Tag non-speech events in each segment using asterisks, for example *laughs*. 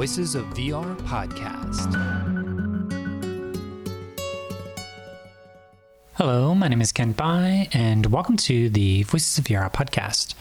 Voices of VR podcast. Hello, my name is Kent Bye, and welcome to the Voices of VR podcast.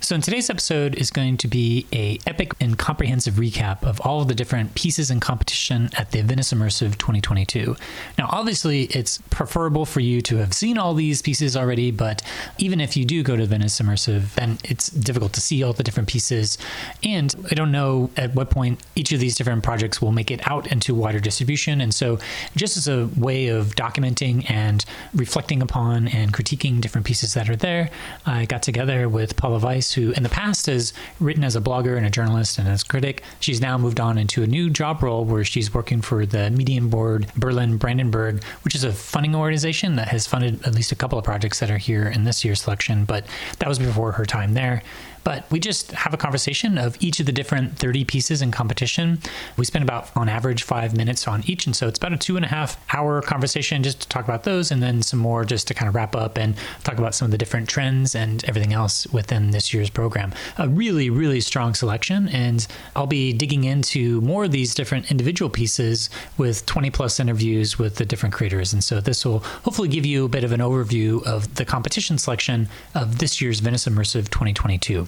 So, in today's episode is going to be a epic and comprehensive recap of all of the different pieces in competition at the Venice Immersive 2022. Now, obviously, it's preferable for you to have seen all these pieces already, but even if you do go to Venice Immersive, then it's difficult to see all the different pieces. And I don't know at what point each of these different projects will make it out into wider distribution. And so, just as a way of documenting and reflecting upon and critiquing different pieces that are there, I got together with Pola Weiss who in the past has written as a blogger and a journalist and as critic. She's now moved on into a new job role where she's working for the Medienboard Berlin Brandenburg, which is a funding organization that has funded at least a couple of projects that are here in this year's selection, but that was before her time there. But we just have a conversation of each of the different 30 pieces in competition. We spend about, on average, five minutes on each. And so it's about a two and a half hour conversation just to talk about those, and then some more just to kind of wrap up and talk about some of the different trends and everything else within this year's program. A really, really strong selection. And I'll be digging into more of these different individual pieces with 20 plus interviews with the different creators. And so this will hopefully give you a bit of an overview of the competition selection of this year's Venice Immersive 2022.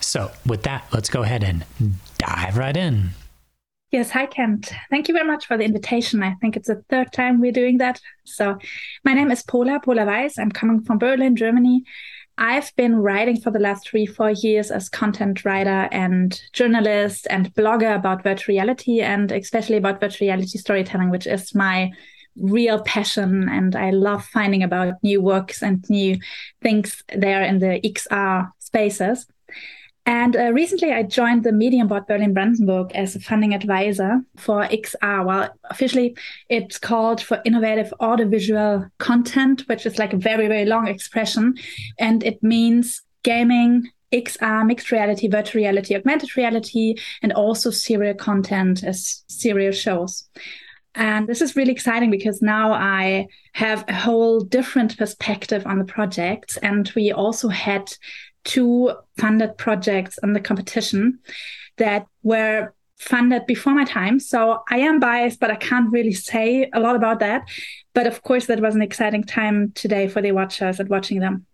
So, with that, let's go ahead and dive right in. Yes, hi, Kent. Thank you very much for the invitation. I think it's the third time we're doing that. So, my name is Pola, Pola Weiss. I'm coming from Berlin, Germany. I've been writing for the last three, four years as content writer and journalist and blogger about virtual reality and especially about virtual reality storytelling, which is my real passion. And I love finding about new works and new things there in the XR spaces. And uh, recently, I joined the Medienboard Berlin Brandenburg as a funding advisor for XR. Well, officially, it's called for Innovative Audiovisual Content, which is like a very, very long expression. And it means gaming, XR, mixed reality, virtual reality, augmented reality, and also serial content as serial shows. And this is really exciting because now I have a whole different perspective on the project. And we also had two funded projects in the competition that were funded before my time. So I am biased, but I can't really say a lot about that. But of course, that was an exciting time today for the watchers and watching them.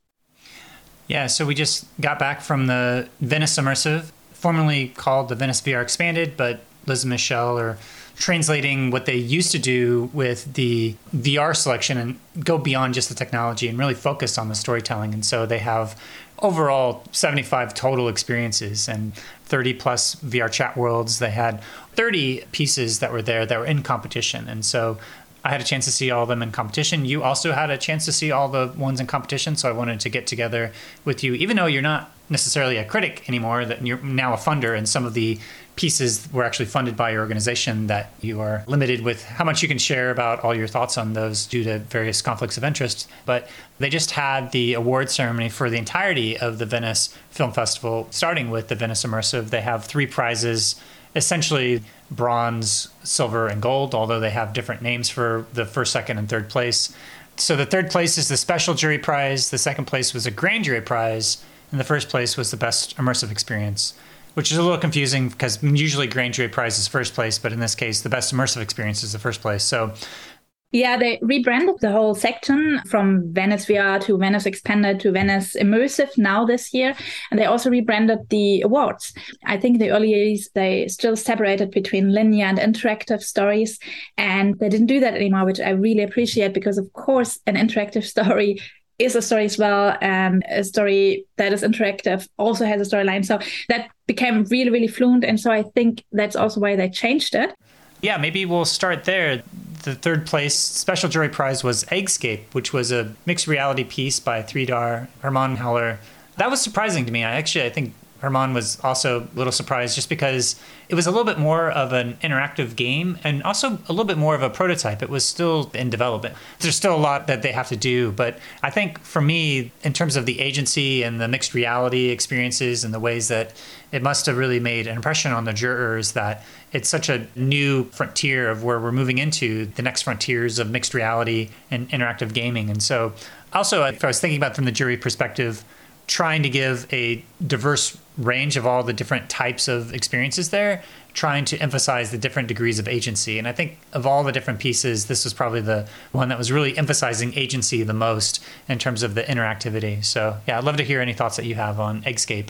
Yeah, so we just got back from the Venice Immersive, formerly called the Venice VR Expanded, but Liz and Michel are translating what they used to do with the VR selection and go beyond just the technology and really focus on the storytelling. And so they have overall 75 total experiences and 30 plus VR chat worlds. They had 30 pieces that were there that were in competition. And so I had a chance to see all of them in competition. You also had a chance to see all the ones in competition. So I wanted to get together with you, even though you're not necessarily a critic anymore, that you're now a funder, and some of the pieces were actually funded by your organization that you are limited with how much you can share about all your thoughts on those due to various conflicts of interest. But they just had the award ceremony for the entirety of the Venice Film Festival, starting with the Venice Immersive. They have three prizes, essentially bronze, silver, and gold, although they have different names for the first, second, and third place. So the third place is the special jury prize, the second place was a grand jury prize, and the first place was the best immersive experience which is a little confusing because usually grand jury prize is first place, but in this case, the best immersive experience is the first place. So yeah, they rebranded the whole section from Venice VR to Venice Expanded to Venice Immersive now this year. And they also rebranded the awards. I think the early years, they still separated between linear and interactive stories. And they didn't do that anymore, which I really appreciate because, of course, an interactive *laughs* story is a story as well and a story that is interactive also has a storyline. So that became really really fluent and so i think that's also why they changed it. Yeah maybe we'll start there. The third place special jury prize was eggscape which was a mixed reality piece by 3dar herman heller. That was surprising to me. I actually i think Herman was also a little surprised just because it was a little bit more of an interactive game and also a little bit more of a prototype. It was still in development. There's still a lot that they have to do, but I think for me, in terms of the agency and the mixed reality experiences and the ways that it must have really made an impression on the jurors that it's such a new frontier of where we're moving into the next frontiers of mixed reality and interactive gaming. And so, also, if I was thinking about from the jury perspective, trying to give a diverse range of all the different types of experiences there, trying to emphasize the different degrees of agency. And I think of all the different pieces, this was probably the one that was really emphasizing agency the most in terms of the interactivity. So, yeah, I'd love to hear any thoughts that you have on Eggscape.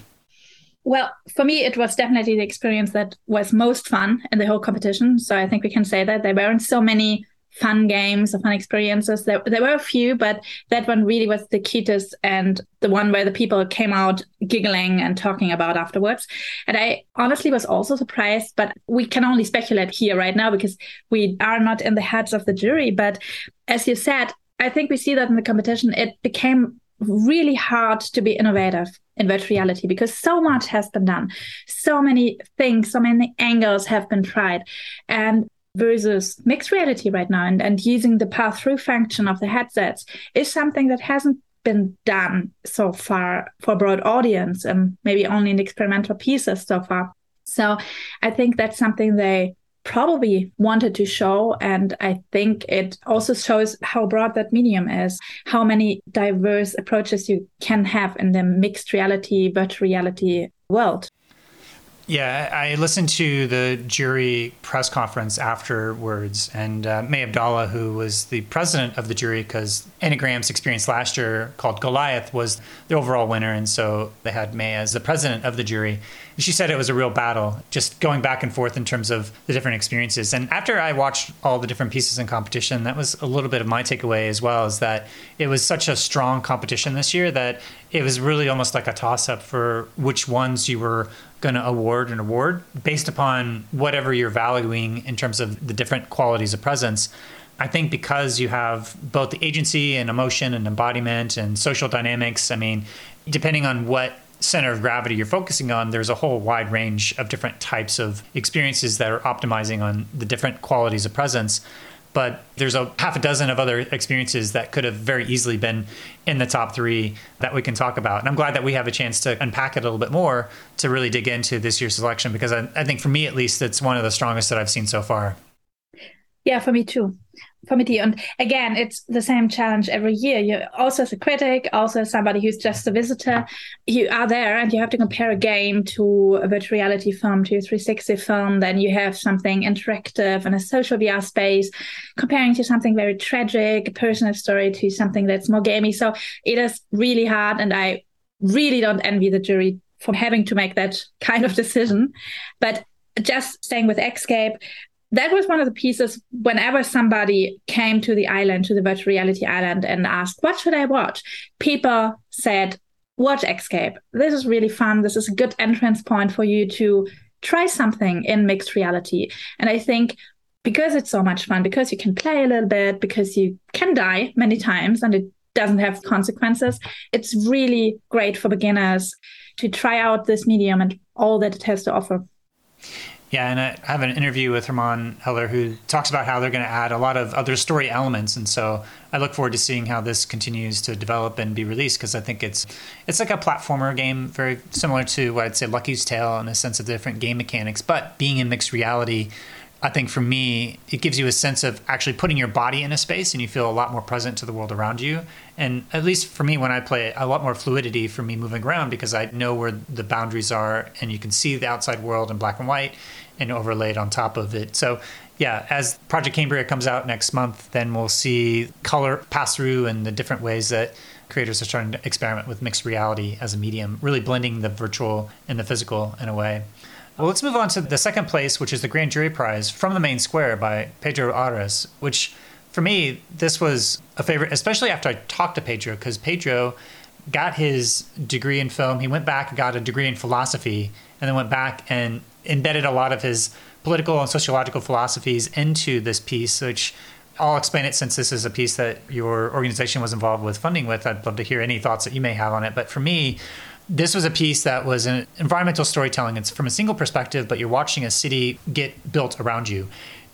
Well, for me, it was definitely the experience that was most fun in the whole competition. So I think we can say that there weren't so many fun games or fun experiences. There, there were a few, but that one really was the cutest and the one where the people came out giggling and talking about afterwards. And I honestly was also surprised, but we can only speculate here right now because we are not in the heads of the jury. But as you said, I think we see that in the competition, it became really hard to be innovative in virtual reality because so much has been done. So many things, so many angles have been tried. And versus mixed reality right now and, and using the pass through function of the headsets is something that hasn't been done so far for broad audience and maybe only in experimental pieces so far. So I think that's something they probably wanted to show. And I think it also shows how broad that medium is, how many diverse approaches you can have in the mixed reality, virtual reality world. Yeah, I listened to the jury press conference afterwards, and uh, May Abdalla, who was the president of the jury, because Anagram's experience last year called Goliath was the overall winner, and so they had May as the president of the jury. She said it was a real battle, just going back and forth in terms of the different experiences. And after I watched all the different pieces in competition, that was a little bit of my takeaway as well, is that it was such a strong competition this year that it was really almost like a toss up for which ones you were going to award an award based upon whatever you're valuing in terms of the different qualities of presence. I think because you have both the agency and emotion and embodiment and social dynamics, I mean, depending on what center of gravity you're focusing on, there's a whole wide range of different types of experiences that are optimizing on the different qualities of presence. But there's a half a dozen of other experiences that could have very easily been in the top three that we can talk about. And I'm glad that we have a chance to unpack it a little bit more to really dig into this year's selection because I, I think for me at least, it's one of the strongest that I've seen so far. Yeah, for me too committee. And again, it's the same challenge every year. You also as a critic, also as somebody who's just a visitor, you are there and you have to compare a game to a virtual reality film, to a 360 film. Then you have something interactive and a social VR space, comparing to something very tragic, a personal story to something that's more gamey. So it is really hard. And I really don't envy the jury for having to make that *laughs* kind of decision. But just staying with Eggscape, that was one of the pieces whenever somebody came to the island to the virtual reality island and asked what should i watch? People said watch Eggscape this is really fun. This is a good entrance point for you to try something in mixed reality. And i think because it's so much fun because you can play a little bit because you can die many times and it doesn't have consequences it's really great for beginners to try out this medium and all that it has to offer yeah, and I have an interview with Herman Heller who talks about how they're going to add a lot of other story elements, and so I look forward to seeing how this continues to develop and be released because I think it's it's like a platformer game, very similar to what I'd say Lucky's Tale in a sense of different game mechanics, but being in mixed reality. I think for me, it gives you a sense of actually putting your body in a space and you feel a lot more present to the world around you. And at least for me, when I play a lot more fluidity for me moving around because I know where the boundaries are and you can see the outside world in black and white and overlaid on top of it. So yeah, as Project Cambria comes out next month, then we'll see color pass through and the different ways that creators are starting to experiment with mixed reality as a medium, really blending the virtual and the physical in a way. Well, let's move on to the second place, which is the Grand Jury Prize from the main square by Pedro Harres, which for me, this was a favorite, especially after I talked to Pedro, because Pedro got his degree in film. He went back and got a degree in philosophy, and then went back and embedded a lot of his political and sociological philosophies into this piece, which I'll explain it since this is a piece that your organization was involved with funding with. I'd love to hear any thoughts that you may have on it. But for me, this was a piece that was an environmental storytelling. It's from a single perspective, but you're watching a city get built around you.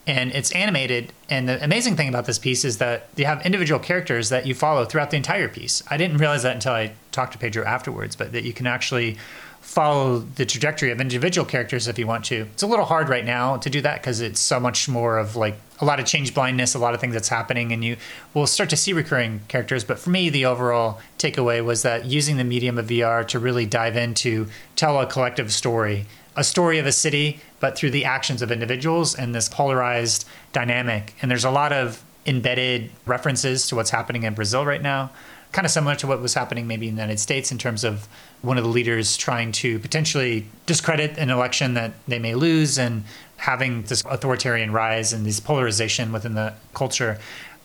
and it's animated. And the amazing thing about this piece is that you have individual characters that you follow throughout the entire piece. I didn't realize that until I talked to Pedro afterwards, but that you can actually follow the trajectory of individual characters if you want to. It's a little hard right now to do that because it's so much more of like a lot of change blindness, a lot of things that's happening, and you will start to see recurring characters. But for me, the overall takeaway was that using the medium of VR to really dive into tell a collective story, a story of a city, but through the actions of individuals and this polarized dynamic. And there's a lot of embedded references to what's happening in Brazil right now kind of similar to what was happening maybe in the United States in terms of one of the leaders trying to potentially discredit an election that they may lose and having this authoritarian rise and this polarization within the culture.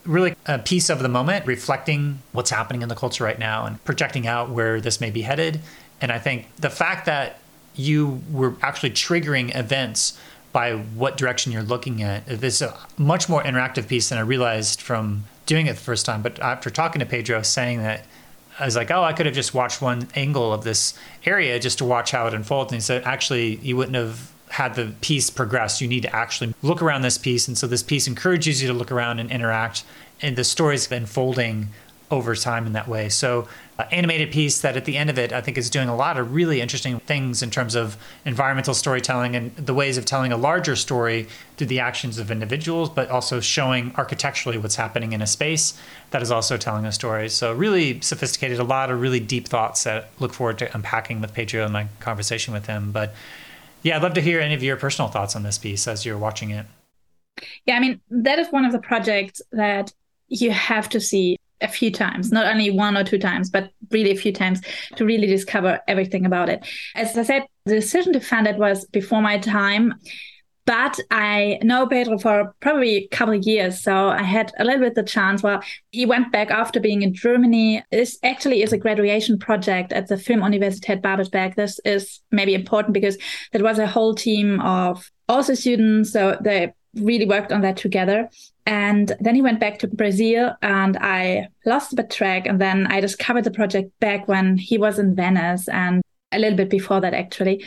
Really, a piece of the moment reflecting what's happening in the culture right now and projecting out where this may be headed. And I think the fact that you were actually triggering events by what direction you're looking at. This is a much more interactive piece than I realized from doing it the first time. But after talking to Pedro, saying that I was like, oh, I could have just watched one angle of this area just to watch how it unfolds. And he said, actually, you wouldn't have had the piece progress. You need to actually look around this piece. And so this piece encourages you to look around and interact. And the story's unfolding over time in that way. So, uh, animated piece that at the end of it, I think is doing a lot of really interesting things in terms of environmental storytelling and the ways of telling a larger story through the actions of individuals, but also showing architecturally what's happening in a space that is also telling a story. So, really sophisticated, a lot of really deep thoughts that look forward to unpacking with Pedro in my conversation with him. But yeah, I'd love to hear any of your personal thoughts on this piece as you're watching it. Yeah, I mean, that is one of the projects that you have to see a few times, not only one or two times, but really a few times to really discover everything about it. As I said, the decision to fund it was before my time. But I know Pedro for probably a couple of years, so I had a little bit the chance. Well, he went back after being in Germany. This actually is a graduation project at the Filmuniversität Babelsberg. This is maybe important because there was a whole team of also students, so they really worked on that together. And then he went back to Brazil and I lost the track. And then I discovered the project back when he was in Venice and a little bit before that, actually.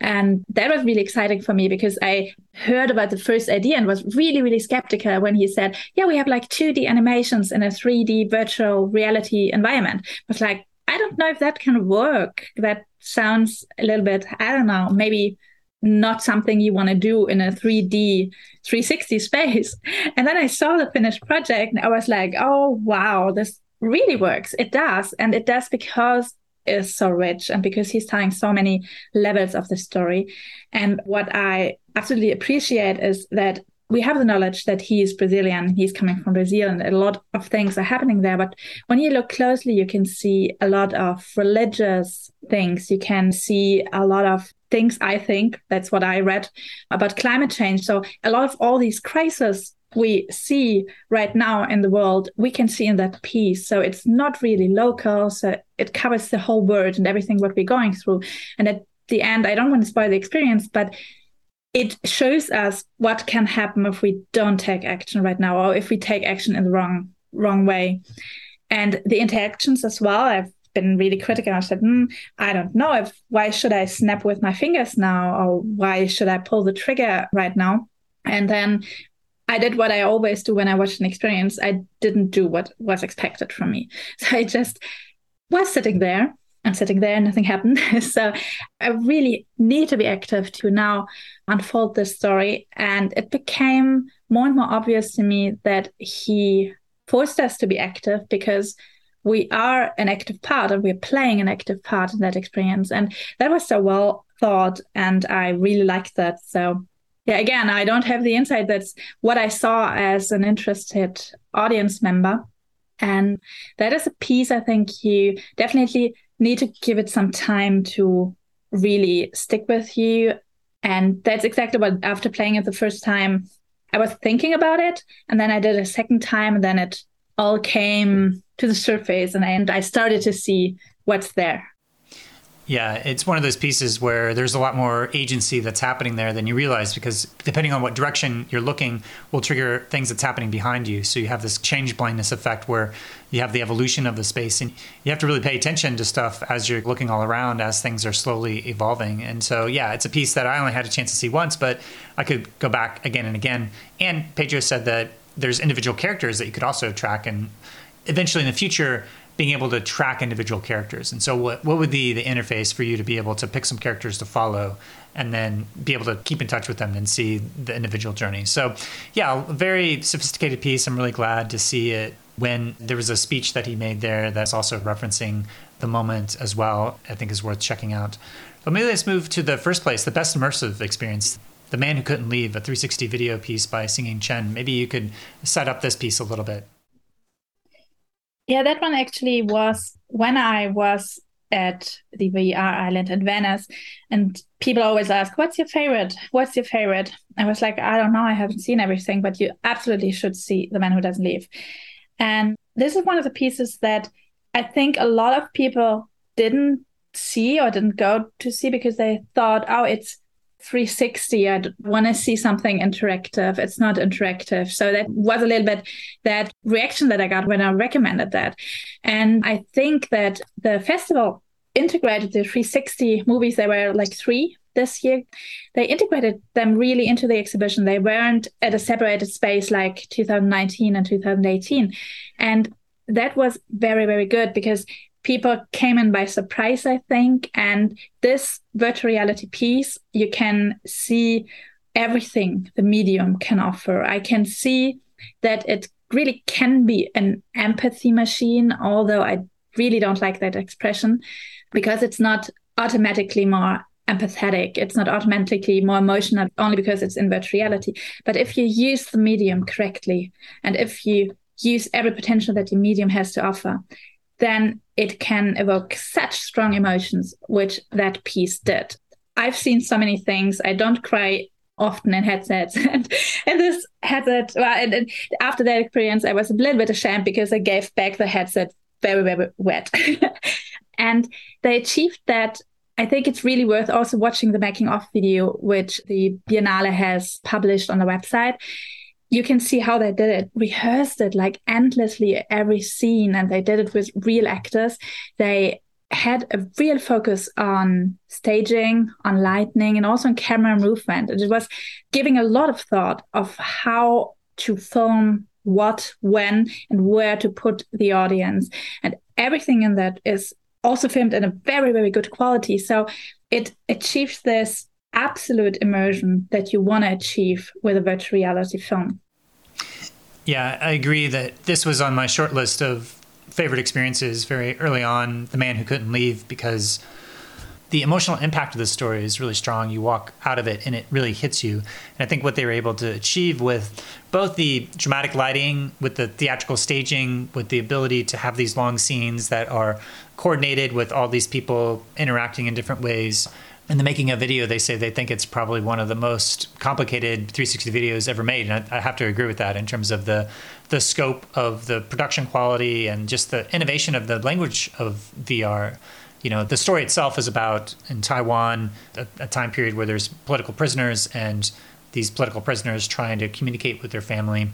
And that was really exciting for me because I heard about the first idea and was really, really skeptical when he said, Yeah, we have like 2D animations in a 3D virtual reality environment. I was like, I don't know if that can work. That sounds a little bit, I don't know, maybe not something you want to do in a 3D 360 space. *laughs* And then I saw the finished project and I was like, oh, wow, this really works. It does. And it does because it's so rich and because he's telling so many levels of the story. And what I absolutely appreciate is that we have the knowledge that he is Brazilian, he's coming from Brazil, and a lot of things are happening there. But when you look closely, you can see a lot of religious things. You can see a lot of things, I think, that's what I read about climate change. So a lot of all these crises we see right now in the world, we can see in that piece. So it's not really local. So it covers the whole world and everything what we're going through. And at the end, I don't want to spoil the experience, but it shows us what can happen if we don't take action right now or if we take action in the wrong wrong way and the interactions as well i've been really critical. I said mm, i don't know. If why should i snap with my fingers now? Or why should i pull the trigger right now? And then i did what i always do when i watch an experience. I didn't do what was expected from me. *laughs* So i just was sitting there and sitting there, nothing happened. *laughs* so I really need to be active to now unfold this story. And it became more and more obvious to me that he forced us to be active because we are an active part and we're playing an active part in that experience. And that was so well thought. And I really liked that. So yeah, again, I don't have the insight. That's what I saw as an interested audience member. And that is a piece I think you definitely need to give it some time to really stick with you. And that's exactly what, after playing it the first time, I was thinking about it. And then I did a second time, and then it all came to the surface, and I, and I started to see what's there. Yeah, it's one of those pieces where there's a lot more agency that's happening there than you realize because depending on what direction you're looking will trigger things that's happening behind you. So you have this change blindness effect where you have the evolution of the space and you have to really pay attention to stuff as you're looking all around as things are slowly evolving. And so, yeah, it's a piece that I only had a chance to see once, but I could go back again and again. And Pedro said that there's individual characters that you could also track and eventually in the future being able to track individual characters. And so, what, what would be the interface for you to be able to pick some characters to follow and then be able to keep in touch with them and see the individual journey? So, yeah, very sophisticated piece. I'm really glad to see it when there was a speech that he made there that's also referencing the moment as well, I think is worth checking out. But maybe let's move to the first place, the best immersive experience. The Man Who Couldn't Leave, a 360 video piece by Singing Chen. Maybe you could set up this piece a little bit. Yeah, that one actually was when I was at the VR island in Venice, and people always ask, What's your favorite? What's your favorite? I was like, I don't know, I haven't seen everything, but you absolutely should see The Man Who Doesn't Leave. And this is one of the pieces that I think a lot of people didn't see or didn't go to see because they thought, oh, it's 360 i want to see something interactive. It's not interactive. So that was a little bit that reaction that i got when i recommended that. And i think that the festival integrated the 360 movies. There were like three this year. They integrated them really into the exhibition. They weren't at a separated space like 2019 and 2018 and that was very very good because people came in by surprise, I think. And this virtual reality piece, you can see everything the medium can offer. I can see that it really can be an empathy machine, although I really don't like that expression because it's not automatically more empathetic. It's not automatically more emotional only because it's in virtual reality. But if you use the medium correctly and if you use every potential that the medium has to offer, then it can evoke such strong emotions, which that piece did. I've seen so many things. I don't cry often in headsets *laughs* and, and this headset well and, and, after that experience i was a little bit ashamed because i gave back the headset very very wet *laughs* and they achieved that i think it's really worth also watching the making of video which the biennale has published on the website you can see how they did it. Rehearsed it like endlessly every scene and they did it with real actors. They had a real focus on staging on lighting and also on camera movement. And it was giving a lot of thought of how to film what when and where to put the audience. And everything in that is also filmed in a very very good quality. So it achieves this absolute immersion that you want to achieve with a virtual reality film. Yeah, I agree that this was on my short list of favorite experiences very early on. The Man Who Couldn't Leave, because the emotional impact of the story is really strong. You walk out of it and it really hits you. And I think what they were able to achieve with both the dramatic lighting, with the theatrical staging, with the ability to have these long scenes that are coordinated with all these people interacting in different ways in the making of video, they say they think it's probably one of the most complicated 360 videos ever made, and I, have to agree with that in terms of the the scope of the production quality and just the innovation of the language of VR. You know, the story itself is about in Taiwan, a, a time period where there's political prisoners and these political prisoners trying to communicate with their family.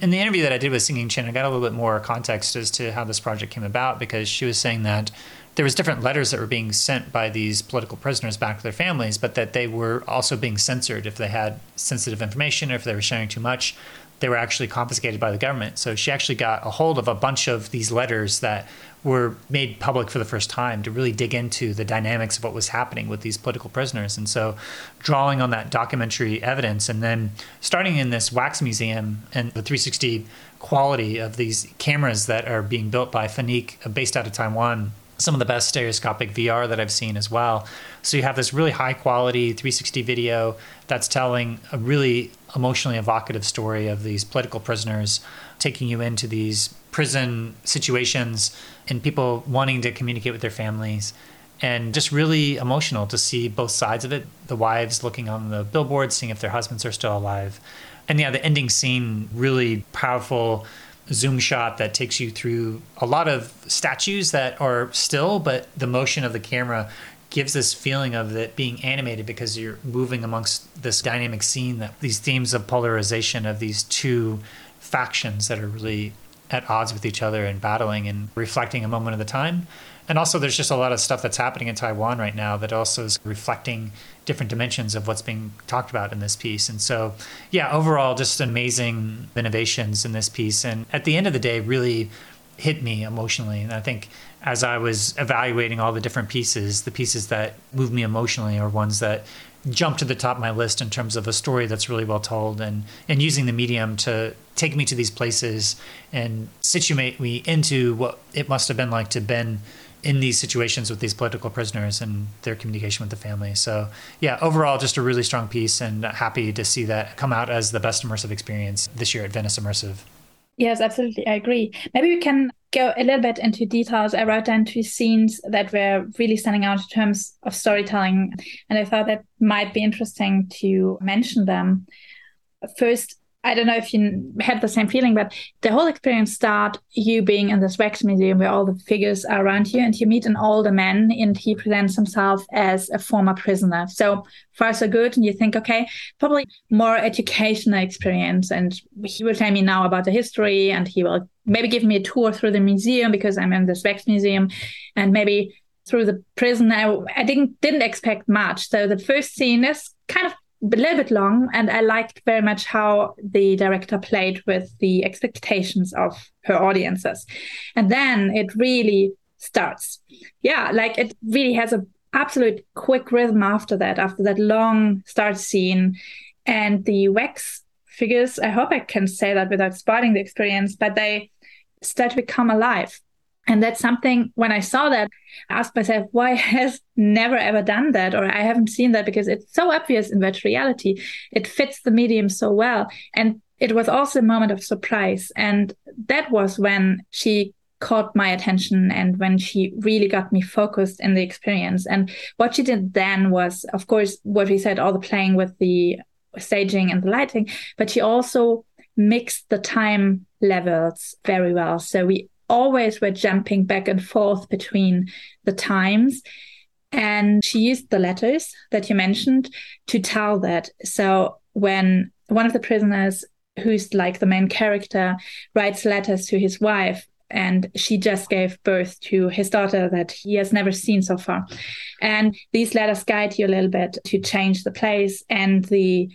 In the interview that I did with Singing Chen, I got a little bit more context as to how this project came about because she was saying that there was different letters that were being sent by these political prisoners back to their families, but that they were also being censored if they had sensitive information or if they were sharing too much. They were actually confiscated by the government. So she actually got a hold of a bunch of these letters that were made public for the first time to really dig into the dynamics of what was happening with these political prisoners. And so, drawing on that documentary evidence and then starting in this wax museum and the 360 quality of these cameras that are being built by Funique, based out of Taiwan, some of the best stereoscopic VR that I've seen as well. So you have this really high quality 360 video that's telling a really emotionally evocative story of these political prisoners, taking you into these prison situations and people wanting to communicate with their families. And just really emotional to see both sides of it. The wives looking on the billboard, seeing if their husbands are still alive. And yeah, the ending scene, really powerful zoom shot that takes you through a lot of statues that are still, but the motion of the camera gives this feeling of it being animated because you're moving amongst this dynamic scene that these themes of polarization of these two factions that are really at odds with each other and battling and reflecting a moment of the time. And also, there's just a lot of stuff that's happening in Taiwan right now that also is reflecting different dimensions of what's being talked about in this piece. And so, yeah, overall, just amazing innovations in this piece. And at the end of the day, really hit me emotionally. And I think as I was evaluating all the different pieces, the pieces that moved me emotionally are ones that jump to the top of my list in terms of a story that's really well told and and using the medium to take me to these places and situate me into what it must have been like to been in these situations with these political prisoners and their communication with the family. So, yeah, overall, just a really strong piece and happy to see that come out as the best immersive experience this year at Venice Immersive. Yes, absolutely. I agree. Maybe we can go a little bit into details. I wrote down two scenes that were really standing out in terms of storytelling, and I thought that might be interesting to mention them. First, I don't know if you had the same feeling, but the whole experience start you being in this wax museum where all the figures are around you and you meet an older man and he presents himself as a former prisoner. So far so good. And you think, okay, probably more educational experience. And he will tell me now about the history and he will maybe give me a tour through the museum because I'm in this wax museum and maybe through the prison. I, I didn't, didn't expect much. So the first scene is kind of a little bit long, and I liked very much how the director played with the expectations of her audiences. And then it really starts. Yeah, like it really has a absolute quick rhythm after that, after that long start scene. And the wax figures, I hope I can say that without spoiling the experience, but they start to become alive. And that's something when I saw that, I asked myself, why *laughs* has never ever done that? Or I haven't seen that because it's so obvious in virtual reality. It fits the medium so well. And it was also a moment of surprise. And that was when she caught my attention and when she really got me focused in the experience. And what she did then was, of course, what we said, all the playing with the staging and the lighting, but she also mixed the time levels very well. So we always were jumping back and forth between the times. And she used the letters that you mentioned to tell that. So when one of the prisoners, who's like the main character, writes letters to his wife, and she just gave birth to his daughter that he has never seen so far. And these letters guide you a little bit to change the place and the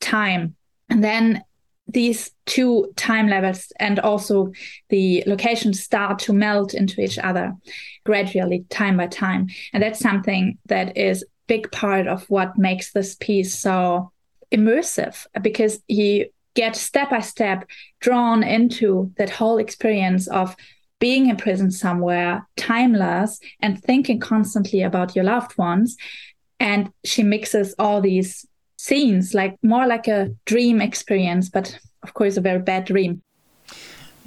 time. And then these two time levels and also the locations start to melt into each other gradually time by time. And that's something that is big part of what makes this piece so immersive because you get step by step drawn into that whole experience of being in prison somewhere timeless and thinking constantly about your loved ones. And she mixes all these scenes, like more like a dream experience, but of course, a very bad dream.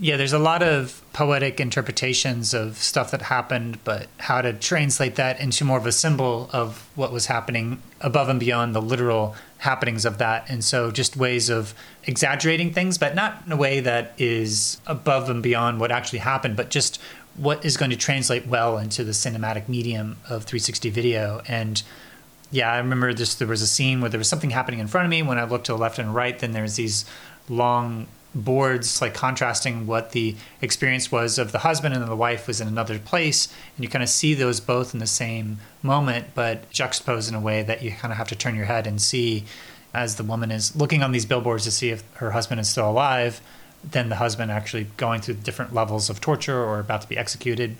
Yeah, there's a lot of poetic interpretations of stuff that happened, but how to translate that into more of a symbol of what was happening above and beyond the literal happenings of that. And so just ways of exaggerating things, but not in a way that is above and beyond what actually happened, but just what is going to translate well into the cinematic medium of 360 video. And yeah, I remember this. There was a scene where there was something happening in front of me. When I looked to the left and right, then there's these long boards, like contrasting what the experience was of the husband and the wife was in another place, and you kind of see those both in the same moment, but juxtaposed in a way that you kind of have to turn your head and see as the woman is looking on these billboards to see if her husband is still alive. Then the husband actually going through different levels of torture or about to be executed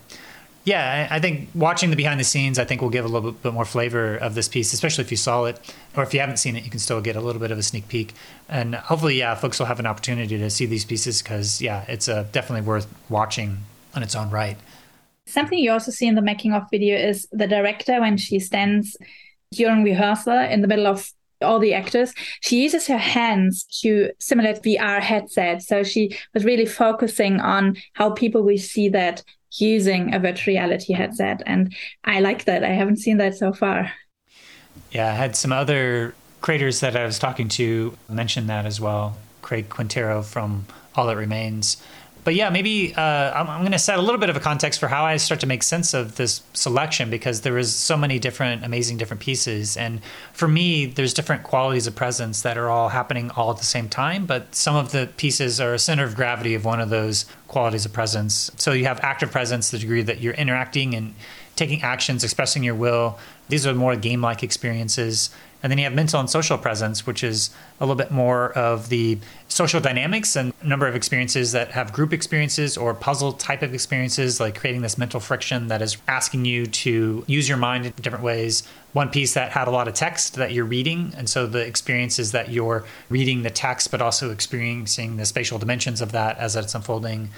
yeah, I think watching the behind the scenes, I think will give a little bit more flavor of this piece, especially if you saw it, or if you haven't seen it, you can still get a little bit of a sneak peek. And hopefully, yeah, folks will have an opportunity to see these pieces because, yeah, it's uh, definitely worth watching on its own right. Something you also see in the making of video is the director when she stands during rehearsal in the middle of all the actors, she uses her hands to simulate VR headsets. So she was really focusing on how people will see that using a virtual reality headset. And I like that. I haven't seen that so far. Yeah, I had some other creators that I was talking to mention that as well. Craig Quintero from All That Remains but yeah, maybe uh, I'm, I'm going to set a little bit of a context for how I start to make sense of this selection because there is so many different, amazing, different pieces. And for me, there's different qualities of presence that are all happening all at the same time. But some of the pieces are a center of gravity of one of those qualities of presence. So you have active presence, the degree that you're interacting and taking actions, expressing your will. These are more game like experiences. And then you have mental and social presence, which is a little bit more of the social dynamics and number of experiences that have group experiences or puzzle type of experiences, like creating this mental friction that is asking you to use your mind in different ways. One piece that had a lot of text that you're reading. And so the experience is that you're reading the text, but also experiencing the spatial dimensions of that as it's unfolding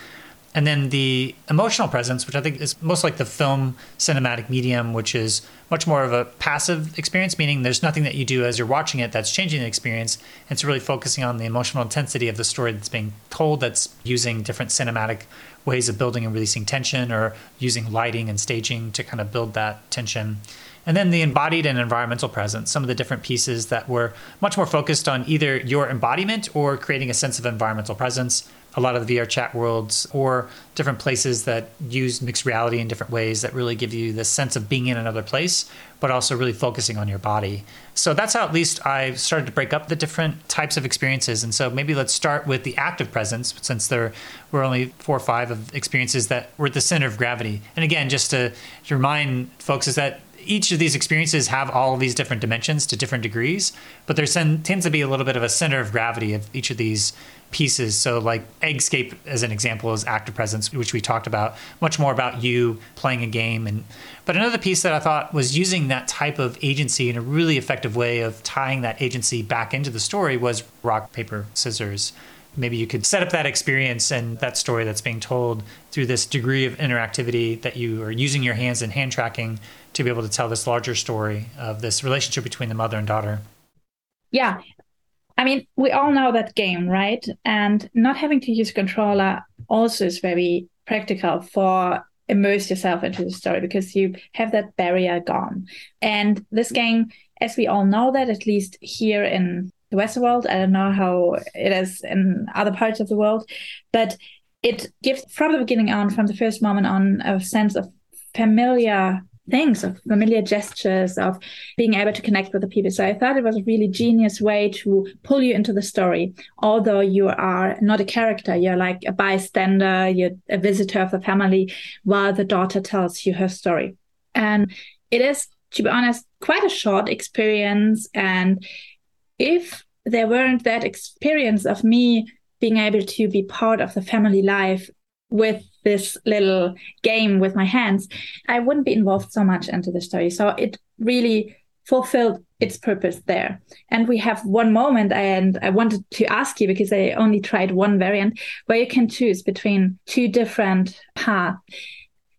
and then the emotional presence, which I think is most like the film cinematic medium, which is much more of a passive experience, meaning there's nothing that you do as you're watching it that's changing the experience. It's really focusing on the emotional intensity of the story that's being told, that's using different cinematic ways of building and releasing tension or using lighting and staging to kind of build that tension. And then the embodied and environmental presence, some of the different pieces that were much more focused on either your embodiment or creating a sense of environmental presence a lot of the VR chat worlds or different places that use mixed reality in different ways that really give you the sense of being in another place, but also really focusing on your body. So that's how at least I started to break up the different types of experiences. And so maybe let's start with the active presence, since there were only four or five of experiences that were at the center of gravity. And again, just to, to remind folks is that each of these experiences have all these different dimensions to different degrees, but there tends to be a little bit of a center of gravity of each of these pieces. So, like Eggscape, as an example, is active presence, which we talked about, much more about you playing a game. And but another piece that I thought was using that type of agency in a really effective way of tying that agency back into the story was rock paper scissors. Maybe you could set up that experience and that story that's being told through this degree of interactivity that you are using your hands and hand tracking to be able to tell this larger story of this relationship between the mother and daughter. Yeah. I mean, we all know that game, right? And not having to use a controller also is very practical for immerse yourself into the story because you have that barrier gone. And this game, as we all know that, at least here in the Western world, I don't know how it is in other parts of the world, but it gives from the beginning on, from the first moment on, a sense of familiar things, of familiar gestures, of being able to connect with the people. So I thought it was a really genius way to pull you into the story. Although you are not a character, you're like a bystander, you're a visitor of the family while the daughter tells you her story. And it is, to be honest, quite a short experience. And if there weren't that experience of me being able to be part of the family life with this little game with my hands, I wouldn't be involved so much into the story. So it really fulfilled its purpose there. And we have one moment, and I wanted to ask you because I only tried one variant where you can choose between two different paths.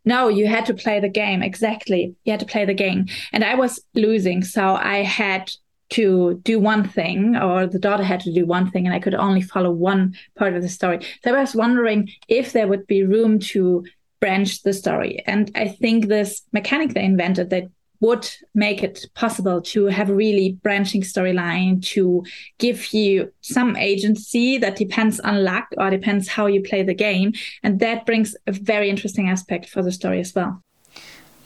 No, you had to play the game. Exactly. You had to play the game. And I was losing. So I had to do one thing or the daughter had to do one thing and I could only follow one part of the story. So I was wondering if there would be room to branch the story. And I think this mechanic they invented that would make it possible to have a really branching storyline to give you some agency that depends on luck or depends how you play the game. And that brings a very interesting aspect for the story as well.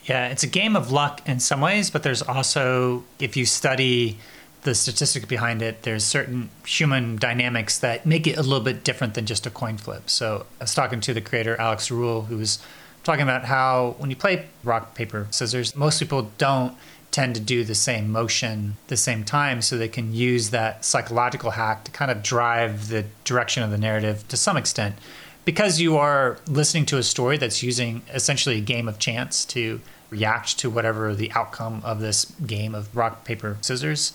Yeah, it's a game of luck in some ways, but there's also, if you study the statistic behind it, there's certain human dynamics that make it a little bit different than just a coin flip. So I was talking to the creator, Alex Rule, who was talking about how when you play rock, paper, scissors, most people don't tend to do the same motion the same time so they can use that psychological hack to kind of drive the direction of the narrative to some extent because you are listening to a story that's using essentially a game of chance to react to whatever the outcome of this game of rock paper scissors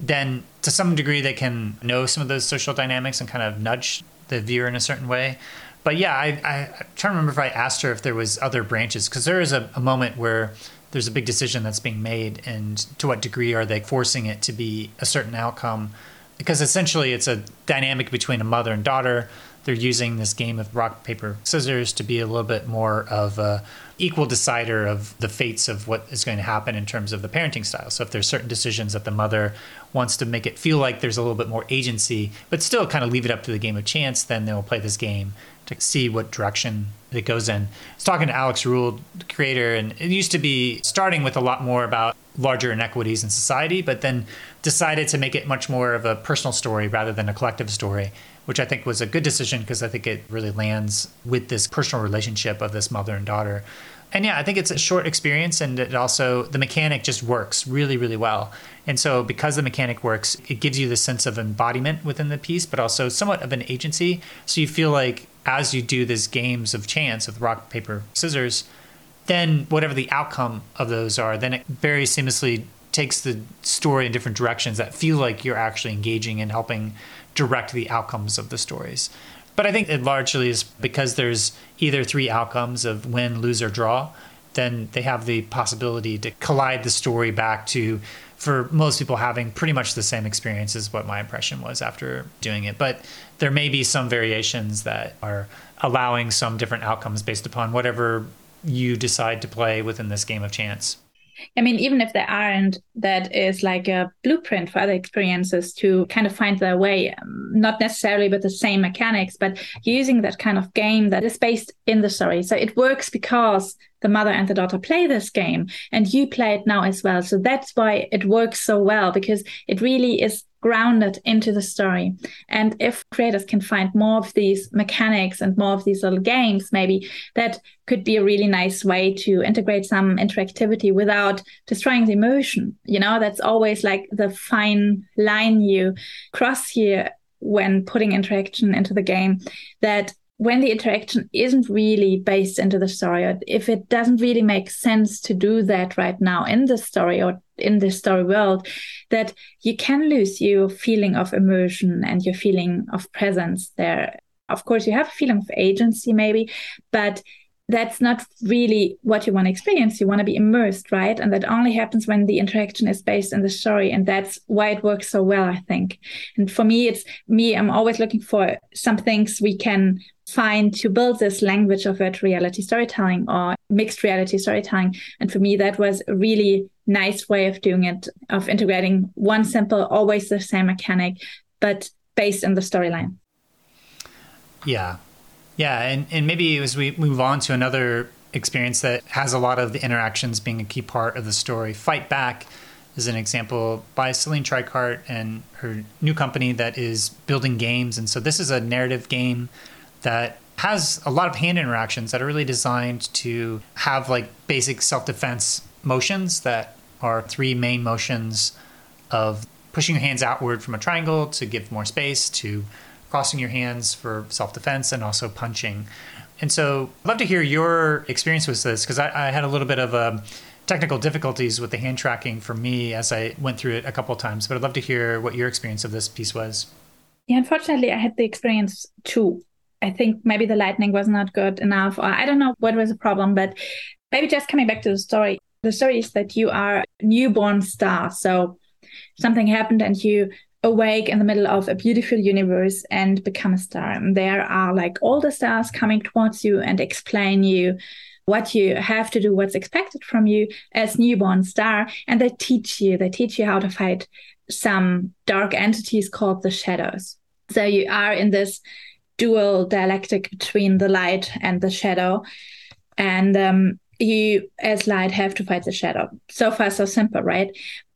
then to some degree they can know some of those social dynamics and kind of nudge the viewer in a certain way. But yeah, I, I, am trying to remember if I asked her if there was other branches because there is a, a moment where there's a big decision that's being made and to what degree are they forcing it to be a certain outcome because essentially it's a dynamic between a mother and daughter they're using this game of rock paper scissors to be a little bit more of a equal decider of the fates of what is going to happen in terms of the parenting style. So if there's certain decisions that the mother wants to make it feel like there's a little bit more agency, but still kind of leave it up to the game of chance, then they'll play this game to see what direction it goes in. I was talking to Alex Ruhl, the creator, and it used to be starting with a lot more about larger inequities in society, but then decided to make it much more of a personal story rather than a collective story, which I think was a good decision because I think it really lands with this personal relationship of this mother and daughter. And yeah, I think it's a short experience, and it also the mechanic just works really, really well. And so, because the mechanic works, it gives you the sense of embodiment within the piece, but also somewhat of an agency. So you feel like as you do these games of chance of rock, paper, scissors, then whatever the outcome of those are, then it very seamlessly takes the story in different directions that feel like you're actually engaging and helping direct the outcomes of the stories. But I think it largely is because there's either three outcomes of win, lose, or draw, then they have the possibility to collide the story back to for most people having pretty much the same experience as what my impression was after doing it. But there may be some variations that are allowing some different outcomes based upon whatever you decide to play within this game of chance. I mean, even if there aren't, that is like a blueprint for other experiences to kind of find their way, um, not necessarily with the same mechanics, but using that kind of game that is based in the story. So it works because the mother and the daughter play this game and you play it now as well. So that's why it works so well because it really is grounded into the story. And if creators can find more of these mechanics and more of these little games, maybe that could be a really nice way to integrate some interactivity without destroying the emotion. You know, that's always like the fine line you cross here when putting interaction into the game that when the interaction isn't really based into the story, or if it doesn't really make sense to do that right now in the story or in the story world, that you can lose your feeling of immersion and your feeling of presence there. Of course, you have a feeling of agency, maybe, but that's not really what you want to experience. You want to be immersed, right? And that only happens when the interaction is based in the story. And that's why it works so well, I think. And for me, it's me, I'm always looking for some things we can find to build this language of virtual reality storytelling or mixed reality storytelling. And for me, that was a really nice way of doing it, of integrating one simple, always the same mechanic, but based in the storyline. Yeah, yeah, and, and maybe as we move on to another experience that has a lot of the interactions being a key part of the story, Fight Back is an example by Celine Tricart and her new company that is building games. And so this is a narrative game that has a lot of hand interactions that are really designed to have like basic self-defense motions that are three main motions of pushing your hands outward from a triangle to give more space to crossing your hands for self defense and also punching. And so I'd love to hear your experience with this because I, I, had a little bit of um, technical difficulties with the hand tracking for me as I went through it a couple of times. But I'd love to hear what your experience of this piece was. Yeah, unfortunately, I had the experience too. I think maybe the lightning was not good enough, or I don't know what was the problem, but maybe just coming back to the story. The story is that you are a newborn star. So something happened and you awake in the middle of a beautiful universe and become a star. And there are like all the stars coming towards you and explain you what you have to do, what's expected from you as newborn star. And they teach you, they teach you how to fight some dark entities called the shadows. So you are in this dual dialectic between the light and the shadow. And um, you, as light, have to fight the shadow. So far, so simple, right?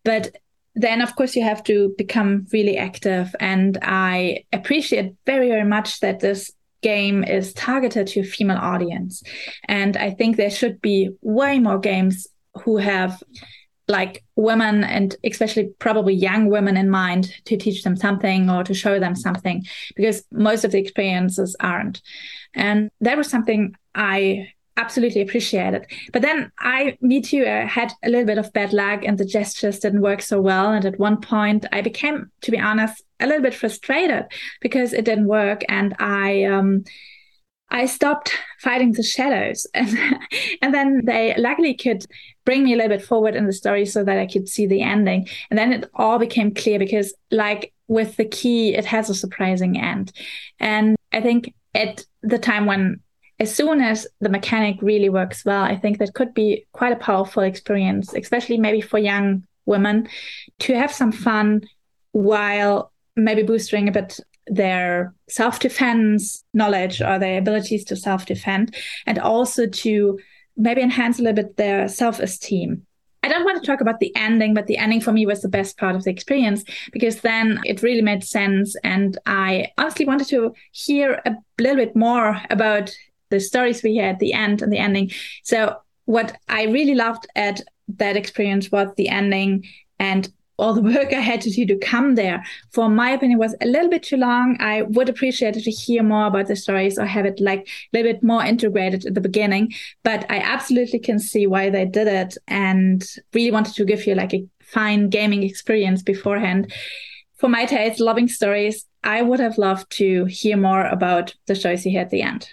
But then of course you have to become really active and i appreciate very very much that this game is targeted to a female audience and i think there should be way more games who have like women and especially probably young women in mind to teach them something or to show them something because most of the experiences aren't and that was something i absolutely appreciated. But then I, meet you I had a little bit of bad luck and the gestures didn't work so well. And at one point, I became, to be honest, a little bit frustrated because it didn't work. And I, um, I stopped fighting the shadows, and *laughs* and then they luckily could bring me a little bit forward in the story so that I could see the ending. And then it all became clear because, like with the key, it has a surprising end. And I think at the time when as soon as the mechanic really works well, I think that could be quite a powerful experience, especially maybe for young women to have some fun while maybe boosting a bit their self defense knowledge or their abilities to self defend, and also to maybe enhance a little bit their self esteem. I don't want to talk about the ending, but the ending for me was the best part of the experience because then it really made sense. And I honestly wanted to hear a little bit more about the stories we had at the end and the ending. So, what I really loved at that experience was the ending and all the work I had to do to come there, for my opinion, was a little bit too long. I would appreciate to hear more about the stories or have it like a little bit more integrated at the beginning. But I absolutely can see why they did it and really wanted to give you like a fine gaming experience beforehand. For my taste, loving stories, I would have loved to hear more about the stories you had at the end.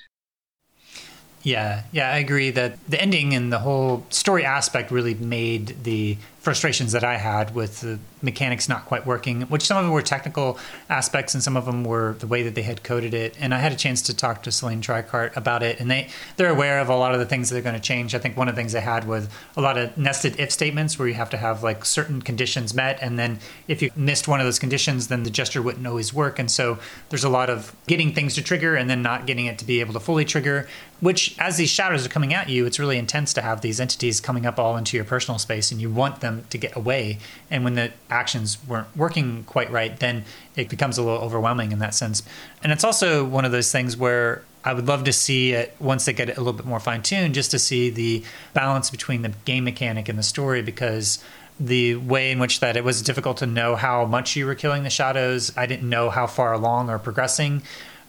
Yeah, yeah, I agree that the ending and the whole story aspect really made the frustrations that I had with the mechanics not quite working, which some of them were technical aspects and some of them were the way that they had coded it. And I had a chance to talk to Celine Tricart about it, and they they're aware of a lot of the things that are going to change. I think one of the things they had was a lot of nested if statements where you have to have like certain conditions met, and then if you missed one of those conditions, then the gesture wouldn't always work. And so there's a lot of getting things to trigger and then not getting it to be able to fully trigger. Which, as these shadows are coming at you, it's really intense to have these entities coming up all into your personal space, and you want them to get away. And when the actions weren't working quite right, then it becomes a little overwhelming in that sense. And it's also one of those things where I would love to see it once they get it a little bit more fine tuned, just to see the balance between the game mechanic and the story because the way in which that it was difficult to know how much you were killing the shadows. I didn't know how far along or progressing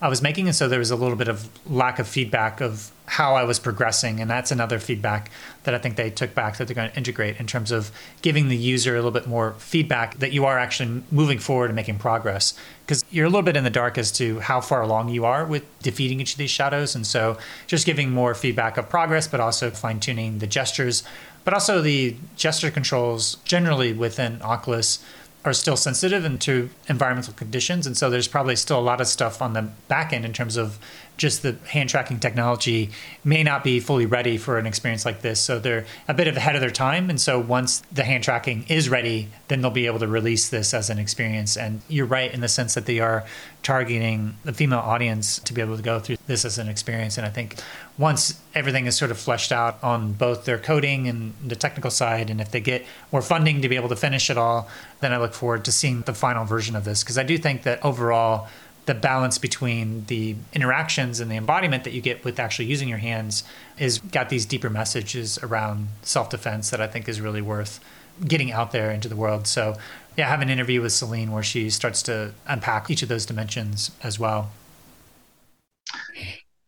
I was making, and so there was a little bit of lack of feedback of how I was progressing, and that's another feedback that I think they took back that they're going to integrate in terms of giving the user a little bit more feedback that you are actually moving forward and making progress. Because you're a little bit in the dark as to how far along you are with defeating each of these shadows, and so just giving more feedback of progress, but also fine tuning the gestures, but also the gesture controls generally within Oculus are still sensitive into environmental conditions. And so there's probably still a lot of stuff on the back end in terms of just the hand tracking technology may not be fully ready for an experience like this. So they're a bit of ahead of their time. And so once the hand tracking is ready, then they'll be able to release this as an experience. And you're right in the sense that they are targeting the female audience to be able to go through this as an experience. And I think once everything is sort of fleshed out on both their coding and the technical side, and if they get more funding to be able to finish it all, then I look forward to seeing the final version of this. Because I do think that overall, the balance between the interactions and the embodiment that you get with actually using your hands is got these deeper messages around self-defense that I think is really worth getting out there into the world. So yeah, I have an interview with Celine where she starts to unpack each of those dimensions as well.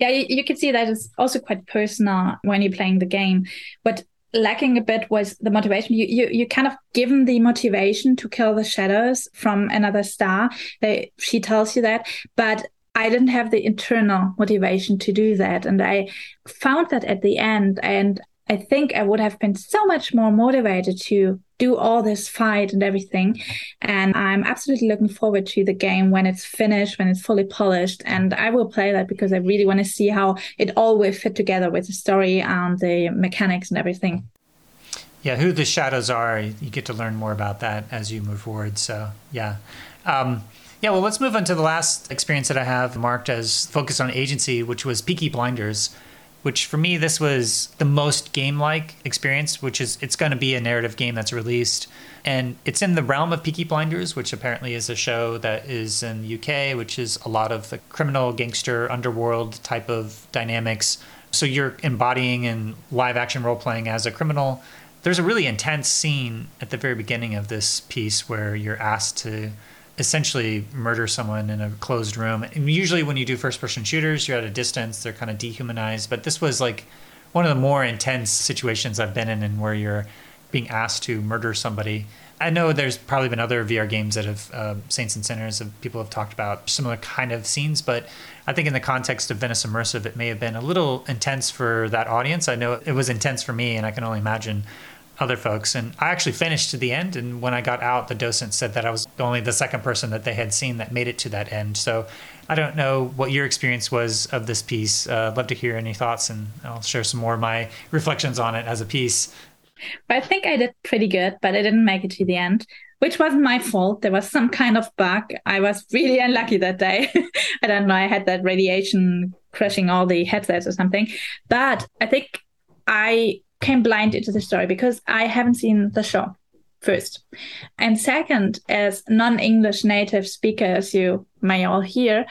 Yeah, you, you can see that it's also quite personal when you're playing the game. But lacking a bit was the motivation. You you you kind of given the motivation to kill the shadows from another star. They, she tells you that, but I didn't have the internal motivation to do that, and I found that at the end. And I think I would have been so much more motivated to do all this fight and everything. And I'm absolutely looking forward to the game when it's finished, when it's fully polished. And I will play that because I really want to see how it all will fit together with the story and the mechanics and everything. Yeah, who the shadows are, you get to learn more about that as you move forward. So, yeah. Um, yeah, well, let's move on to the last experience that I have marked as focused on agency, which was Peaky Blinders which for me this was the most game-like experience which is it's going to be a narrative game that's released. And it's in the realm of peaky blinders which apparently is a show that is in the uk which is a lot of the criminal gangster underworld type of dynamics. So you're embodying in live action role playing as a criminal. There's a really intense scene at the very beginning of this piece where you're asked to essentially murder someone in a closed room. And usually, when you do first person shooters, you're at a distance, they're kind of dehumanized. But this was like one of the more intense situations I've been in, and where you're being asked to murder somebody. I know there's probably been other VR games that have uh, Saints and Sinners of people have talked about similar kind of scenes, but I think in the context of Venice Immersive, it may have been a little intense for that audience. I know it was intense for me, and I can only imagine other folks. And I actually finished to the end. And when I got out, the docent said that I was only the second person that they had seen that made it to that end. So I don't know what your experience was of this piece. Uh, I'd love to hear any thoughts, and I'll share some more of my reflections on it as a piece. I think I did pretty good, but I didn't make it to the end, which wasn't my fault. There was some kind of bug. I was really *laughs* unlucky that day. *laughs* I don't know. I had that radiation crushing all the headsets or something. But I think I came blind into the story because I haven't seen the show first. And second, as non English native speakers, you may all hear,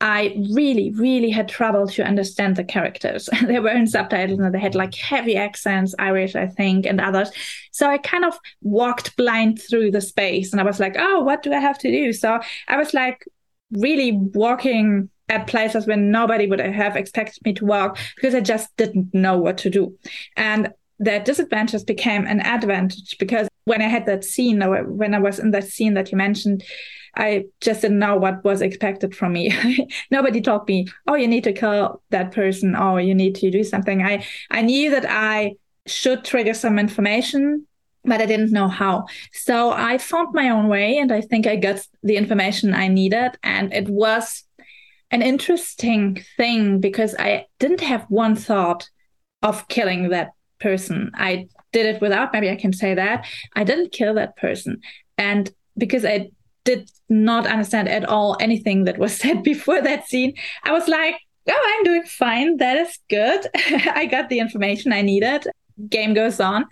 I really, really had trouble to understand the characters. *laughs* they were in subtitles and they had like heavy accents, Irish, I think, and others. So I kind of walked blind through the space and I was like, oh, what do I have to do? So I was like really walking at places where nobody would have expected me to walk because I just didn't know what to do. And that disadvantage became an advantage because when I had that scene when I was in that scene that you mentioned, I just didn't know what was expected from me. *laughs* Nobody told me, "Oh, you need to kill that person," or "You need to do something." I I knew that I should trigger some information, but I didn't know how. So I found my own way, and I think I got the information I needed, and it was an interesting thing because I didn't have one thought of killing that person. I did it without, maybe I can say that. I didn't kill that person. And because I did not understand at all anything that was *laughs* said before that scene. I was like, oh, I'm doing fine. That is good. *laughs* I got the information I needed. Game goes on.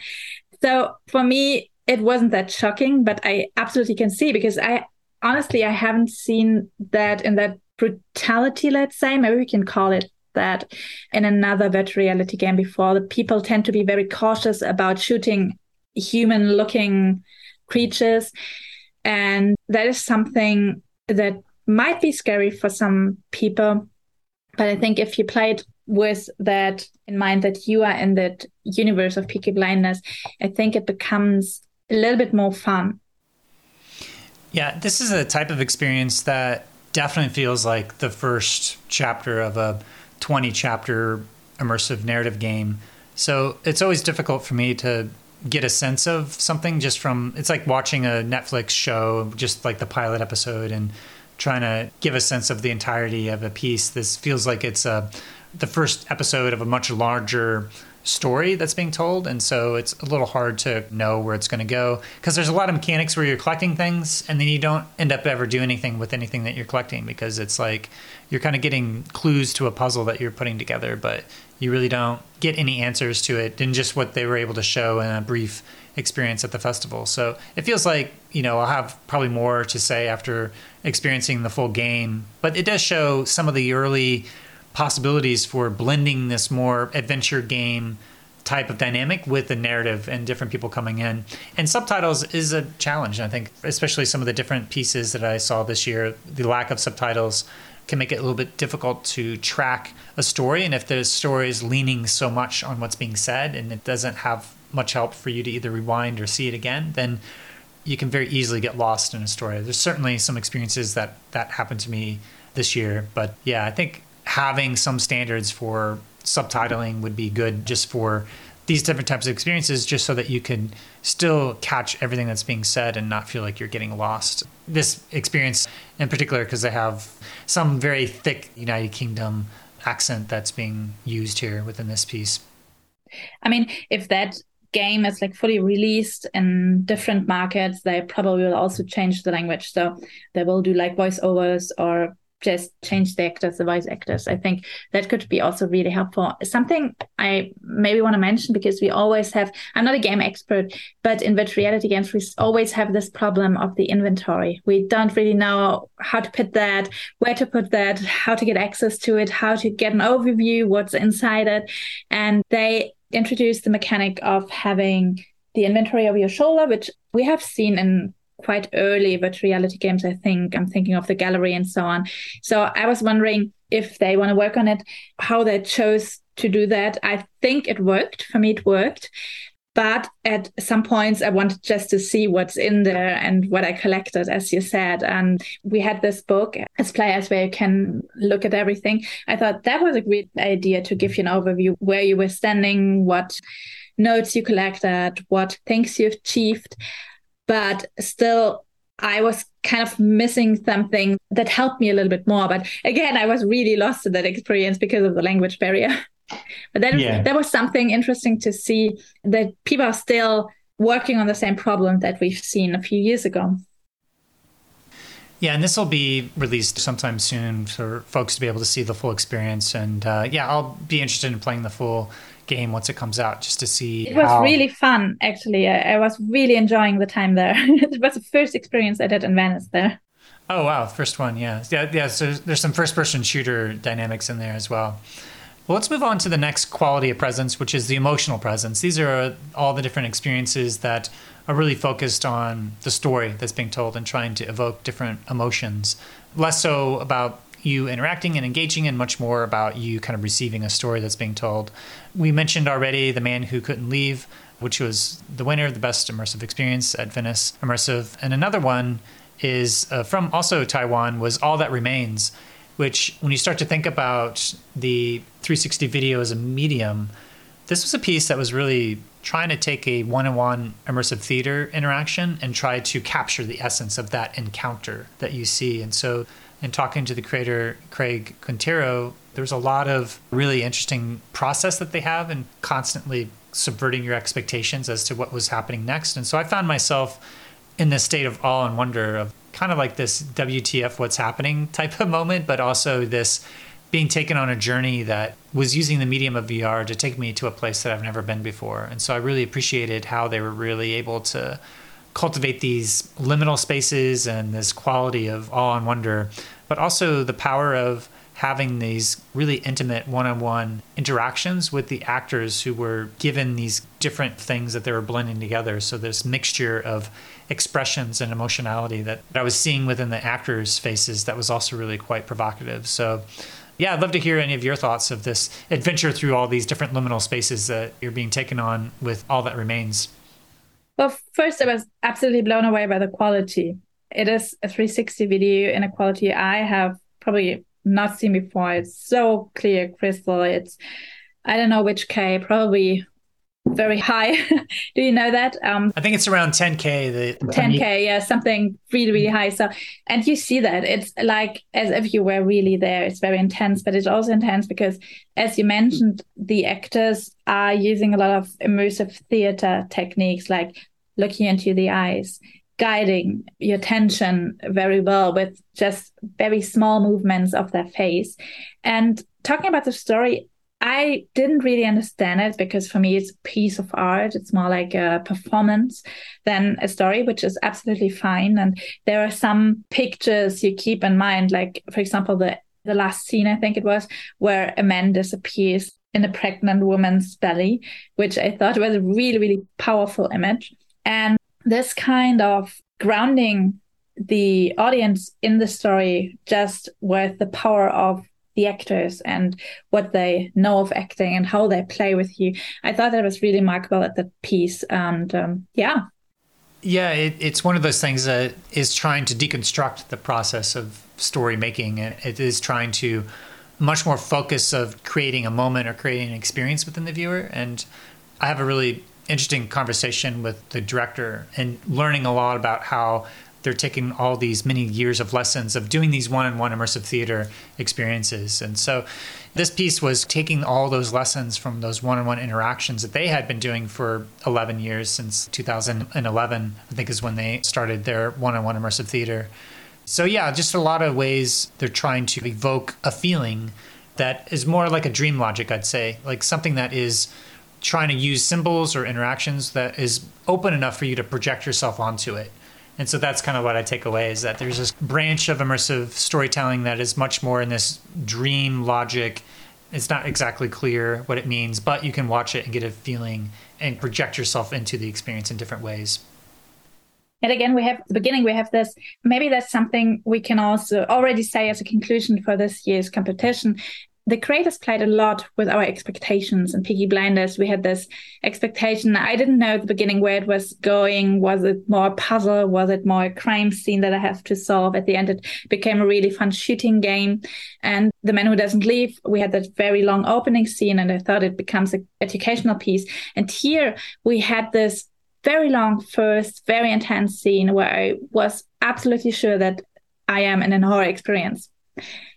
So for me, it wasn't that shocking, but I absolutely can see because I honestly, I haven't seen that in that brutality, let's say. Maybe we can call it that in another virtual reality game before. The people tend to be very cautious about shooting human looking creatures and that is something that might be scary for some people. But I think if you play it with that in mind that you are in that universe of Peaky Blinders, I think it becomes a little bit more fun. Yeah, this is a type of experience that definitely feels like the first chapter of a 20 chapter immersive narrative game. So it's always difficult for me to get a sense of something just from it's like watching a Netflix show, just like the pilot episode, and trying to give a sense of the entirety of a piece. This feels like it's a the first episode of a much larger story that's being told and so it's a little hard to know where it's going to go because there's a lot of mechanics where you're collecting things and then you don't end up ever doing anything with anything that you're collecting because it's like you're kind of getting clues to a puzzle that you're putting together but you really don't get any answers to it than just what they were able to show in a brief experience at the festival. So it feels like, you know, I'll have probably more to say after experiencing the full game, but it does show some of the early possibilities for blending this more adventure game type of dynamic with the narrative and different people coming in. And subtitles is a challenge, I think, especially some of the different pieces that I saw this year. The lack of subtitles can make it a little bit difficult to track a story. And if the story is leaning so much on what's being said and it doesn't have much help for you to either rewind or see it again, then you can very easily get lost in a story. There's certainly some experiences that that happened to me this year, but yeah, I think having some standards for subtitling would be good just for these different types of experiences just so that you can still catch everything that's being said and not feel like you're getting lost. This experience in particular because they have some very thick United Kingdom accent that's being used here within this piece. I mean, if that game is like fully released in different markets, they probably will also change the language. So they will do like voiceovers or just change the actors, the voice actors. I think that could be also really helpful. Something I maybe want to mention because we always have, I'm not a game expert, but in virtual reality games, we always have this problem of the inventory. We don't really know how to put that, where to put that, how to get access to it, how to get an overview, what's inside it. And they introduced the mechanic of having the inventory over your shoulder, which we have seen in quite early virtual reality games, I think. I'm thinking of the gallery and so on. So I was wondering if they want to work on it, how they chose to do that. I think it worked. For me, it worked. But at some points, I wanted just to see what's in there and what I collected, as you said. And we had this book as players where you can look at everything. I thought that was a great idea to give you an overview where you were standing, what notes you collected, what things you've achieved but still I was kind of missing something that helped me a little bit more. But again, I was really lost in that experience because of the language barrier. *laughs* But that, yeah. that was something interesting to see that people are still working on the same problem that we've seen a few years ago. Yeah, and this will be released sometime soon for folks to be able to see the full experience. And uh, yeah, I'll be interested in playing the full game once it comes out just to see. It was how... really fun, actually. I, I, was really enjoying the time there. *laughs* it was the first experience I did in Venice there. Oh wow, first one, yeah, yeah, yeah. So there's some first-person shooter dynamics in there as well. Well, let's move on to the next quality of presence, which is the emotional presence. These are all the different experiences that are really focused on the story that's being told and trying to evoke different emotions. Less so about you interacting and engaging, and much more about you kind of receiving a story that's being told. We mentioned already The Man Who Couldn't Leave, which was the winner of the best immersive experience at Venice Immersive. And another one is uh, from also Taiwan was All That Remains, which when you start to think about the 360 video as a medium, this was a piece that was really trying to take a one-on-one immersive theater interaction and try to capture the essence of that encounter that you see. And so in talking to the creator Craig Quintero, there's a lot of really interesting process that they have and constantly subverting your expectations as to what was happening next. And so I found myself in this state of awe and wonder of kind of like this WTF what's happening type of moment, but also this being taken on a journey that was using the medium of VR to take me to a place that I've never been before. And so I really appreciated how they were really able to cultivate these liminal spaces and this quality of awe and wonder, but also the power of having these really intimate one-on-one interactions with the actors who were given these different things that they were blending together so this mixture of expressions and emotionality that i was seeing within the actors faces that was also really quite provocative so yeah, I'd love to hear any of your thoughts of this adventure through all these different liminal spaces that you're being taken on with all that remains. Well, first, I was absolutely blown away by the quality. It is a 360 video in a quality I have probably not seen before. It's so clear, crystal. It's I don't know which K, probably very high. *laughs* Do you know that? Um, I think it's around 10k. The 10k, yeah, something really really high. So, and you see that it's like as if you were really there. It's very intense, but it's also intense because, as you mentioned, the actors are using a lot of immersive theater techniques, like looking into the eyes, guiding your attention very well with just very small movements of their face, and talking about the story I didn't really understand it because for me it's a piece of art. It's more like a performance than a story, which is absolutely fine. And there are some pictures you keep in mind, like for example the the last scene I think it was where a man disappears in a pregnant woman's belly, which I thought was a really really powerful image. And this kind of grounding the audience in the story just with the power of the actors and what they know of acting and how they play with you. I thought that was really remarkable at that piece. And um, yeah. Yeah, it, it's one of those things that is trying to deconstruct the process of story making. It is trying to much more focus of creating a moment or creating an experience within the viewer. And I have a really interesting conversation with the director and learning a lot about how they're taking all these many years of lessons of doing these one-on-one immersive theater experiences. And so this piece was taking all those lessons from those one-on-one interactions that they had been doing for 11 years since 2011 i think is when they started their one-on-one immersive theater. So yeah just a lot of ways they're trying to evoke a feeling that is more like a dream logic i'd say like something that is trying to use symbols or interactions that is open enough for you to project yourself onto it and so that's kind of what I take away is that there's this branch of immersive storytelling that is much more in this dream logic. It's not exactly clear what it means, but you can watch it and get a feeling and project yourself into the experience in different ways. And again, we have the beginning, we have this. Maybe that's something we can also already say as a conclusion for this year's competition the creators played a lot with our expectations and Peaky Blinders. We had this expectation. I didn't know at the beginning where it was going. Was it more a puzzle? Was it more a crime scene that I have to solve? At the end, it became a really fun shooting game. And The Man Who Doesn't Leave, we had that very long opening scene, and I thought it becomes an educational piece. And here we had this very long first, very intense scene where I was absolutely sure that I am in a horror experience.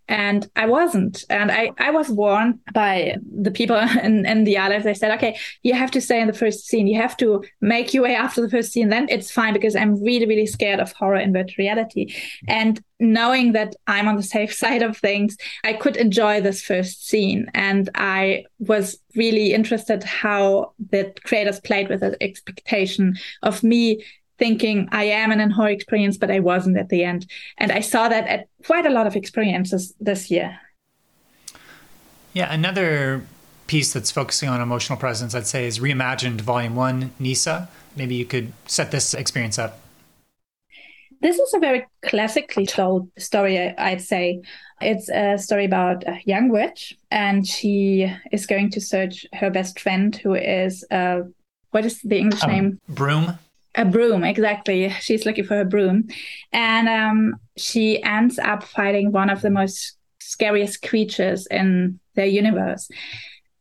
And I wasn't. And I, I was warned by the people *laughs* in, in the island. They said, okay, you have to stay in the first scene. You have to make your way after the first scene. Then it's fine because I'm really, really scared of horror in virtual reality. And knowing that I'm on the safe *laughs* side of things, I could enjoy this first scene. And I was really interested how the creators played with the expectation of me thinking I am an a experience, but I wasn't at the end. And I saw that at quite a lot of experiences this year. Yeah, another piece that's focusing on emotional presence, I'd say, is Reimagined Volume 1, Nyssa. Maybe you could set this experience up. This is a very classically told story, I'd say. It's a story about a young witch, and she is going to search her best friend, who is, uh, what is the English um, name? Broom. A broom, exactly. She's looking for a broom. And um, she ends up fighting one of the most scariest creatures in their universe.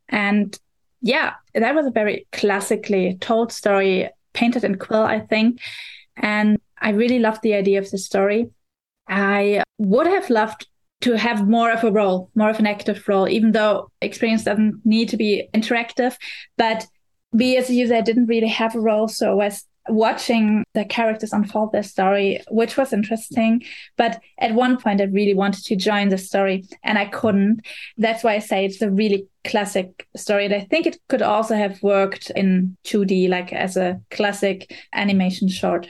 And yeah, that was a very classically told story, painted in quill, I think. And I really loved the idea of the story. I would have loved to have more of a role, more of an active role, even though experience doesn't need to be interactive. But me as a user, I didn't really have a role. So I was watching the characters unfold their story, which was interesting. But at one point, I really wanted to join the story and I couldn't. That's why I say it's a really classic story. And I think it could also have worked in 2D, like as a classic animation short.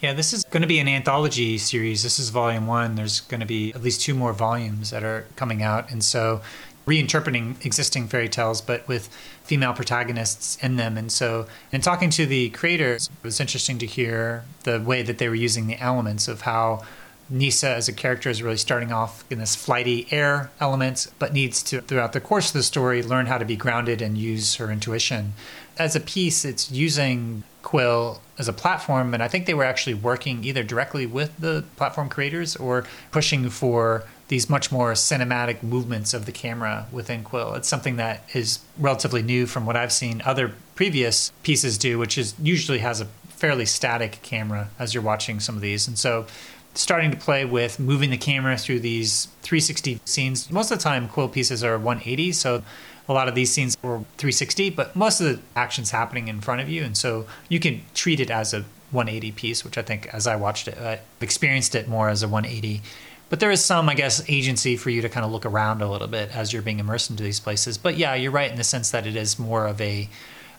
Yeah, this is going to be an anthology series. This is volume one. There's going to be at least two more volumes that are coming out. And so reinterpreting existing fairy tales, but with female protagonists in them. And so, in talking to the creators, it was interesting to hear the way that they were using the elements of how Nyssa as a character is really starting off in this flighty air element, but needs to, throughout the course of the story, learn how to be grounded and use her intuition. As a piece, it's using Quill as a platform, and I think they were actually working either directly with the platform creators or pushing for these much more cinematic movements of the camera within Quill. It's something that is relatively new from what I've seen other previous pieces do, which is usually has a fairly static camera as you're watching some of these. And so starting to play with moving the camera through these 360 scenes. Most of the time Quill pieces are 180, so a lot of these scenes were 360, but most of the action's happening in front of you, and so you can treat it as a 180 piece, which I think, as I watched it, I experienced it more as a 180. But there is some, I guess, agency for you to kind of look around a little bit as you're being immersed into these places. But yeah, you're right in the sense that it is more of a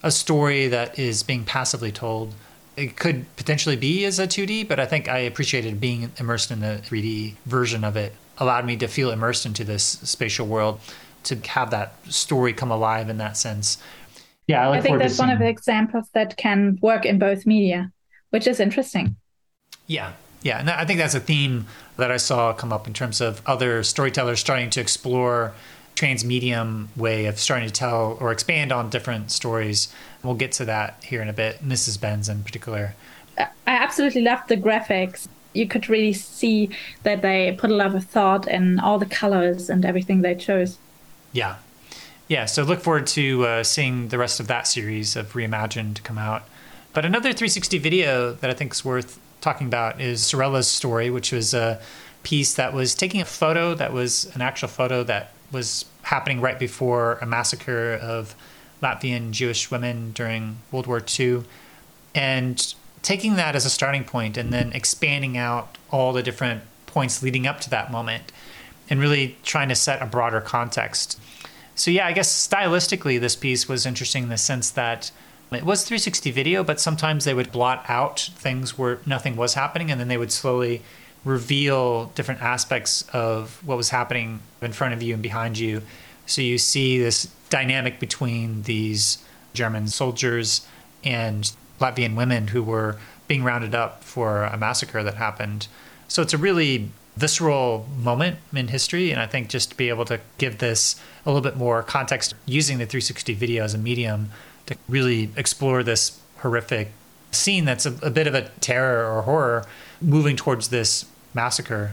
a story that is being passively told. It could potentially be as a 2D, but I think I appreciated being immersed in the 3D version of it. Allowed me to feel immersed into this spatial world to have that story come alive in that sense. Yeah, I, I think that's one of the examples that can work in both media, which is interesting. Yeah, yeah, and I think that's a theme that I saw come up in terms of other storytellers starting to explore transmedium way of starting to tell or expand on different stories. We'll get to that here in a bit. Mrs. Benz in particular. I absolutely loved the graphics. You could really see that they put a lot of thought in all the colors and everything they chose. Yeah. Yeah, so look forward to uh, seeing the rest of that series of Reimagined come out. But another 360 video that I think is worth talking about is Sorella's story, which was a piece that was taking a photo that was an actual photo that was happening right before a massacre of Latvian Jewish women during World War II. And taking that as a starting point and then expanding out all the different points leading up to that moment and really trying to set a broader context. So, yeah, I guess stylistically, this piece was interesting in the sense that it was 360 video, but sometimes they would blot out things where nothing was happening, and then they would slowly reveal different aspects of what was happening in front of you and behind you. So you see this dynamic between these German soldiers and Latvian women who were being rounded up for a massacre that happened. So it's a really visceral moment in history. And I think just to be able to give this a little bit more context using the 360 video as a medium to really explore this horrific scene that's a, a bit of a terror or horror moving towards this massacre.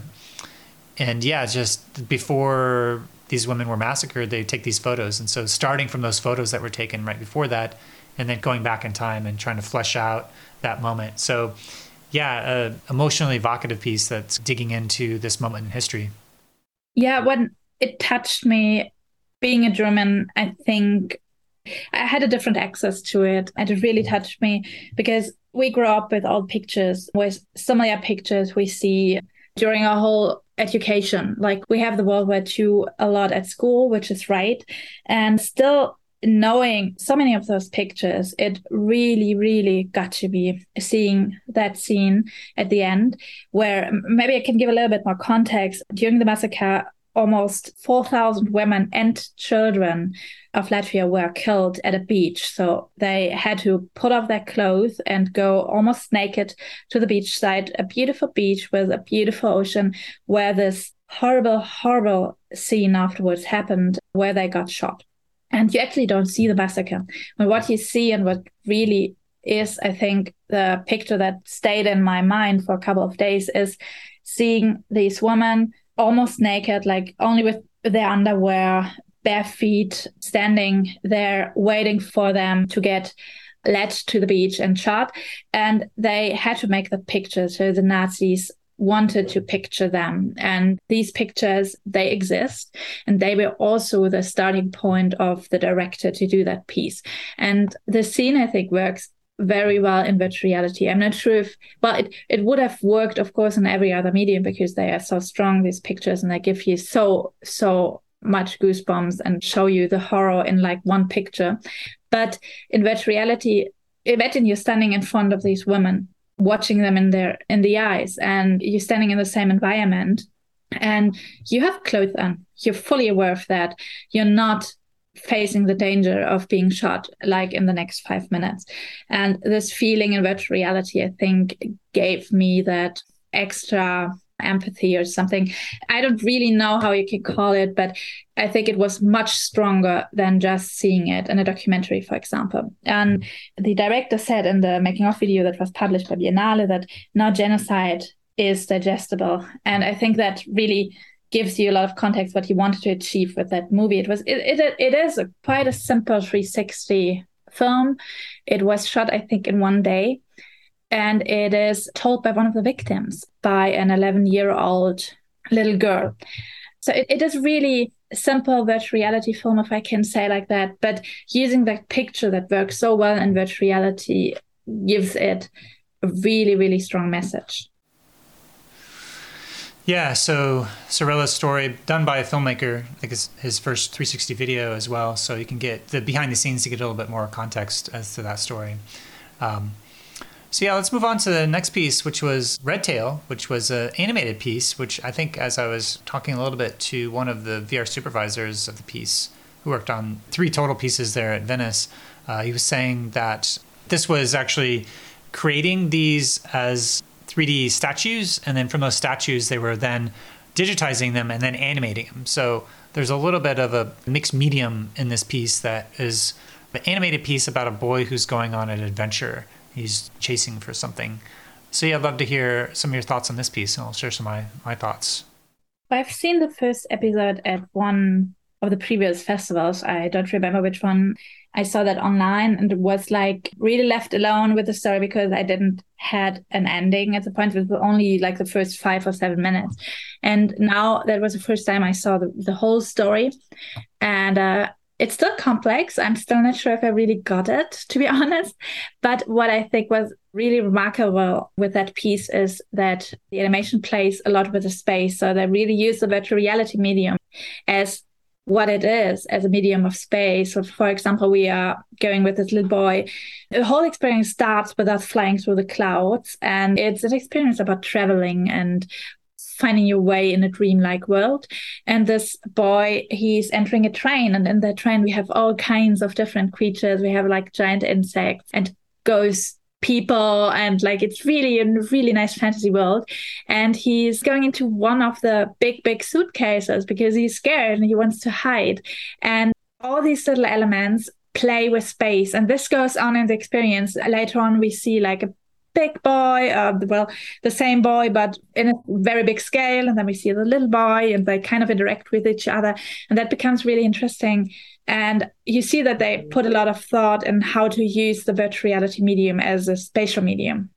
And yeah, just before these women were massacred, they take these photos. And so starting from those photos that were taken right before that, and then going back in time and trying to flesh out that moment. So yeah, a emotionally evocative piece that's digging into this moment in history. Yeah, when it touched me, being a German, I think I had a different access to it and it really touched me because we grew up with old pictures, with similar pictures we see during our whole education. Like we have the World War II a lot at school, which is right. And still knowing so many of those pictures, it really, really got to be seeing that scene at the end where maybe I can give a little bit more context. During the massacre, almost 4,000 women and children of Latvia were killed at a beach. So they had to put off their clothes and go almost naked to the beach side, a beautiful beach with a beautiful ocean where this horrible, horrible scene afterwards happened where they got shot. And you actually don't see the massacre. But what you see and what really is, I think, the picture that stayed in my mind for a couple of days is seeing these women almost naked, like only with their underwear, bare feet, standing there waiting for them to get led to the beach and shot. And they had to make the picture. So the Nazis wanted to picture them. And these pictures, they exist. And they were also the starting point of the director to do that piece. And the scene, I think, works very well in virtual reality. I'm not sure if well it, it would have worked of course in every other medium because they are so strong these pictures and they give you so so much goosebumps and show you the horror in like one picture. But in virtual reality, imagine you're standing in front of these women, watching them in their in the eyes, and you're standing in the same environment and you have clothes on. You're fully aware of that. You're not facing the danger of being shot like in the next five minutes. And this feeling in virtual reality i think gave me that extra empathy or something. I don't really know how you can call it but i think it was much stronger than just seeing it in a documentary for example. And the director said in the making of video that was published by biennale that now genocide is digestible. And i think that really gives you a lot of context what he wanted to achieve with that movie. It was it it, it is a, quite a simple 360 film. It was shot, I think, in one day, and it is told by one of the victims, by an 11 year old little girl. So it, it is really simple virtual reality film, if I can say like that. But using that picture that works so well in virtual reality gives it a really, really strong message. Yeah, so Sorella's story, done by a filmmaker, I think it's his first 360 video as well. So you can get the behind the scenes to get a little bit more context as to that story. Um, so yeah, let's move on to the next piece, which was Red Tail, which was an animated piece. Which I think, as I was talking a little bit to one of the VR supervisors of the piece, who worked on three total pieces there at Venice, uh, he was saying that this was actually creating these as 3D statues, and then from those statues, they were then digitizing them and then animating them. So there's a little bit of a mixed medium in this piece that is an animated piece about a boy who's going on an adventure. He's chasing for something. So yeah, I'd love to hear some of your thoughts on this piece, and I'll share some of my, my thoughts. I've seen the first episode at one of the previous festivals. I don't remember which one. I saw that online and was like really left alone with the story because I didn't had an ending at the point. It was only like the first five or seven minutes. And now that was the first time I saw the, the whole story. And uh, it's still complex. I'm still not sure if I really got it, *laughs* to be honest. But what I think was really remarkable with that piece is that the animation plays a lot with the space. So they really use the virtual reality medium as what it is as a medium of space. So, for example, we are going with this little boy. The whole experience starts with us flying through the clouds, and it's an experience about traveling and finding your way in a dreamlike world. And this boy, he's entering a train, and in the train, we have all kinds of different creatures. We have like giant insects and ghosts people and like it's really a really nice fantasy world. And he's going into one of the big big suitcases because he's scared and he wants to hide. And all these little elements play with space. And this goes on in the experience. Later on we see like a big boy uh, well the same boy but in a very big scale. And then we see the little boy and they kind of interact with each other. And that becomes really interesting and you see that they put a lot of thought in how to use the virtual reality medium as a spatial medium.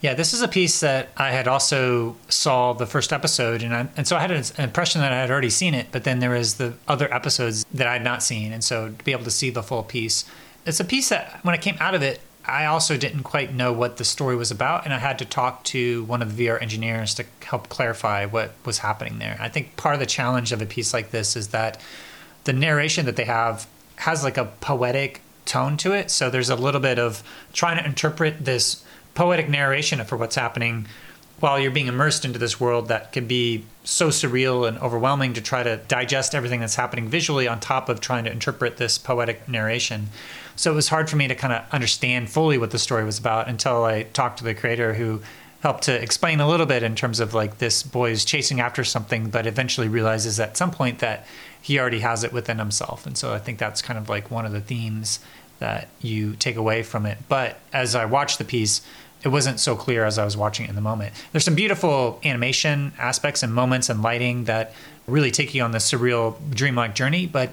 Yeah, this is a piece that I had also saw the first episode, and I, and so I had an impression that I had already seen it, but then there was the other episodes that I had not seen, and so to be able to see the full piece, it's a piece that when I came out of it, I also didn't quite know what the story was about, and I had to talk to one of the VR engineers to help clarify what was happening there. I think part of the challenge of a piece like this is that the narration that they have has like a poetic tone to it, so there's a little bit of trying to interpret this poetic narration for what's happening while you're being immersed into this world that can be so surreal and overwhelming to try to digest everything that's happening visually on top of trying to interpret this poetic narration. So it was hard for me to kind of understand fully what the story was about until I talked to the creator who helped to explain a little bit in terms of like this boy is chasing after something but eventually realizes at some point that he already has it within himself. And so I think that's kind of like one of the themes that you take away from it. But as I watched the piece, it wasn't so clear as I was watching it in the moment. There's some beautiful animation aspects and moments and lighting that really take you on this surreal, dreamlike journey. But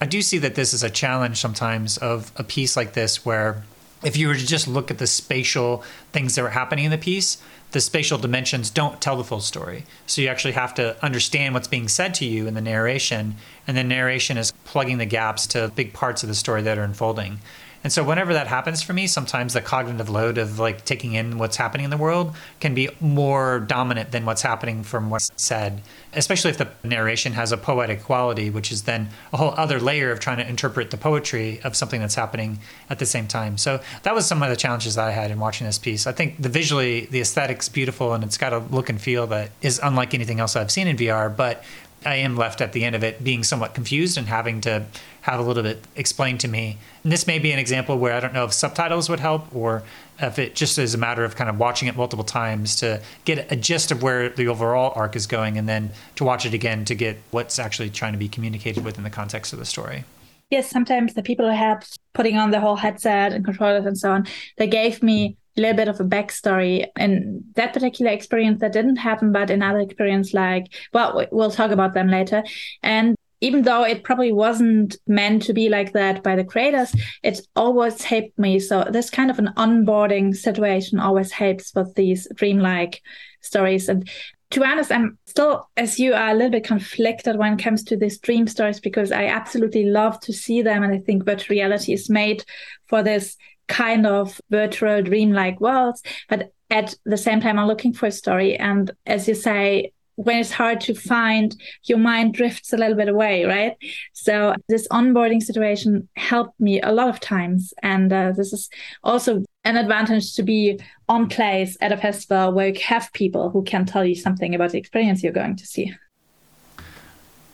I do see that this is a challenge sometimes of a piece like this where if you were to just look at the spatial things that were happening in the piece, the spatial dimensions don't tell the full story. So you actually have to understand what's being said to you in the narration, and the narration is plugging the gaps to big parts of the story that are unfolding. And so whenever that happens for me, sometimes the cognitive load of like taking in what's happening in the world can be more dominant than what's happening from what's said, especially if the narration has a poetic quality, which is then a whole other layer of trying to interpret the poetry of something that's happening at the same time. So that was some of the challenges that I had in watching this piece. I think the visually, the aesthetic's beautiful and it's got a look and feel that is unlike anything else I've seen in VR, but I am left at the end of it being somewhat confused and having to have a little bit explained to me. And this may be an example where I don't know if subtitles would help or if it just is a matter of kind of watching it multiple times to get a gist of where the overall arc is going and then to watch it again to get what's actually trying to be communicated within the context of the story. Yes, sometimes the people who helped putting on the whole headset and controllers and so on, they gave me a little bit of a backstory in that particular experience that didn't happen, but another experience like, well, we'll talk about them later. And even though it probably wasn't meant to be like that by the creators, it always helped me. So this kind of an onboarding situation always helps with these dreamlike stories. And to be honest, I'm still, as you are, a little bit conflicted when it comes to these dream stories because I absolutely love to see them. And I think virtual reality is made for this kind of virtual dreamlike worlds. But at the same time, I'm looking for a story. And as you say, when it's hard to find, your mind drifts a little bit away, right? So this onboarding situation helped me a lot of times. And uh, this is also an advantage to be on place at a festival where you have people who can tell you something about the experience you're going to see.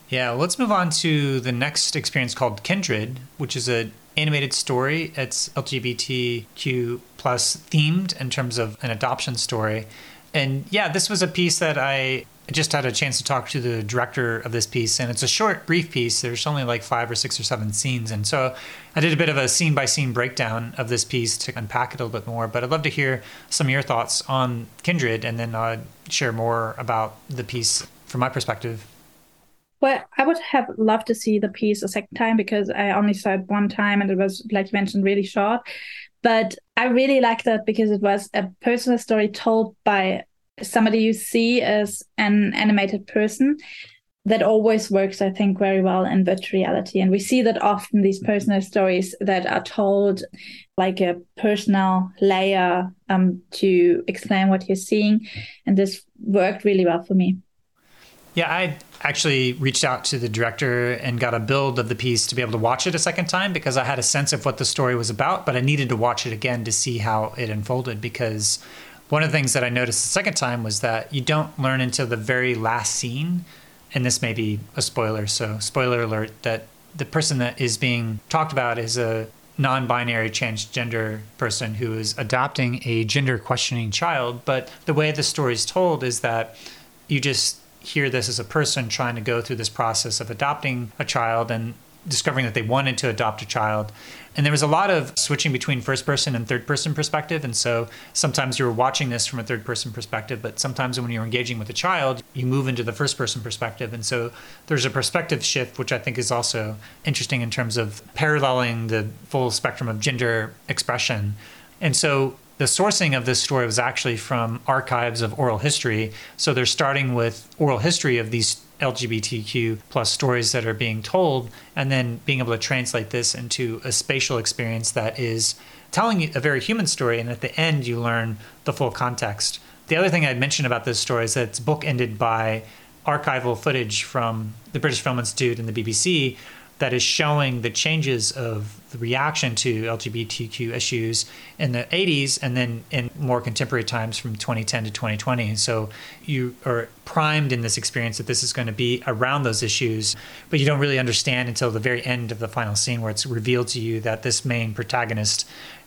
Yeah, let's move on to the next experience called Kindred, which is a animated story. It's LGBTQ plus themed in terms of an adoption story. And yeah, this was a piece that I just had a chance to talk to the director of this piece, and it's a short, brief piece. There's only like five or six or seven scenes. And so I did a bit of a scene by scene breakdown of this piece to unpack it a little bit more. But I'd love to hear some of your thoughts on Kindred, and then I'd share more about the piece from my perspective. Well, I would have loved to see the piece a second time because I only saw it one time and it was, like you mentioned, really short. But I really liked that because it was a personal story told by somebody you see as an animated person that always works, I think, very well in virtual reality. And we see that often these personal stories that are told like a personal layer um, to explain what you're seeing. And this worked really well for me. Yeah, I actually reached out to the director and got a build of the piece to be able to watch it a second time because I had a sense of what the story was about, but I needed to watch it again to see how it unfolded because one of the things that I noticed the second time was that you don't learn until the very last scene, and this may be a spoiler, so spoiler alert that the person that is being talked about is a non binary transgender person who is adopting a gender questioning child. But the way the story is told is that you just hear this as a person trying to go through this process of adopting a child and discovering that they wanted to adopt a child. And there was a lot of switching between first person and third person perspective. And so sometimes you were watching this from a third person perspective, but sometimes when you're engaging with a child, you move into the first person perspective. And so there's a perspective shift, which I think is also interesting in terms of paralleling the full spectrum of gender expression. And so the sourcing of this story was actually from archives of oral history. So they're starting with oral history of these LGBTQ plus stories that are being told, and then being able to translate this into a spatial experience that is telling a very human story. And at the end, you learn the full context. The other thing I'd mention about this story is that it's bookended by archival footage from the British Film Institute and the BBC that is showing the changes of the reaction to LGBTQ issues in the 80s and then in more contemporary times from 2010 to 2020. And so you are primed in this experience that this is going to be around those issues, but you don't really understand until the very end of the final scene where it's revealed to you that this main protagonist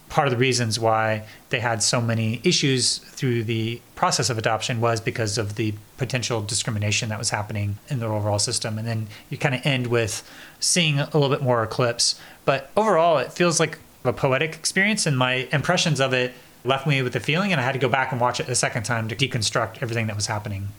part of the reasons why they had so many issues through the process of adoption was because of the potential discrimination that was happening in the overall system. And then you kind of end with seeing a little bit more eclipse. But overall, it feels like a poetic experience, and my impressions of it left me with a feeling, and I had to go back and watch it a second time to deconstruct everything that was happening.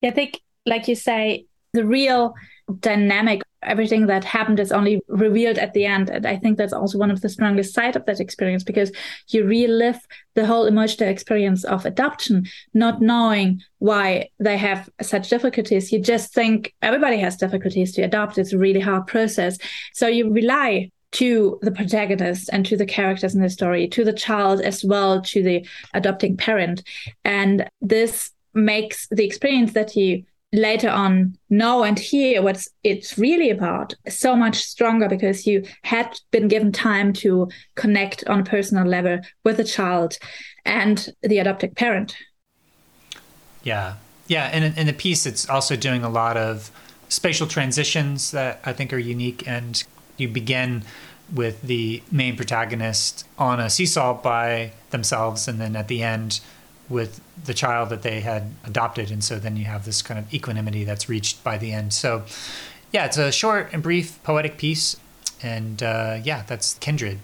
Yeah, I think, like you say, the real dynamic everything that happened is only revealed at the end. And i think that's also one of the strongest side of that experience because you relive the whole emotional experience of adoption not knowing why they have such difficulties. You just think everybody has difficulties to adopt. It's a really hard process. So you rely to the protagonist and to the characters in the story, to the child as well, to the adopting parent. And this makes the experience that you later on know and hear what it's really about so much stronger because you had been given time to connect on a personal level with the child and the adopted parent. Yeah. Yeah. And in the piece, it's also doing a lot of spatial transitions that I think are unique. And you begin with the main protagonist on a seesaw by themselves. And then at the end, with the child that they had adopted. And so then you have this kind of equanimity that's reached by the end. So, yeah, it's a short and brief poetic piece. And uh, yeah, that's Kindred.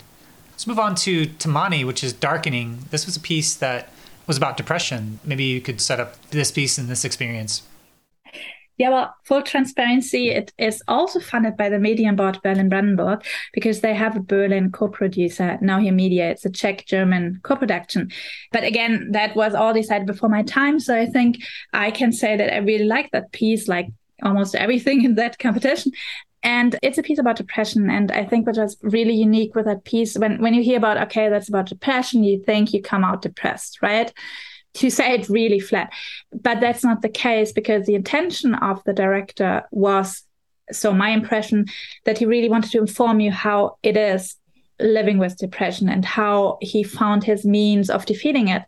Let's move on to Tmání, which is Darkening. This was a piece that was about depression. Maybe you could set up this piece and this experience. Yeah, well, full transparency, it is also funded by the Medienboard Berlin Brandenburg because they have a Berlin co producer, Now Hear Media. It's a Czech German co production. But again, that was all decided before my time. So I think I can say that I really like that piece, like almost everything in that competition. And it's a piece about depression. And I think what was really unique with that piece, when, when you hear about, okay, that's about depression, you think you come out depressed, right? To say it really flat. But that's not the case because the intention of the director was, so my impression, that he really wanted to inform you how it is living with depression and how he found his means of defeating it.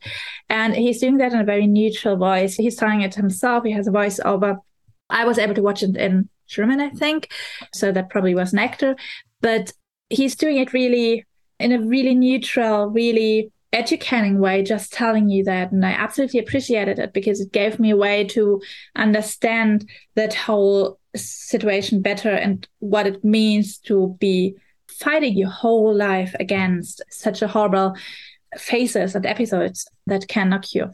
And he's doing that in a very neutral voice. He's telling it himself. He has a voiceover. I was able to watch it in German, I think. So that probably was an actor. But he's doing it really in a really neutral, really educating way, just telling you that. And I absolutely appreciated it because it gave me a way to understand that whole situation better and what it means to be fighting your whole life against such a horrible phases and episodes that can knock you.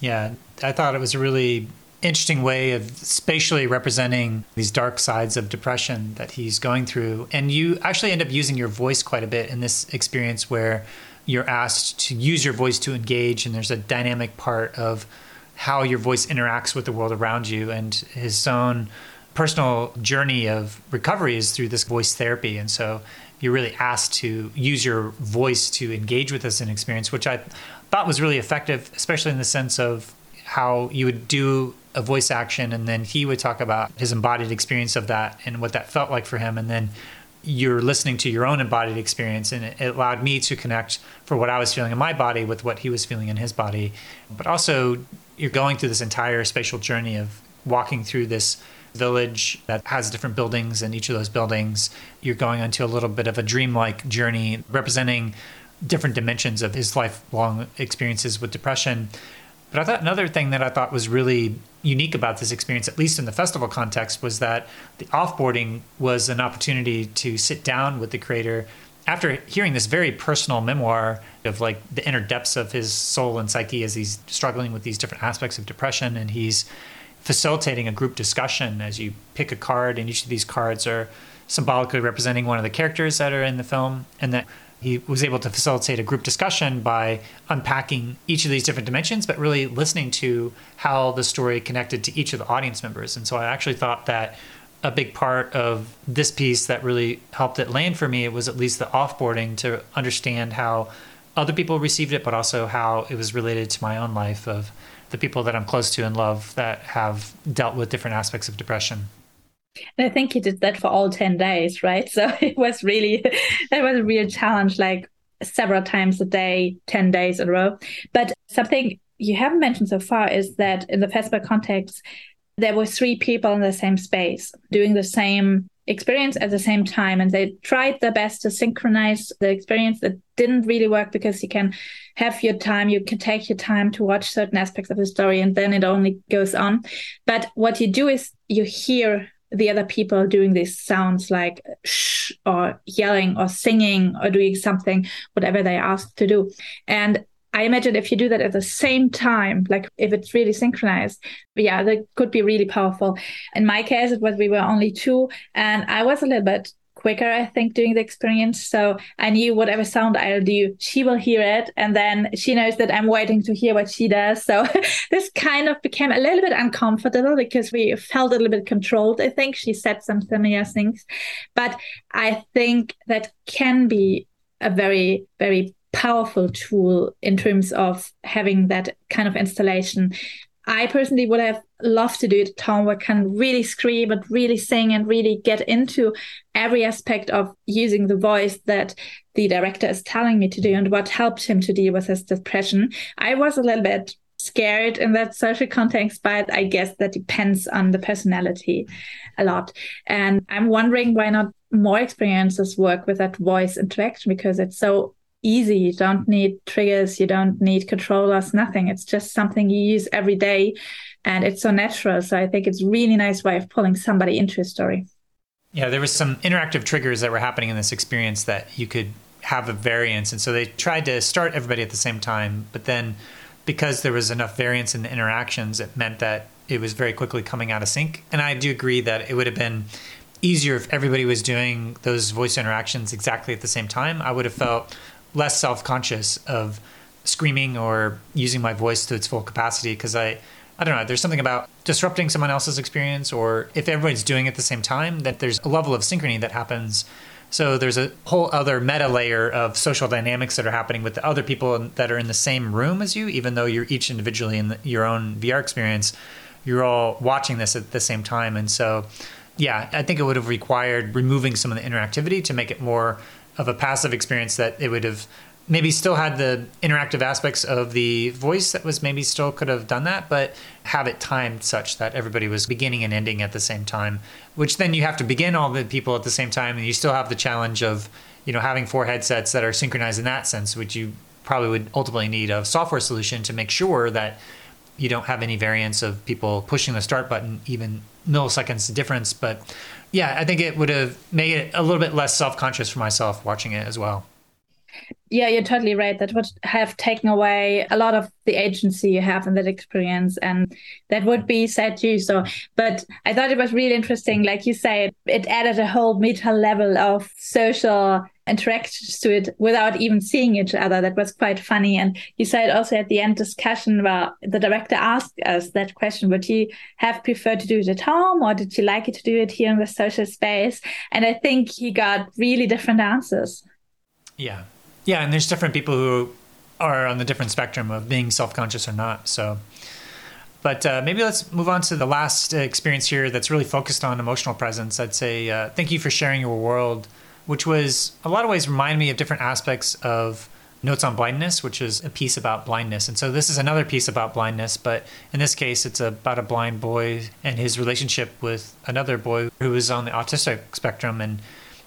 Yeah, I thought it was a really interesting way of spatially representing these dark sides of depression that he's going through. And you actually end up using your voice quite a bit in this experience where you're asked to use your voice to engage, and there's a dynamic part of how your voice interacts with the world around you. And his own personal journey of recovery is through this voice therapy. And so you're really asked to use your voice to engage with this experience, which I thought was really effective, especially in the sense of how you would do a voice action and then he would talk about his embodied experience of that and what that felt like for him and then you're listening to your own embodied experience and it allowed me to connect for what I was feeling in my body with what he was feeling in his body. But also you're going through this entire spatial journey of walking through this village that has different buildings and each of those buildings you're going onto a little bit of a dreamlike journey representing different dimensions of his lifelong experiences with depression but I thought another thing that I thought was really unique about this experience, at least in the festival context, was that the offboarding was an opportunity to sit down with the creator after hearing this very personal memoir of like the inner depths of his soul and psyche as he's struggling with these different aspects of depression. And he's facilitating a group discussion as you pick a card and each of these cards are symbolically representing one of the characters that are in the film. And that he was able to facilitate a group discussion by unpacking each of these different dimensions, but really listening to how the story connected to each of the audience members. And so I actually thought that a big part of this piece that really helped it land for me was at least the offboarding to understand how other people received it, but also how it was related to my own life of the people that I'm close to and love that have dealt with different aspects of depression. And I think he did that for all 10 days, right? *laughs* So it was really, it was a real challenge, like several times a day, 10 days in a row. But something you haven't mentioned so far is that in the festival context, there were three people in the same space doing the same experience at the same time and they tried their best to synchronize the experience that didn't really work because you can have your time you can take your time to watch certain aspects of the story and then it only goes on but what you do is you hear the other people doing these sounds like shh or yelling or singing or doing something, whatever they asked to do. And I imagine if you do that at the same time, like if it's really synchronized, yeah, that could be really powerful. In my case, it was we were only two, and I was a little bit quicker, I think, doing the experience. So I knew whatever sound I'll do, she will hear it. And then she knows that I'm waiting to hear what she does. So *laughs* this kind of became a little bit uncomfortable because we felt a little bit controlled. I think she said some similar things. But I think that can be a very, very powerful tool in terms of having that kind of installation I personally would have loved to do it at home where I can really scream and really sing and really get into every aspect of using the voice that the director is telling me to do and what helped him to deal with his depression. I was a little bit scared in that social context, but I guess that depends on the personality a lot. And I'm wondering why not more experiences work with that voice interaction because it's so easy. You don't need triggers, you don't need controllers, nothing. It's just something you use every day and it's so natural. So I think it's really nice way of pulling somebody into a story. Yeah, there was some interactive triggers that were happening in this experience that you could have a variance. And so they tried to start everybody at the same time, but then because there was enough variance in the interactions, it meant that it was very quickly coming out of sync. And I do agree that it would have been easier if everybody was doing those voice interactions exactly at the same time. I would have felt less self conscious of screaming or using my voice to its full capacity because I I don't know, there's something about disrupting someone else's experience or if everybody's doing it at the same time that there's a level of synchrony that happens. So there's a whole other meta layer of social dynamics that are happening with the other people that are in the same room as you, even though you're each individually in the, your own VR experience. You're all watching this at the same time, and so yeah, I think it would have required removing some of the interactivity to make it more of a passive experience that it would have maybe still had the interactive aspects of the voice that was maybe still could have done that, but have it timed such that everybody was beginning and ending at the same time, which then you have to begin all the people at the same time and you still have the challenge of, you know, having four headsets that are synchronized in that sense, which you probably would ultimately need a software solution to make sure that you don't have any variance of people pushing the start button even milliseconds difference, but yeah, I think it would have made it a little bit less self conscious for myself watching it as well. Yeah, you're totally right. That would have taken away a lot of the agency you have in that experience, and that would be sad too. So, but I thought it was really interesting. Like you say, it added a whole meta level of social interactions to it without even seeing each other. That was quite funny. And you said also at the end discussion where the director asked us that question, would you have preferred to do it at home or did you like it to do it here in the social space? And I think he got really different answers. Yeah. Yeah. And there's different people who are on the different spectrum of being self-conscious or not. So, but uh, maybe let's move on to the last experience here that's really focused on emotional presence. I'd say uh, thank you for sharing your world which was a lot of ways remind me of different aspects of Notes on Blindness, which is a piece about blindness. And so this is another piece about blindness, but in this case, it's about a blind boy and his relationship with another boy who is on the autistic spectrum and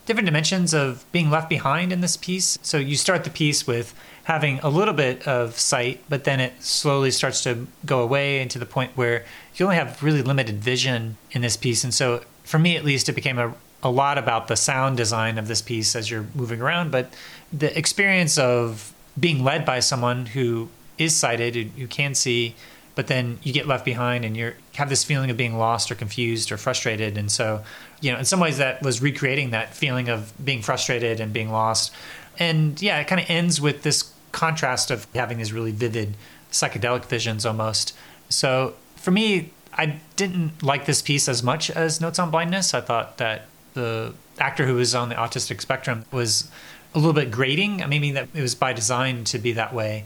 different dimensions of being left behind in this piece. So you start the piece with having a little bit of sight, but then it slowly starts to go away and to the point where you only have really limited vision in this piece. And so for me at least, it became a a lot about the sound design of this piece as you're moving around, but the experience of being led by someone who is sighted, who you can see, but then you get left behind and you have this feeling of being lost or confused or frustrated. And so, you know, in some ways that was recreating that feeling of being frustrated and being lost. And yeah, it kind of ends with this contrast of having these really vivid psychedelic visions almost. So for me, I didn't like this piece as much as Notes on Blindness. I thought that the actor who was on the autistic spectrum was a little bit grating. Maybe that it was by design to be that way,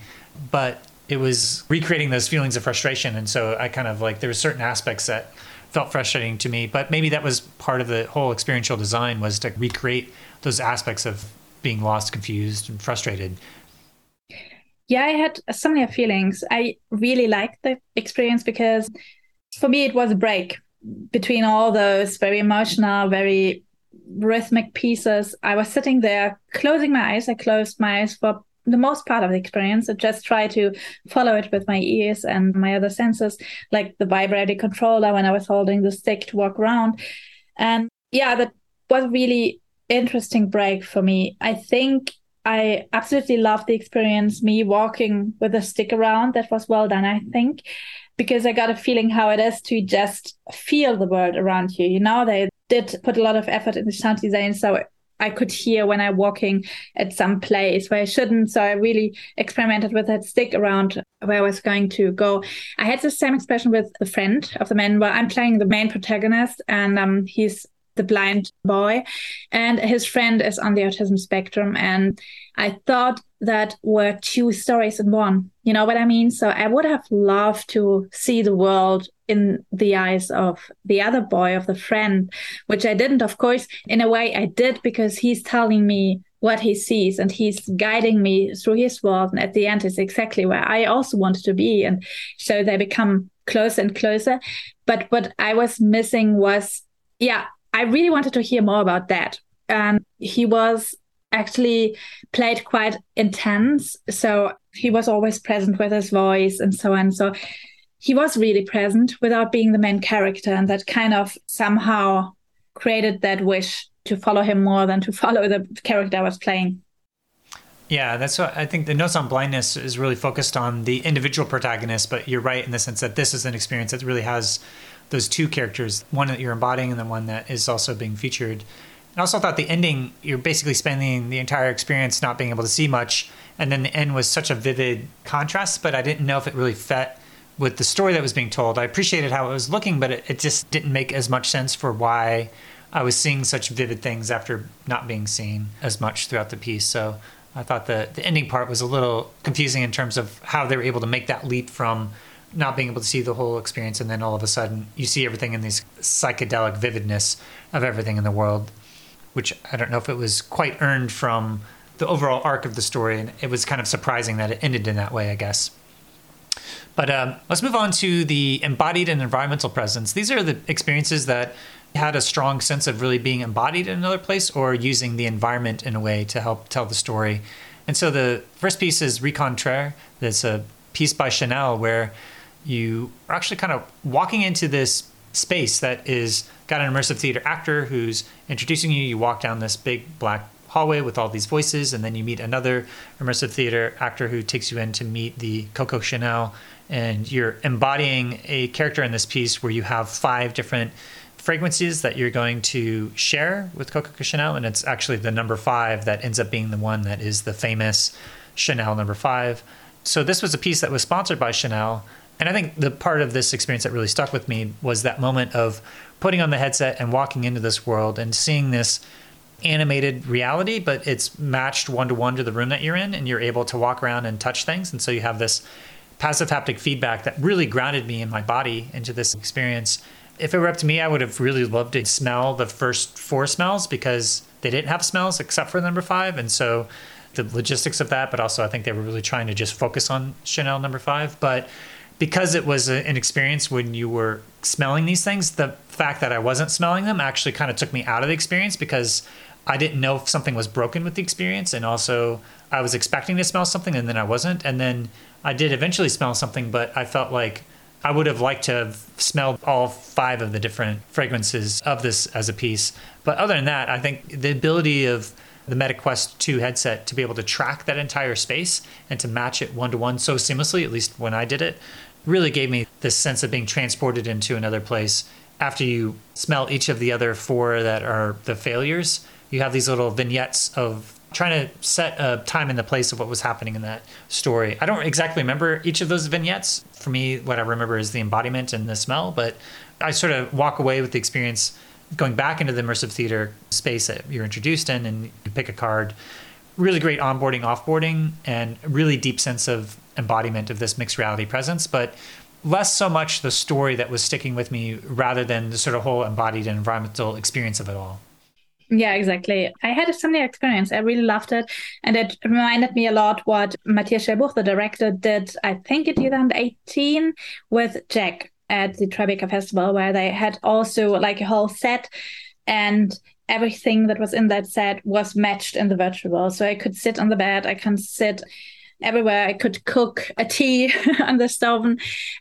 but it was recreating those feelings of frustration. And so I kind of like there were certain aspects that felt frustrating to me, but maybe that was part of the whole experiential design was to recreate those aspects of being lost, confused, and frustrated. Yeah, I had similar feelings. I really liked the experience because for me, it was a break between all those very emotional, very rhythmic pieces. I was sitting there closing my eyes. I closed my eyes for the most part of the experience. I just try to follow it with my ears and my other senses, like the vibrating controller when I was holding the stick to walk around. And yeah, that was a really interesting break for me. I think I absolutely loved the experience, me walking with a stick around. That was well done, I think because I got a feeling how it is to just feel the world around you. You know, they did put a lot of effort in the sound design. So I could hear when I'm walking at some place where I shouldn't. So I really experimented with that stick around where I was going to go. I had the same expression with the friend of the man where I'm playing the main protagonist and um, he's the blind boy and his friend is on the autism spectrum. And I thought that were two stories in one. You know what I mean? So I would have loved to see the world in the eyes of the other boy, of the friend, which I didn't. Of course, in a way, I did because he's telling me what he sees and he's guiding me through his world. And at the end, is exactly where I also wanted to be. And so they become closer and closer. But what I was missing was, yeah, I really wanted to hear more about that. And he was actually played quite intense. So he was always present with his voice and so on. So he was really present without being the main character. And that kind of somehow created that wish to follow him more than to *laughs* follow the character I was playing. Yeah, that's what I think the Notes on Blindness is really focused on the individual protagonist, but you're right in the sense that this is an experience that really has those two characters, one that you're embodying and then one that is also being featured. I also thought the ending, you're basically spending the entire experience not being able to see much. And then the end was such a vivid contrast, but I didn't know if it really fit with the story that was being told. I appreciated how it was looking, but it, it just didn't make as much sense for why I was seeing such vivid things after not being seen as much throughout the piece. So I thought the, the ending part was a little confusing in terms of how they were able to make that leap from not being able to see the whole experience and then all of a sudden you see everything in this psychedelic vividness of everything in the world which I don't know if it was quite earned from the overall arc of the story, and it was kind of surprising that it ended in that way, I guess. But um, let's move on to the embodied and environmental presence. These are the experiences that had a strong sense of really being embodied in another place or using the environment in a way to help tell the story. And so the first piece is Rencontre. That's a piece by Chanel where you are actually kind of walking into this space that is got an immersive theater actor who's introducing you. You walk down this big black hallway with all these voices, and then you meet another immersive theater actor who takes you in to meet the Coco Chanel. And you're embodying a character in this piece where you have five different fragrances that you're going to share with Coco Chanel. And it's actually the number five that ends up being the one that is the famous Chanel number five. So this was a piece that was sponsored by Chanel. And I think the part of this experience that really stuck with me was that moment of putting on the headset and walking into this world and seeing this animated reality, but it's matched one to one to the room that you're in, and you're able to walk around and touch things. And so you have this passive haptic feedback that really grounded me in my body into this experience. If it were up to me, I would have really loved to smell the first four smells because they didn't have smells except for number five. And so the logistics of that, but also I think they were really trying to just focus on Chanel number five. But because it was a, an experience when you were smelling these things, the fact that I wasn't smelling them actually kind of took me out of the experience because I didn't know if something was broken with the experience. And also, I was expecting to smell something and then I wasn't. And then I did eventually smell something, but I felt like I would have liked to have smelled all five of the different fragrances of this as a piece. But other than that, I think the ability of the MetaQuest 2 headset to be able to track that entire space and to match it one to one so seamlessly, at least when I did it, really gave me this sense of being transported into another place. After you smell each of the other four that are the failures, you have these little vignettes of trying to set a time and the place of what was happening in that story. I don't exactly remember each of those vignettes. For me, what I remember is the embodiment and the smell, but I sort of walk away with the experience going back into the immersive theater space that you're introduced in and you pick a card. Really great onboarding, offboarding, and really deep sense of embodiment of this mixed reality presence, but less so much the story that was sticking with me rather than the sort of whole embodied and environmental experience of it all. Yeah, exactly. I had a similar experience. I really loved it. And it reminded me a lot what Mathias Chelebourg, the director, did, I think in 2018 with Jack at the Tribeca Festival, where they had also like a whole set and everything that was in that set was matched in the virtual world. So I could sit on the bed, I can sit everywhere. I could cook a tea *laughs* on the stove,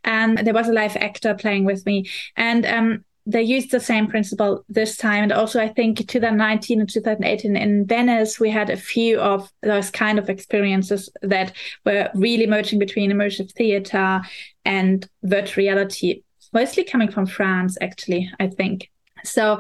and there was a live actor playing with me. And um, they used the same principle this time. And also, I think 2019 and 2018 in Venice, we had a few of those kind of experiences that were really merging between immersive theater and virtual reality, mostly coming from France, actually, I think. So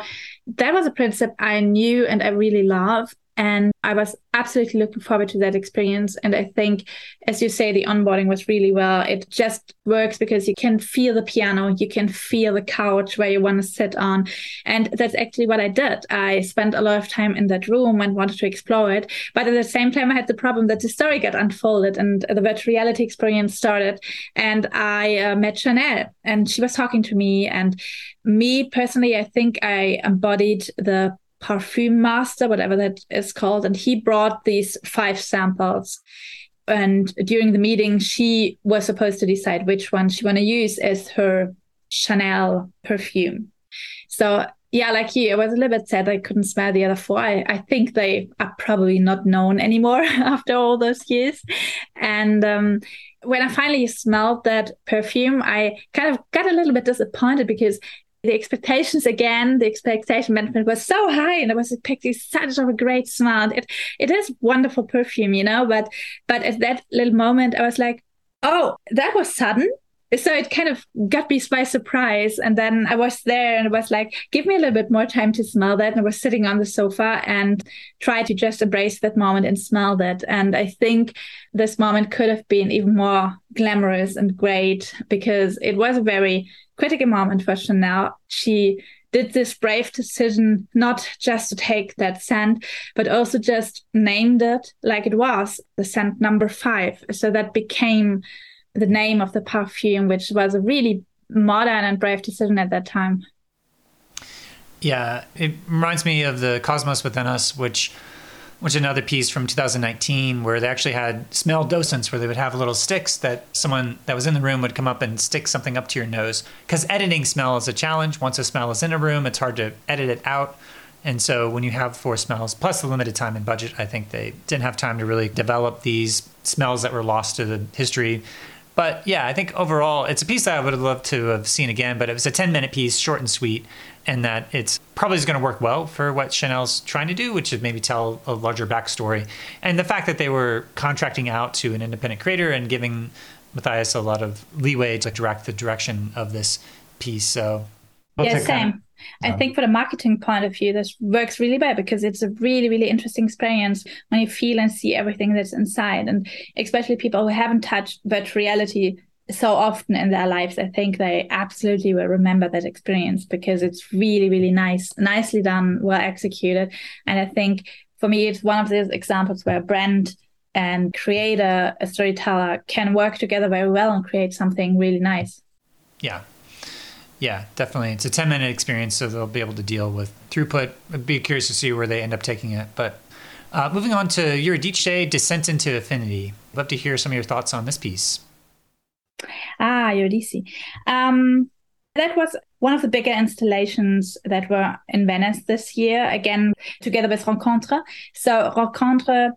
that was a principle I knew and I really love. And I was absolutely looking forward to that experience. And I think, as you say, the onboarding was really well. It just works because you can feel the piano, you can feel the couch where you want to sit on. And that's actually what I did. I spent a lot of time in that room and wanted to explore it. But at the same time, I had the problem that the story got unfolded and the virtual reality experience started. And I uh, met Chanel and she was talking to me. And me personally, I think I embodied the parfum master, whatever that is called, and he brought these five samples. And during the meeting, she was supposed to decide which one she want to use as her Chanel perfume. So yeah, like you, I was a little bit sad I couldn't smell the other four. I, I think they are probably not known anymore *laughs* after all those years. And um, when I finally smelled that perfume, I kind of got a little bit disappointed because the expectations again, the expectation management was so high, and I was expecting such of a great smell. It it is wonderful perfume, you know, but but at that little moment, I was like, oh, that was sudden. So it kind of got me by surprise. And then I was there and it was like, give me a little bit more time to smell that. And I was sitting on the sofa and try to just embrace that moment and smell that. And I think this moment could have been even more glamorous and great because it was a very critical moment for Chanel. She did this brave decision not just to take that scent, but also just named it like it was the scent number five. So that became the name of the perfume, which was a really modern and brave decision at that time. Yeah, it reminds me of the Cosmos Within Us, which which is another piece from 2019 where they actually had smell docents where they would have little sticks that someone that was in the room would come up and stick something up to your nose. Because editing smell is a challenge. Once a smell is in a room it's hard to edit it out. And so when you have four smells plus the limited time and budget i think they didn't have time to really develop these smells that were lost to the history but yeah, I think overall it's a piece that I would have loved to have seen again, but it was a 10 minute piece, short and sweet, and that it's probably is going to work well for what Chanel's trying to do, which is maybe tell a larger backstory. And the fact that they were contracting out to an independent creator and giving Mathias a lot of leeway to direct the direction of this piece. So, yeah, same. I think for the marketing point of view, this works really well because it's a really, really interesting experience when you feel and see everything that's inside. And especially people who haven't touched virtual reality so often in their lives, I think they absolutely will remember that experience because it's really, really nice, nicely done, well executed. And I think for me, it's one of those examples where a brand and creator, a storyteller can work together very well and create something really nice. Yeah, yeah, definitely. It's a 10 minute experience, so they'll be able to deal with throughput. I'd be curious to see where they end up taking it. But uh, moving on to Eurydice, Descent into Infinity. I'd love to hear some of your thoughts on this piece. Ah, Eurydice. Um, that was one of the bigger installations that were in Venice this year, again, together with Rencontre. So, Rencontre,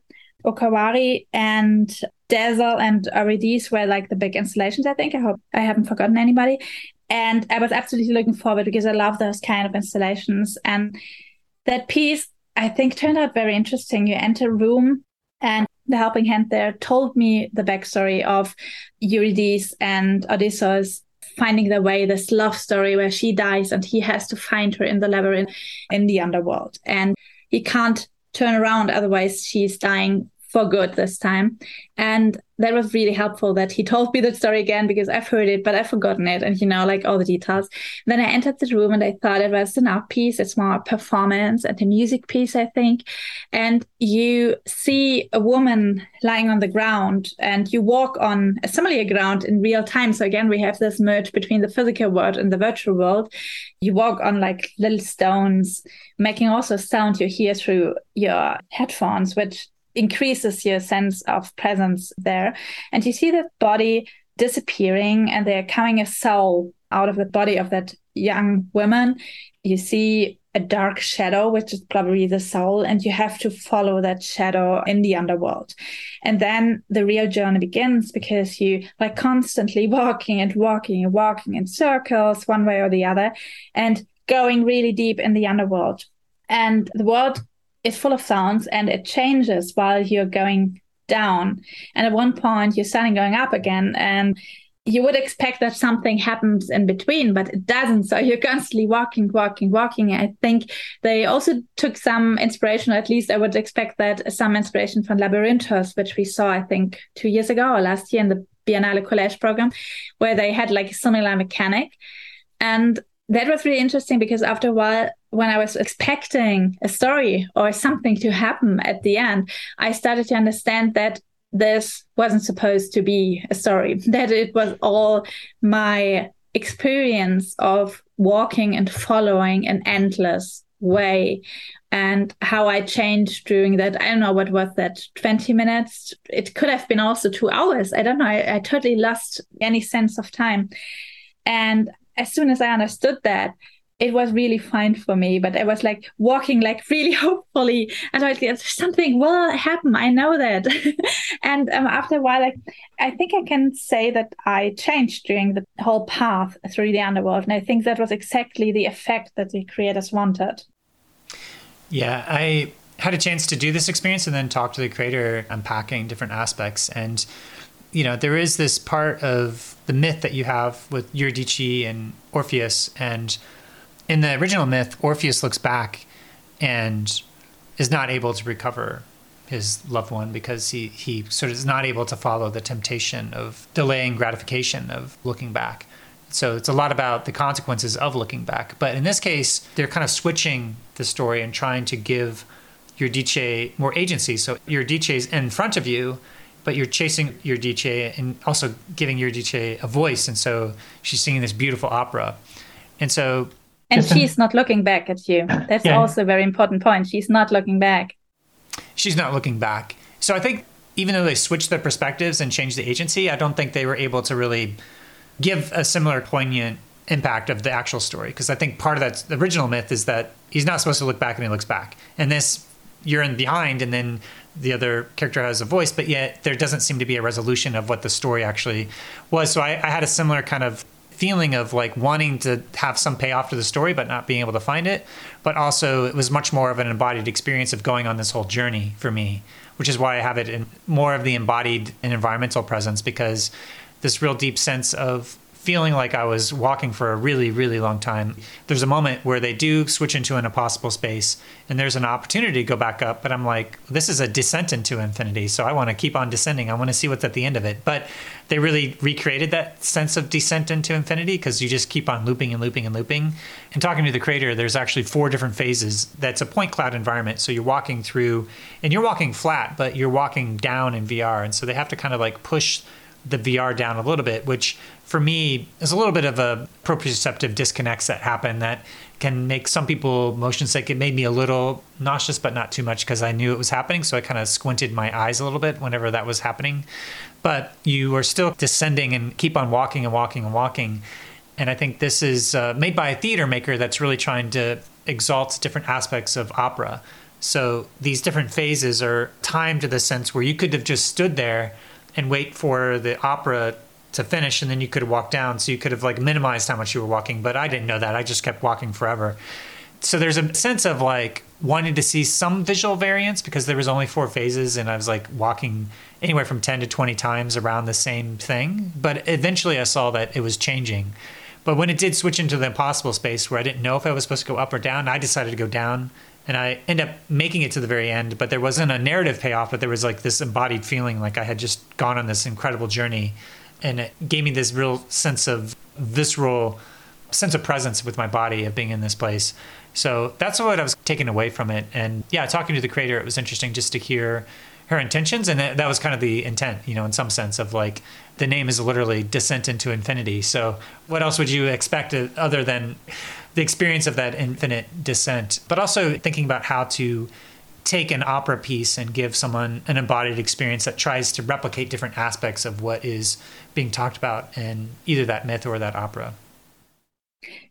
Okawari, and Dazzle and Eurydice were like the big installations, I think. I hope I haven't forgotten anybody. And I was absolutely looking forward because I love those kind of installations. And that piece, I think, turned out very interesting. You enter a room and the helping hand there told me the backstory of Eurydice and Odysseus finding their way, this love story where she dies and he has to find her in the labyrinth in the underworld. And he can't turn around, otherwise she's dying for good this time. And that was really helpful that he told me that story again because I've heard it, but I've forgotten it and, you know, like all the details. Then I entered the room and I thought it was an art piece. It's more a performance and a music piece, I think. And you see a woman lying on the ground and you walk on a similar ground in real time. So again, we have this merge between the physical world and the virtual world. You walk on like little stones, making also sound you hear through your headphones, which increases your sense of presence there. And you see the body disappearing and they're coming a soul out of the body of that young woman. You see a dark shadow, which is probably the soul, and you have to follow that shadow in the underworld. And then the real journey begins because you like constantly *laughs* walking and walking and walking in circles, one way or the other, and going really deep in the underworld. And the world is full of sounds and it changes while you're going down. And at one point, you're starting going up again. And you would expect that something happens in between, but it doesn't. So *laughs* you're constantly walking, walking, walking. I think they also took some inspiration, at least I would expect that some inspiration from Labyrinthos, which we saw, I think, two years ago or last year in the Biennale College program, where they had like a similar mechanic. And that was really interesting because after a while, when I was expecting a story or something to happen at the end, I started to understand that this wasn't supposed to be a story, *laughs* that it was all my experience of walking and following an endless way and how I changed during that. I don't know what was that 20 minutes. It could have been also two hours. I don't know. I, I totally lost any sense of time. And as soon as I understood that, it was really fine for me. But I was like walking like really *laughs* hopefully, and I was like, something will happen. I know that. *laughs* and um, after a while, like I think I can say that I changed during the whole path through the underworld, and I think that was exactly the effect that the creators wanted. Yeah, I had a chance to do this experience and then talk to the creator, unpacking different aspects and you know, there is this part of the myth that you have with Eurydice and Orpheus. And in the original myth, Orpheus looks back and is not able to recover his loved one because he, he sort of is not able to follow the temptation of delaying gratification of looking back. So it's a lot about the consequences of looking back. But in this case, they're kind of switching the story and trying to give Eurydice more agency. So Eurydice is in front of you but you're chasing Eurydice and also giving Eurydice a voice. And so she's singing this beautiful opera. And so. And she's not looking back at you. *clears throat* That's yeah. also a very important point. She's not looking back. She's not looking back. So I think even though they switched their perspectives and changed the agency, I don't think they were able to really give a similar poignant impact of the actual story. Because I think part of that the original myth is that he's not supposed to look back and he looks back. And this you're in behind and then the other character has a voice, but yet there doesn't seem to be a resolution of what the story actually was. So I, I had a similar kind of feeling of like wanting to have some payoff to the story, but not being able to find it. But also, it was much more of an embodied experience of going on this whole journey for me, which is why I have it in more of the embodied and environmental presence because this real deep sense of feeling like I was walking for a really, really long time. There's a moment where they do switch into an impossible space, and there's an opportunity to go back up. But I'm like, this is a descent into infinity, so I want to keep on descending. I want to see what's at the end of it. But they really recreated that sense of descent into infinity because you just keep on looping and looping and looping. And talking to the creator, there's actually four different phases. That's a point cloud environment. So you're walking through, and you're walking flat, but you're walking down in VR. And so they have to kind of like push the VR down a little bit, which for me is a little bit of a proprioceptive disconnects that happen that can make some people motion sick. It made me a little nauseous, but not too much because I knew it was happening. So I kind of squinted my eyes a little bit whenever that was happening. But you are still descending and keep on walking and walking and walking. And I think this is uh, made by a theater maker that's really trying to exalt different aspects of opera. So these different phases are timed to the sense where you could have just stood there and wait for the opera to finish and then you could walked down. So you could have like minimized how much you were walking but i didn't know that. I just kept walking forever. So there's a sense of like wanting to see some visual variance because there was only four phases and i was like walking anywhere from 10 to 20 times around the same thing. But eventually i saw that it was changing. But when it did switch into the impossible space where i didn't know if i was supposed to go up or down i decided to go down and I end up making it to the very end, but there wasn't a narrative payoff, but there was like this embodied feeling like I had just gone on this incredible journey. And it gave me this real sense of visceral sense of presence with my body of being in this place. So that's what I was taking away from it. And yeah, talking to the creator, it was interesting just to hear her intentions. And that, that was kind of the intent, you know, in some sense of like the name is literally descent into infinity. So what else would you expect uh, other than the experience of that infinite descent, but also thinking about how to take an opera piece and give someone an embodied experience that tries to replicate different aspects of what is being talked about in either that myth or that opera.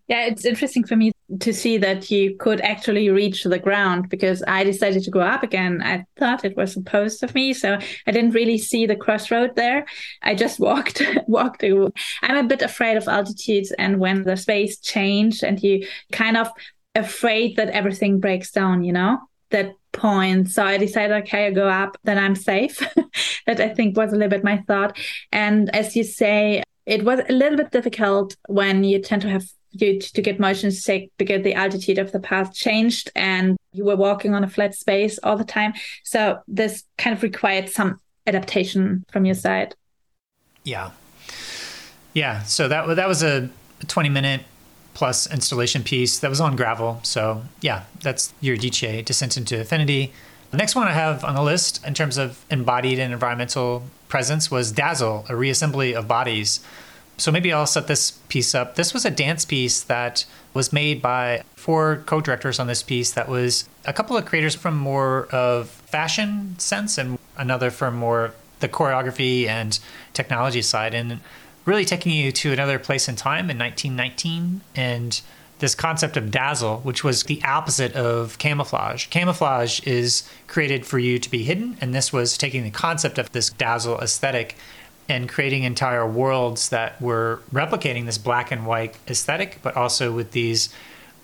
Yeah, it's interesting for me to see that you could actually reach the ground because I decided to go up again. I thought it was supposed of me, so I didn't really see the crossroad there. I just *laughs* walked, walked. I'm a bit afraid of altitudes, and when the space changed, and you kind of afraid that everything breaks down, you know, that point. So I decided, okay, I go up, then I'm safe. *laughs* that I think was a little bit my thought. And as you say, it was a little bit difficult when you tend to have you to get motion sick because the altitude of the path changed and you were walking on a flat space all the time. So this kind of required some adaptation from your side. Yeah. Yeah. So that that was a 20 minute plus installation piece that was on gravel. So yeah, that's Eurydice Descent into infinity. The next one I have on the list in terms of embodied and environmental presence was Dazzle, a reassembly of bodies so maybe I'll set this piece up. This was a dance piece that was made by four co-directors on this piece that was a couple of creators from more of fashion sense and another from more the choreography and technology side and really taking you to another place in time in 1919 and this concept of dazzle, which was the opposite of camouflage. Camouflage is created for you to be hidden, and this was taking the concept of this dazzle aesthetic and creating entire worlds that were replicating this black and white aesthetic, but also with these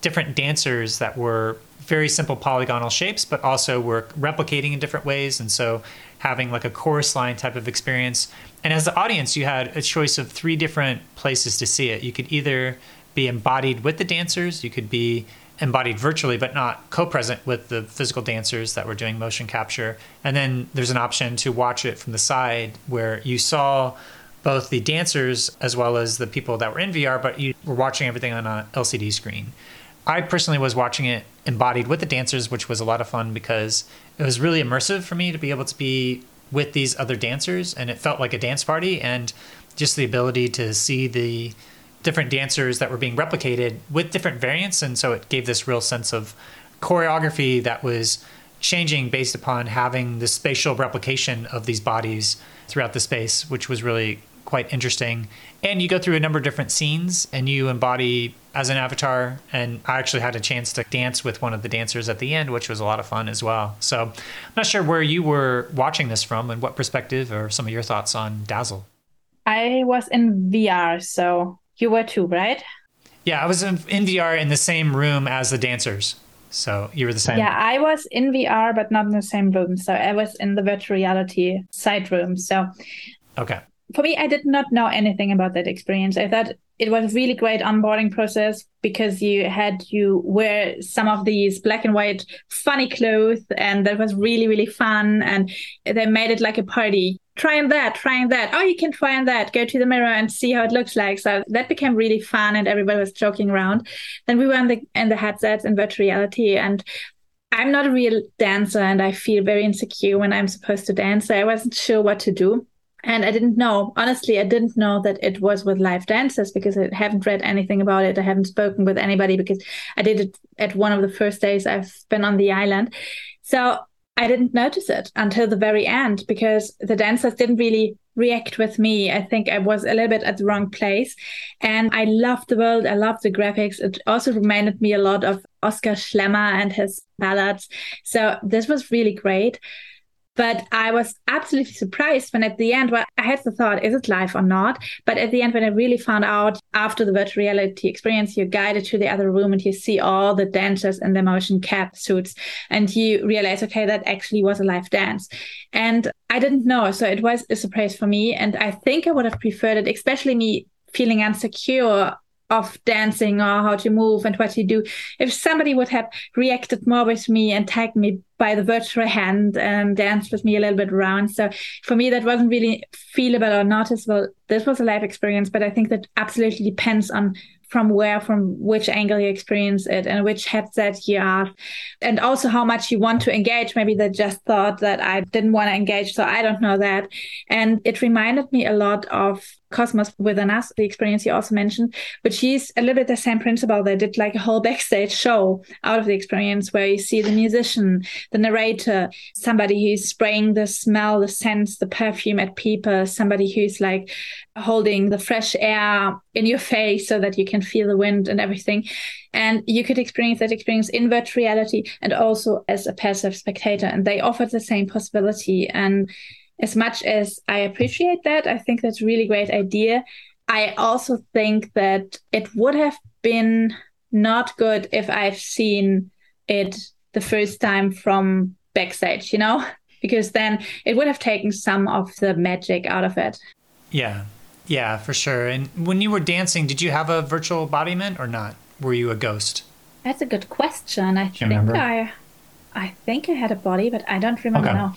different dancers that were very simple polygonal shapes, but also were replicating in different ways. And so having like a chorus line type of experience. And as the audience, you had a choice of three different places to see it. You could either be embodied with the dancers, you could be embodied virtually but not co-present with the physical dancers that were doing motion capture and then there's an option to watch it from the side where you saw both the dancers as well as the people that were in VR but you were watching everything on a LCD screen. I personally was watching it embodied with the dancers which was a lot of fun because it was really immersive for me to be able to be with these other dancers and it felt like a dance party and just the ability to see the different dancers that were being replicated with different variants. And so it gave this real sense of choreography that was changing based upon having the spatial replication of these bodies throughout the space, which was really quite interesting. And you go through a number of different scenes and you embody as an avatar. And I actually had a chance to dance with one of the dancers at the end, which was a lot of fun as well. So I'm not sure where you were watching this from and what perspective or some of your thoughts on Dazzle. I was in VR, so you were too, right? Yeah, I was in, in VR in the same room as the dancers. So you were the same. Yeah, I was in VR, but not in the same room. So I was in the virtual reality side room. So okay. For me, I did not know anything about that experience. I thought it was a really great onboarding process because you had you wear some of these black and white funny clothes and that was really really fun and they made it like a party trying that, trying that. Oh, you can try that. Go to the mirror and see how it looks like. So that became really fun, and everybody was joking around. Then we were in the in the headsets in virtual reality, and I'm not a real dancer, and I feel very insecure when I'm supposed to dance. So I wasn't sure what to do. And I didn't know, honestly, I didn't know that it was with live dancers because I haven't read anything about it. I haven't spoken with anybody because I did it at one of the first days I've been on the island. So I didn't notice it until the very end because the dancers didn't really react with me. I think I was a little bit at the wrong place. And I loved the world. I loved the graphics. It also reminded me a lot of Oskar Schlemmer and his ballads. So this was really great. But I was absolutely surprised when at the end, well, I had the thought, is it live or not? But at the end, when I really found out after the virtual reality experience, you're guided to the other room and you see all the dancers in their motion cap suits and you realize, okay, that actually was a live dance. And I didn't know. So it was a surprise for me. And I think I would have preferred it, especially me feeling insecure of dancing or how to move and what to do. If somebody would have reacted more with me and tagged me by the virtual hand and danced with me a little bit around. So for me, that wasn't really feelable or noticeable. This was a live experience, but I think that absolutely depends on from where, from which angle you experience it and which headset you have, and also how much you want to engage. Maybe they just thought that I didn't want to engage, so I don't know that. And it reminded me a lot of Cosmos Within Us, the experience you also mentioned, which is a little bit the same principle. They did like a whole backstage show out of the experience where you see the musician, the narrator, somebody who's spraying the smell, the sense, the perfume at people, somebody who's like holding the fresh air in your face so that you can feel the wind and everything. And you could experience that experience in virtual reality and also as a passive spectator. And they offered the same possibility. And as much as I appreciate that, I think that's a really great idea. I also think that it would have been not good if I've seen it the first time from backstage, you know, *laughs* because then it would have taken some of the magic out of it. Yeah. Yeah, for sure. And when you were dancing, did you have a virtual embodiment or not? Were you a ghost? That's a good question. I think remember? I I think I had a body, but I don't remember okay. now.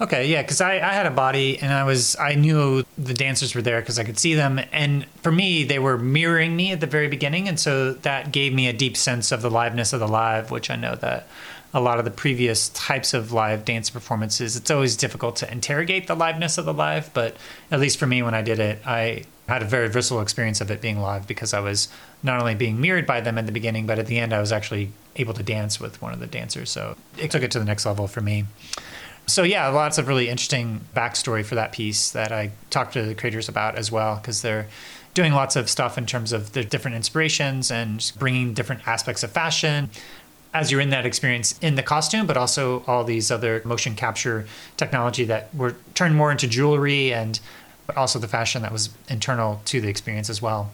Okay, yeah, because I, I had a body and I was I knew the dancers were there because I could see them, and for me they were mirroring me at the very beginning, and so that gave me a deep sense of the liveness of the live, which I know that a lot of the previous types of live dance performances, it's always difficult to interrogate the liveness of the live, but at least for me when I did it, I had a very visceral experience of it being live because I was not only being mirrored by them at the beginning, but at the end I was actually able to dance with one of the dancers. So it took it to the next level for me. So yeah, lots of really interesting backstory for that piece that I talked to the creators about as well because they're doing lots of stuff in terms of the different inspirations and bringing different aspects of fashion as you're in that experience in the costume, but also all these other motion capture technology that were turned more into jewelry and but also the fashion that was internal to the experience as well.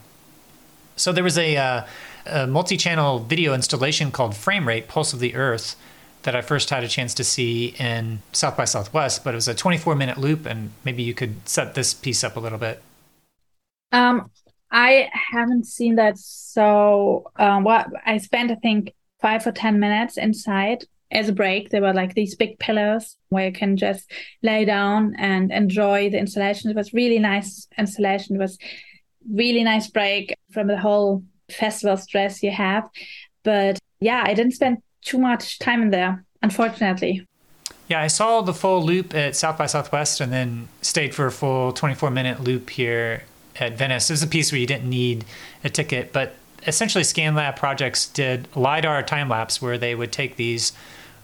So there was a, uh, a multi-channel video installation called Frame Rate Pulse of the Earth that I first had a chance to see in South by Southwest, but it was a 24 minute loop, and maybe you could set this piece up a little bit. Um, I haven't seen that, so um, what I spent, I think, five or ten minutes inside as a break. There were like these big pillars where you can just lay down and enjoy the installation. It was really nice installation. It was really nice break from the whole festival stress you have. But yeah, I didn't spend too much time in there, unfortunately. Yeah, I saw the full loop at South by Southwest and then stayed for a full 24 minute loop here at Venice. It was a piece where you didn't need a ticket, but essentially ScanLab projects did LiDAR time lapse where they would take these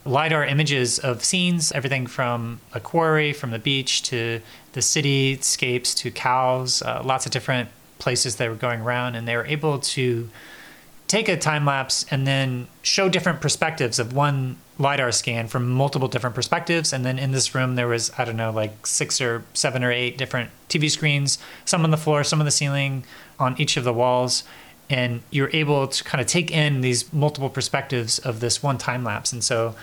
LiDAR images of scenes, everything from a quarry, from the beach to the cityscapes to cows, uh, lots of different places they were going around, and they were able to take a time lapse and then show different perspectives of one lidar scan from multiple different perspectives. And then in this room there was i don't know like six or seven or eight different tv screens some on the floor some on the ceiling on each of the walls. And you're able to kind of take in these multiple perspectives of this one time lapse. And so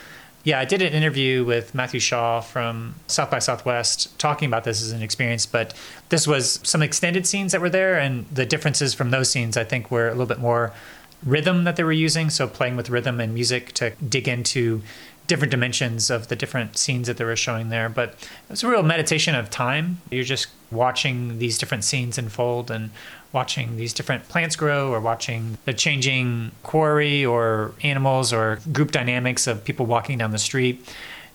yeah i did an interview with matthew shaw from south by southwest talking about this as an experience but this was some extended scenes that were there. And the differences from those scenes i think were a little bit more rhythm that they were using. So playing with rhythm and music to dig into different dimensions of the different scenes that they were showing there. But it's a real meditation of time. You're just watching these different scenes unfold and watching these different plants grow or watching the changing quarry or animals or group dynamics of people walking down the street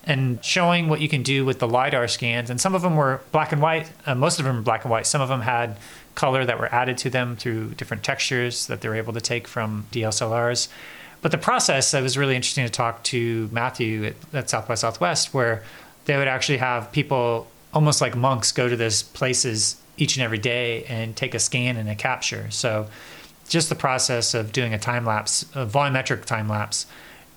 and showing what you can do with the lidar scans and some of them were black and white uh, most of them were black and white some of them had color that were added to them through different textures that they were able to take from DSLRs. But the process, that was really interesting to talk to Matthew at, at South by Southwest, where they would actually have people almost like monks go to those places each and every day and take a scan and a capture. So just the process of doing a time lapse, a volumetric time lapse,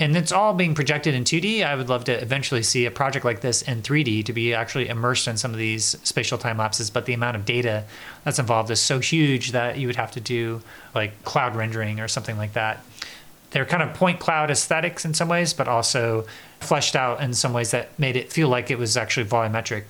and it's all being projected in 2D. I would love to eventually see a project like this in 3D to be actually immersed in some of these spatial time lapses. But the amount of data that's involved is so huge that you would have to do like cloud rendering or something like that. They're kind of point cloud aesthetics in some ways, but also fleshed out in some ways that made it feel like it was actually volumetric.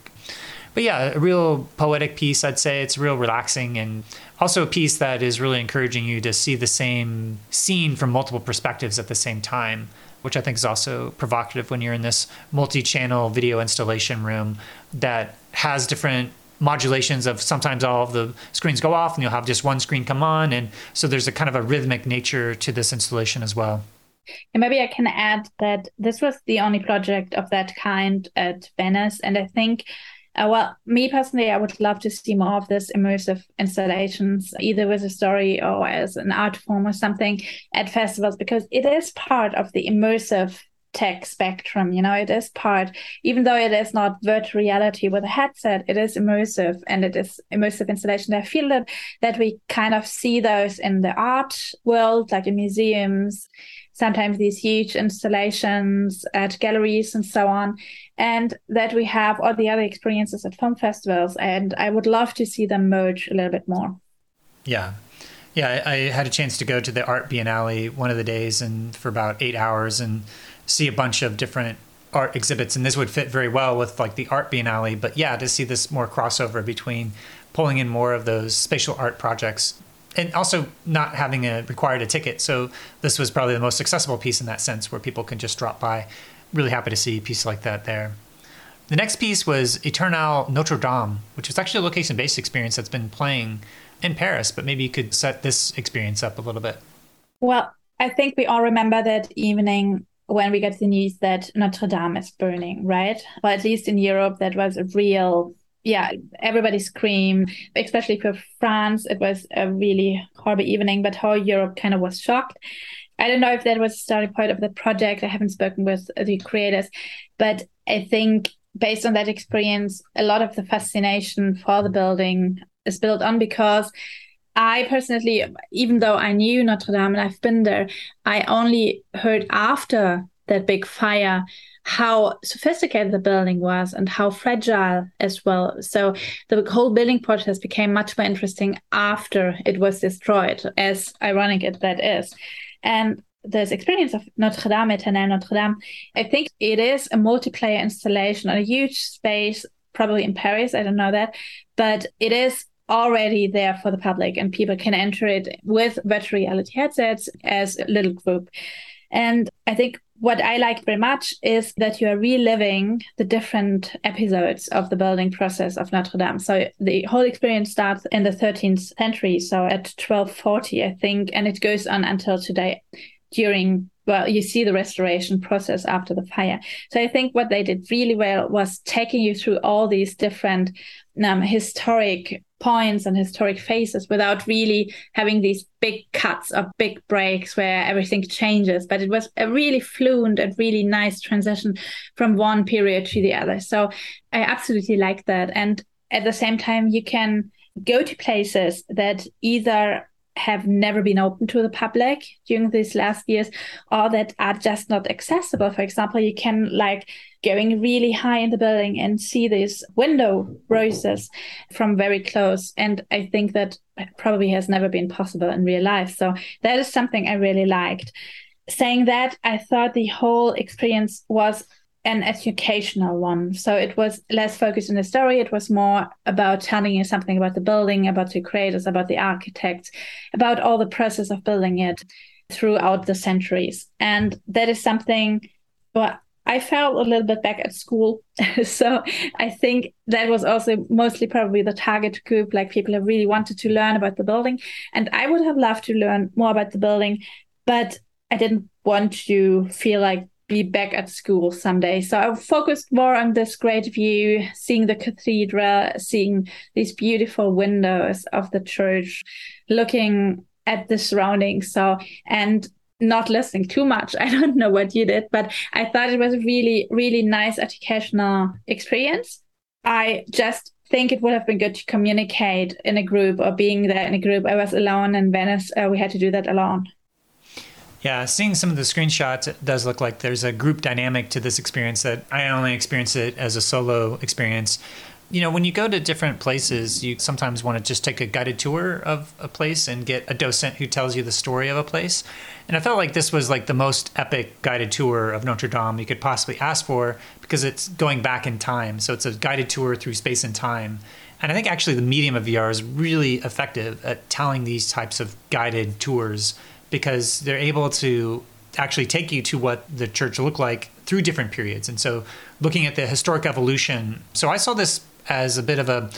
But yeah, a real poetic piece, I'd say. It's real relaxing and Also, a piece that is really encouraging you to see the same scene from multiple perspectives at the same time, which I think is also provocative when you're in this multi channel video installation room that has different modulations of sometimes all of the screens go off and you'll have just one screen come on. And so there's a kind of a rhythmic nature to this installation as well. And maybe I can add that this was the only project of that kind at Venice. And I think uh, well, me personally, I would love to see more of this immersive installations, either with a story or as an art form or something at festivals, because it is part of the immersive tech spectrum. You know, it is part, even though it is not virtual reality with a headset, it is immersive and it is immersive installation. I feel that that we kind of see those in the art world, like in museums, sometimes these huge installations at galleries and so on, and that we have all the other experiences at film festivals. And I would love to see them merge a little bit more. Yeah. Yeah, I, had a chance to go to the Art Biennale one of the days and for about eight hours and see a bunch of different art exhibits. And this would fit very well with like the Art Biennale. But yeah, to see this more crossover between pulling in more of those spatial art projects and also not having a required a ticket. So this was probably the most accessible piece in that sense, where people can just drop by. Really happy to see a piece like that there. The next piece was Eternal Notre Dame, which is actually a location based experience that's been playing in Paris, but maybe you could set this experience up a little bit. Well, I think we all remember that evening when we got the news that Notre Dame is burning, right? Well, at least in Europe, that was a real yeah, everybody screamed, especially for France. It was a really horrible evening, but whole Europe kind of was shocked. I don't know if that was the starting point of the project. I haven't spoken with the creators, but I think based on that experience, a lot of the fascination for the building is built on because I personally, even though I knew Notre Dame and I've been there, I only heard after that big fire how sophisticated the building was and how fragile as well. So the whole building process became much more interesting after it was destroyed, as ironic as that is. And this experience of Notre Dame, Eternal Notre Dame, I think it is a multiplayer installation on a huge space, probably in Paris. I don't know that, but it is already there for the public and people can enter it with virtual reality headsets as a little group. And I think what I like very much is that you are reliving the different episodes of the building process of Notre Dame. So the whole experience starts in the 13th century, so at 1240, I think, and it goes on until today during well, you see the restoration process after the fire. So I think what they did really well was taking you through all these different um, historic points and historic phases without really having these big cuts or big breaks where everything changes. But it was a really fluent and really nice transition from one period to the other. So I absolutely like that. And at the same time, you can go to places that either have never been open to the public during these last years or that are just not accessible. For example, you can like going really high in the building and see these window roses from very close. And I think that probably has never been possible in real life. So that is something I really liked. Saying that, I thought the whole experience was an educational one. So it was less focused on the story. It was more about telling you something about the building, about the creators, about the architects, about all the process of building it throughout the centuries. And that is something well, I felt a little bit back at school. *laughs* so I think that was also mostly probably the target group, like people who really wanted to learn about the building. And I would have loved to learn more about the building, but I didn't want to feel like be back at school someday. So I focused more on this great view, seeing the cathedral, seeing these beautiful windows of the church, looking at the surroundings. So, and not listening too much. *laughs* I don't know what you did, but I thought it was a really, really nice educational experience. I just think it would have been good to communicate in a group or being there in a group. I was alone in Venice. Uh, we had to do that alone. Yeah, seeing some of the screenshots, it does look like there's a group dynamic to this experience that I only experienced it as a solo experience. You know, when you go to different places, you sometimes want to just take a guided tour of a place and get a docent who tells you the story of a place. And I felt like this was like the most epic guided tour of Notre Dame you could possibly ask for because it's going back in time. So it's a guided tour through space and time And I think actually the medium of VR is really effective at telling these types of guided tours because they're able to actually take you to what the church looked like through different periods. And so looking at the historic evolution. So I saw this as a bit of a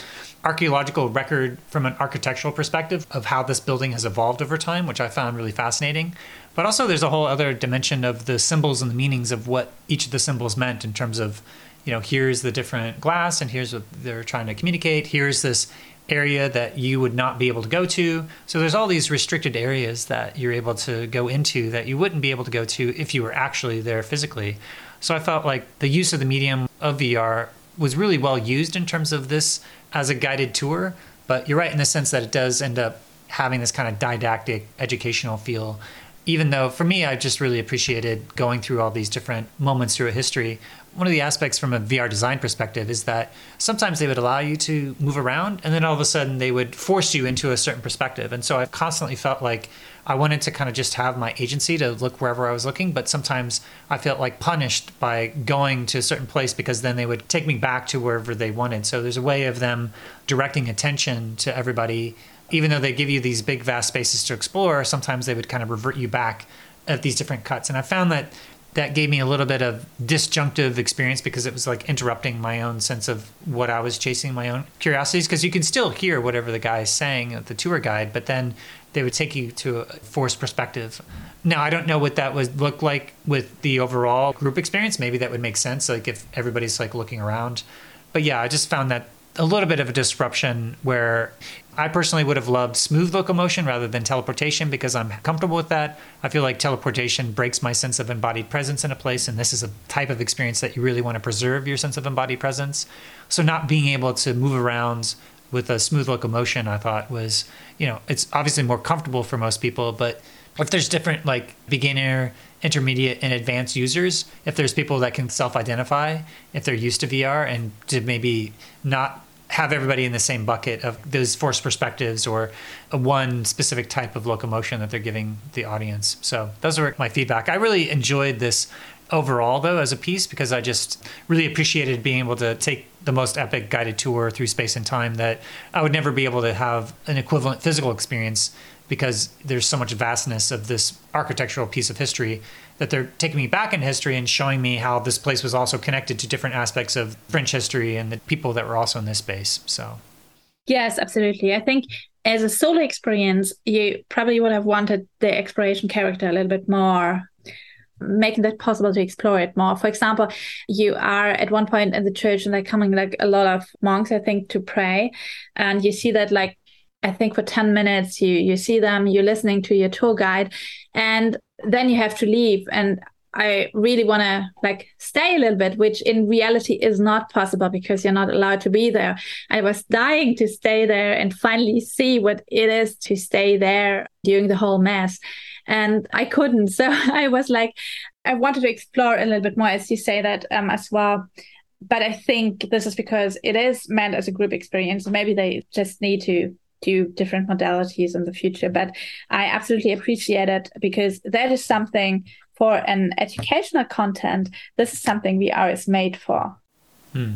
archaeological record from an architectural perspective of how this building has evolved over time, which I found really fascinating. But also there's a whole other dimension of the symbols and the meanings of what each of the symbols meant in terms of you know, here's the different glass and here's what they're trying to communicate. Here's this area that you would not be able to go to. So there's all these restricted areas that you're able to go into that you wouldn't be able to go to if you were actually there physically. So I felt like the use of the medium of VR was really well used in terms of this as a guided tour. But you're right in the sense that it does end up having this kind of didactic educational feel even though for me, I just really appreciated going through all these different moments through a history. One of the aspects from a VR design perspective is that sometimes they would allow you to move around and then all of a sudden they would force you into a certain perspective. And so I've constantly felt like I wanted to kind of just have my agency to look wherever I was looking, but sometimes I felt like punished by going to a certain place because then they would take me back to wherever they wanted. So there's a way of them directing attention to everybody even though they give you these big vast spaces to explore sometimes they would kind of revert you back at these different cuts and i found that that gave me a little bit of disjunctive experience because it was like interrupting my own sense of what I was chasing, my own curiosities. Because you can still hear whatever the guy is saying, the tour guide, but then they would take you to a forced perspective. Now, I don't know what that would look like with the overall group experience. Maybe that would make sense, like if everybody's like looking around. But yeah, I just found that a little bit of a disruption where I personally would have loved smooth locomotion rather than teleportation because I'm comfortable with that. I feel like teleportation breaks my sense of embodied presence in a place, and this is a type of experience that you really want to preserve your sense of embodied presence. So, not being able to move around with a smooth locomotion, I thought was, you know, it's obviously more comfortable for most people, but if there's different like beginner, intermediate, and advanced users, if there's people that can self identify, if they're used to VR and to maybe not have everybody in the same bucket of those forced perspectives or one specific type of locomotion that they're giving the audience. So those are my feedback. I really enjoyed this overall though as a piece because I just really appreciated being able to take the most epic guided tour through space and time that I would never be able to have an equivalent physical experience because there's so much vastness of this architectural piece of history that they're taking me back in history and showing me how this place was also connected to different aspects of French history and the people that were also in this space. So, yes, absolutely. I think as a solo experience, you probably would have wanted the exploration character a little bit more making that possible to explore it more. For example, you are at one point in the church and they're coming like a lot of monks, I think, to pray. And you see that like I think for 10 minutes you you see them, you're listening to your tour guide, and then you have to leave. And I really want to like stay a little bit, which in reality is not possible because you're not allowed to be there. I was dying to stay there and finally see what it is to stay there during the whole mass. And I couldn't. *laughs* So I was like, I wanted to explore a little bit more, as you say that um, as well. But I think this is because it is meant as a group experience. Maybe they just need to do different modalities in the future. But I absolutely appreciate it because that is something for an educational content. This is something VR is made for. Hmm.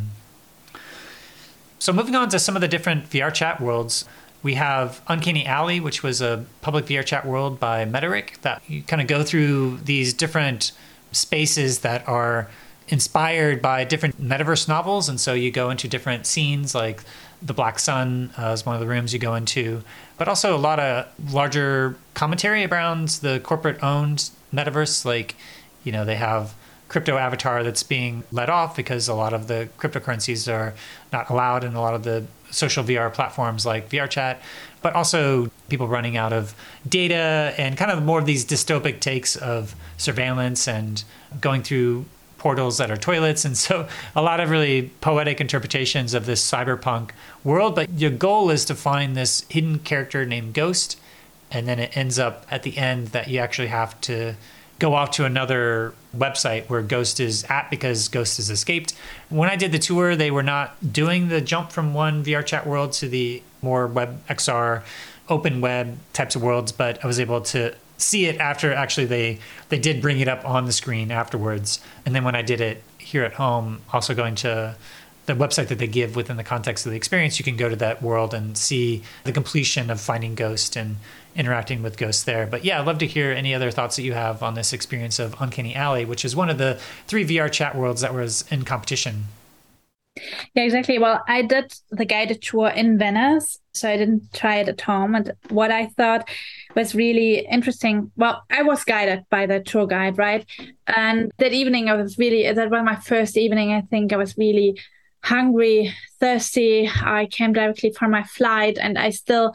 So moving on to some of the different VR chat worlds. We have Uncanny Alley, which was a public VR chat world by Metarik that you kind of go through these different spaces that are inspired by different metaverse novels. And so you go into different scenes like the Black Sun uh, is one of the rooms you go into, but also a lot of larger commentary around the corporate owned metaverse. Like, you know, they have crypto avatar that's being let off because a lot of the cryptocurrencies are not allowed in a lot of the social VR platforms like VRChat, but also people running out of data and kind of more of these dystopic takes of surveillance and going through portals that are toilets. And so a lot of really poetic interpretations of this cyberpunk world. But your goal is to find this hidden character named Ghost. And then it ends up at the end that you actually have to go off to another website where Ghost is at because Ghost has escaped. When I did the tour, they were not doing the jump from one VR chat world to the more web XR open web types of worlds, but I was able to see it after actually they they did bring it up on the screen afterwards. And then when I did it here at home, also going to the website that they give within the context of the experience, you can go to that world and see the completion of finding Ghost and interacting with ghosts there. But yeah, I'd love to hear any other thoughts that you have on this experience of Uncanny Alley, which is one of the three VR chat worlds that was in competition. Yeah, exactly. Well, I did the guided tour in Venice, so I didn't try it at home. And what I thought was really interesting. Well, I was guided by the tour guide, right? And that evening, I was really, that was my first evening. I think I was really hungry, thirsty. I came directly from my flight and I still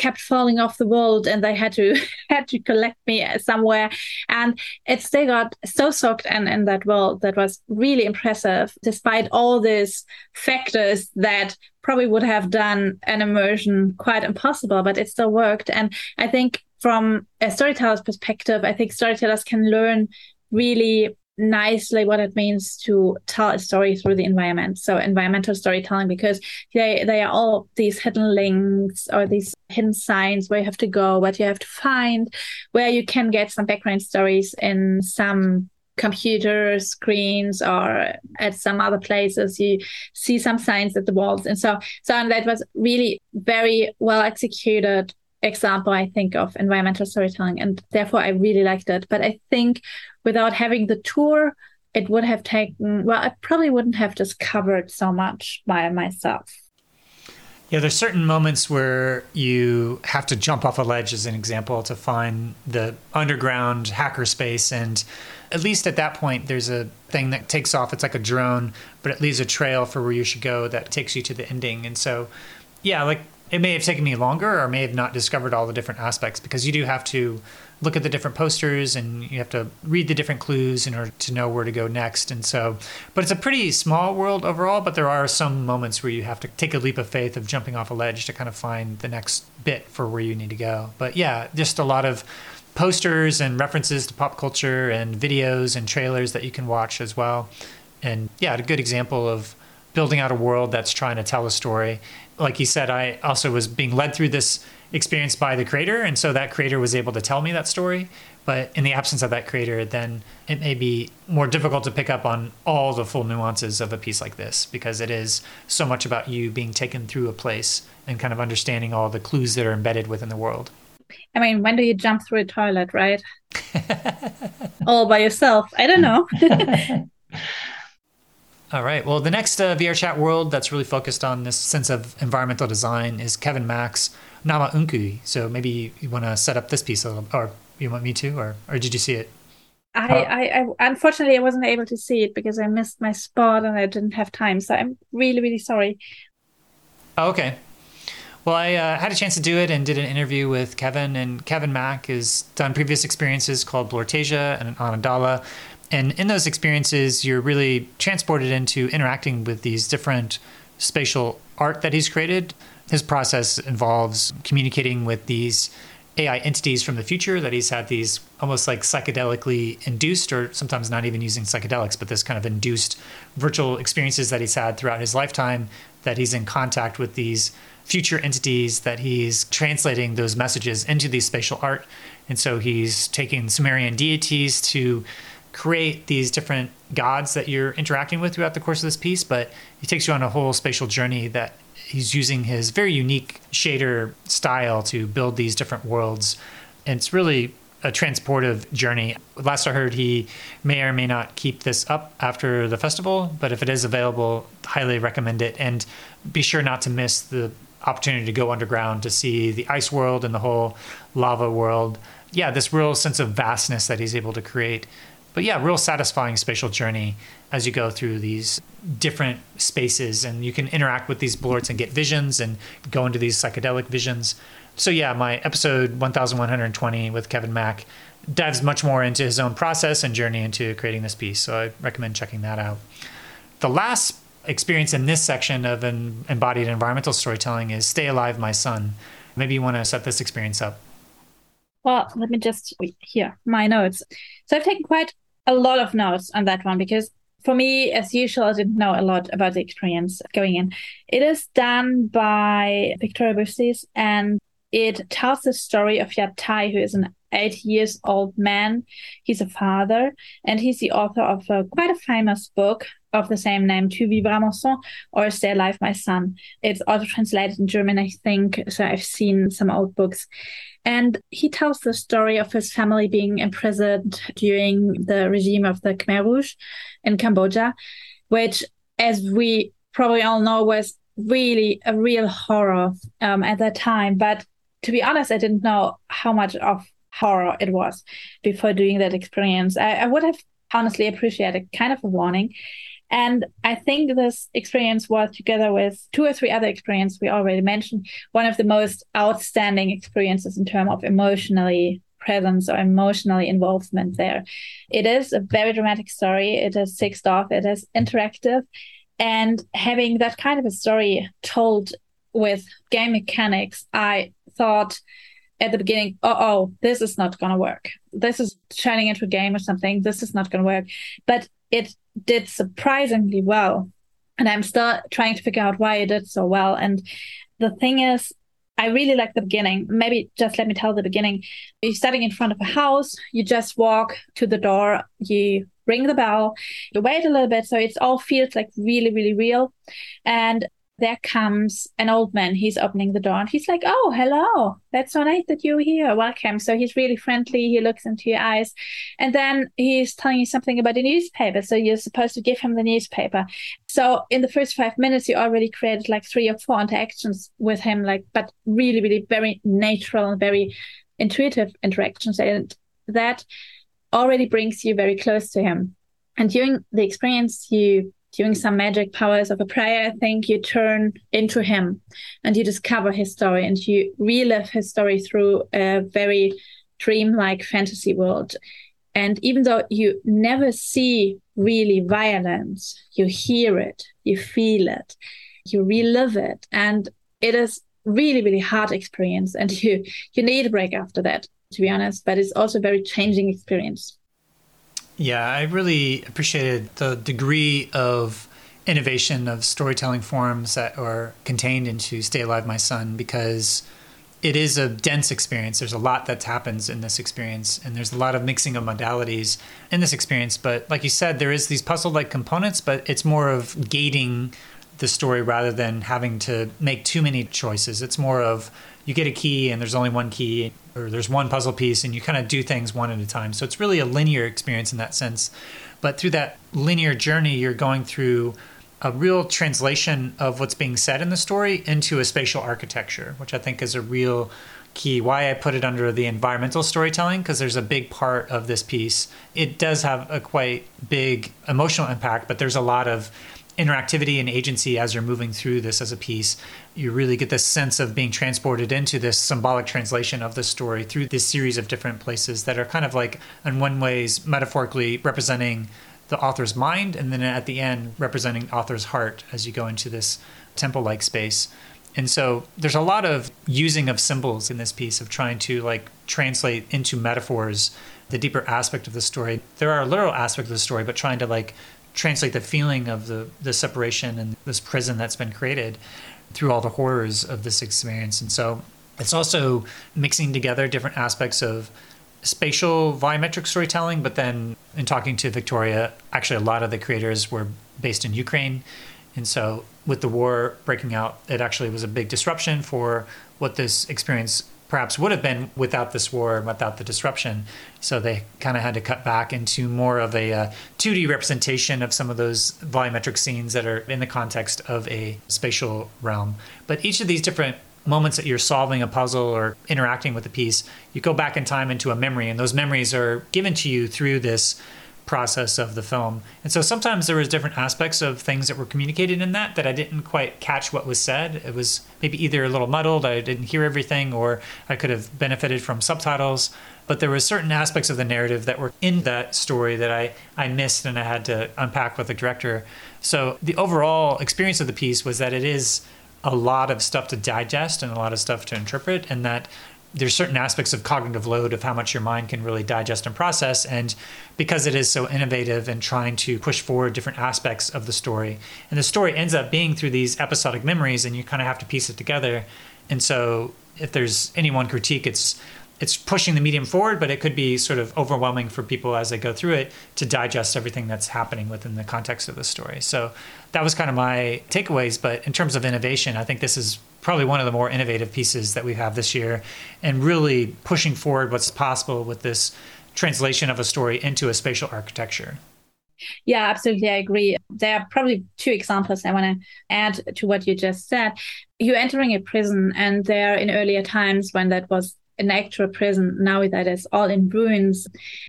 kept falling off the world and they had to *laughs* had to collect me somewhere. And it still got so soaked in, in that world that was really impressive despite all these factors that probably would have done an immersion quite impossible but it still worked. And i think from a storyteller's perspective i think storytellers can learn really nicely what it means to tell a story through the environment. So environmental storytelling, because they they are all these hidden links or these hidden signs where you have to go, what you have to find, where you can get some background stories in some computer screens or at some other places you see some signs at the walls and so so and that was really very well executed example i think of environmental storytelling and therefore i really liked it but i think without having the tour, it would have taken, well, I probably wouldn't have discovered so much by myself. Yeah, there's certain moments where you have to jump off a ledge, as an example, to find the underground hacker space. And at least at that point, there's a thing that takes off. It's like a drone, but it leaves a trail for where you should go that takes you to the ending. And so, yeah, like it may have taken me longer or may have not discovered all the different aspects because you do have to look at the different posters and you have to read the different clues in order to know where to go next. And so, but it's a pretty small world overall, but there are some moments where you have to take a leap of faith of jumping off a ledge to kind of find the next bit for where you need to go. But yeah, just a lot of posters and references to pop culture and videos and trailers that you can watch as well. And yeah, a good example of building out a world that's trying to tell a story. Like you said, I also was being led through this experience by the creator and so that creator was able to tell me that story. But in the absence of that creator then it may be more difficult to pick up on all the full nuances of a piece like this because it is so much about you being taken through a place and kind of understanding all the clues that are embedded within the world. I mean when do you jump through a toilet right? *laughs* All by yourself. I don't know *laughs* All right. Well, the next uh, VR chat world that's really focused on this sense of environmental design is Kevin Mack's Nama Unkui. So maybe you want to set up this piece, little, or you want me to, or or did you see it? I, uh, I, I, unfortunately I wasn't able to see it because I missed my spot and I didn't have time. So I'm really really sorry. Oh, okay. Well, I uh, had a chance to do it and did an interview with Kevin. And Kevin Mack has done previous experiences called Blortasia and Anandala. And in those experiences, you're really transported into interacting with these different spatial art that he's created. His process involves communicating with these AI entities from the future that he's had these almost like psychedelically induced, or sometimes not even using psychedelics, but this kind of induced virtual experiences that he's had throughout his lifetime, that he's in contact with these future entities, that he's translating those messages into these spatial art. And so he's taking Sumerian deities to create these different gods that you're interacting with throughout the course of this piece, but he takes you on a whole spatial journey that he's using his very unique shader style to build these different worlds. And it's really a transportive journey. Last I heard, he may or may not keep this up after the festival, but if it is available, highly recommend it. And be sure not to miss the opportunity to go underground to see the ice world and the whole lava world. Yeah, this real sense of vastness that he's able to create. But yeah, real satisfying spatial journey as you go through these different spaces and you can interact with these blorts and get visions and go into these psychedelic visions. So yeah, my episode 1120 with Kevin Mack dives much more into his own process and journey into creating this piece. So I recommend checking that out. The last experience in this section of an embodied environmental storytelling is Stay Alive, My Son. Maybe you want to set this experience up. Well, let me just here my notes. So I've taken quite a lot of notes on that one because for me, as usual, I didn't know a lot about the experience going in. It is done by Victoria Bousis and it tells the story of Yathay, who is an eight years old man. He's a father, and he's the author of a, quite a famous book of the same name, Tu vivras mon sang, or Stay Alive, My Son. It's also translated in German, I think. So I've seen some old books. And he tells the story of his family being imprisoned during the regime of the Khmer Rouge in Cambodia, which, as we probably all know, was really a real horror um, at that time. But to be honest, I didn't know how much of horror it was before doing that experience. I, I would have honestly appreciated kind of a warning. And I think this experience was, together with two or three other experiences we already mentioned, one of the most outstanding experiences in terms of emotionally presence or emotionally involvement there. It is a very dramatic story. It is 6DoF. It is interactive. And having that kind of a story told with game mechanics, I thought at the beginning, oh, oh, this is not going to work. This is turning into a game or something. This is not going to work. But it did surprisingly well. And I'm still trying to figure out why it did so well. And the thing is, I really like the beginning. Maybe just let me tell the beginning. You're standing in front of a house, you just walk to the door, you ring the bell, you wait a little bit. So it all feels like really, really real. And there comes an old man. He's opening the door and he's like, Oh, hello. That's so nice that you're here. Welcome. So he's really friendly. He looks into your eyes. And then he's telling you something about the newspaper. So you're supposed to give him the newspaper. So in the first five minutes, you already created like three or four interactions with him, like, but really, really very natural and very intuitive interactions. And that already brings you very close to him. And during the experience, you doing some magic powers of a prayer, I think you turn into him and you discover his story and you relive his story through a very dreamlike fantasy world. And even though you never see really violence, you hear it, you feel it, you relive it. And it is really, really hard experience. And *laughs* you you need a break after that, to be honest. But it's also a very changing experience. Yeah, I really appreciated the degree of innovation of storytelling forms that are contained into Stay Alive, My Son, because it is a dense experience. There's a lot that happens in this experience, and there's a lot of mixing of modalities in this experience. But like you said, there is these puzzle-like components, but it's more of gating the story rather than having to make too many choices. It's more of you get a key and there's only one key or there's one puzzle piece and you kind of do things one at a time. So it's really a linear experience in that sense. But through that linear journey, you're going through a real translation of what's being said in the story into a spatial architecture, which I think is a real key. Why I put it under the environmental storytelling, because there's a big part of this piece. It does have a quite big emotional impact, but there's a lot of interactivity and agency as you're moving through this as a piece. You really get this sense of being transported into this symbolic translation of the story through this series of different places that are kind of like, in one ways, metaphorically representing the author's mind, and then at the end, representing author's heart as you go into this temple like space. And so there's a lot of using of symbols in this piece of trying to like translate into metaphors the deeper aspect of the story. There are literal aspects of the story, but trying to like translate the feeling of the, the separation and this prison that's been created through all the horrors of this experience. And so it's also mixing together different aspects of spatial volumetric storytelling, but then in talking to Victoria, actually a lot of the creators were based in Ukraine. And so with the war breaking out, it actually was a big disruption for what this experience perhaps would have been without this war, and without the disruption. So they kind of had to cut back into more of a uh, 2D representation of some of those volumetric scenes that are in the context of a spatial realm. But each of these different moments that you're solving a puzzle or interacting with a piece, you go back in time into a memory, and those memories are given to you through this process of the film. And so sometimes there was different aspects of things that were communicated in that that I didn't quite catch what was said. It was maybe either a little muddled, I didn't hear everything, or I could have benefited from subtitles. But there were certain aspects of the narrative that were in that story that I, I missed and I had to unpack with the director. So the overall experience of the piece was that it is a lot of stuff to digest and a lot of stuff to interpret, and that there's certain aspects of cognitive load of how much your mind can really digest and process and because it is so innovative and trying to push forward different aspects of the story and the story ends up being through these episodic memories and you kind of have to piece it together and so if there's any one critique it's it's pushing the medium forward, but it could be sort of overwhelming for people as they go through it to digest everything that's happening within the context of the story. So that was kind of my takeaways. But in terms of innovation, I think this is probably one of the more innovative pieces that we have this year and really pushing forward what's possible with this translation of a story into a spatial architecture. Yeah, absolutely. I agree. There are probably two examples I want to add to what you just said. You're entering a prison, and there in earlier times when that was an actual prison. Now that is all in ruins.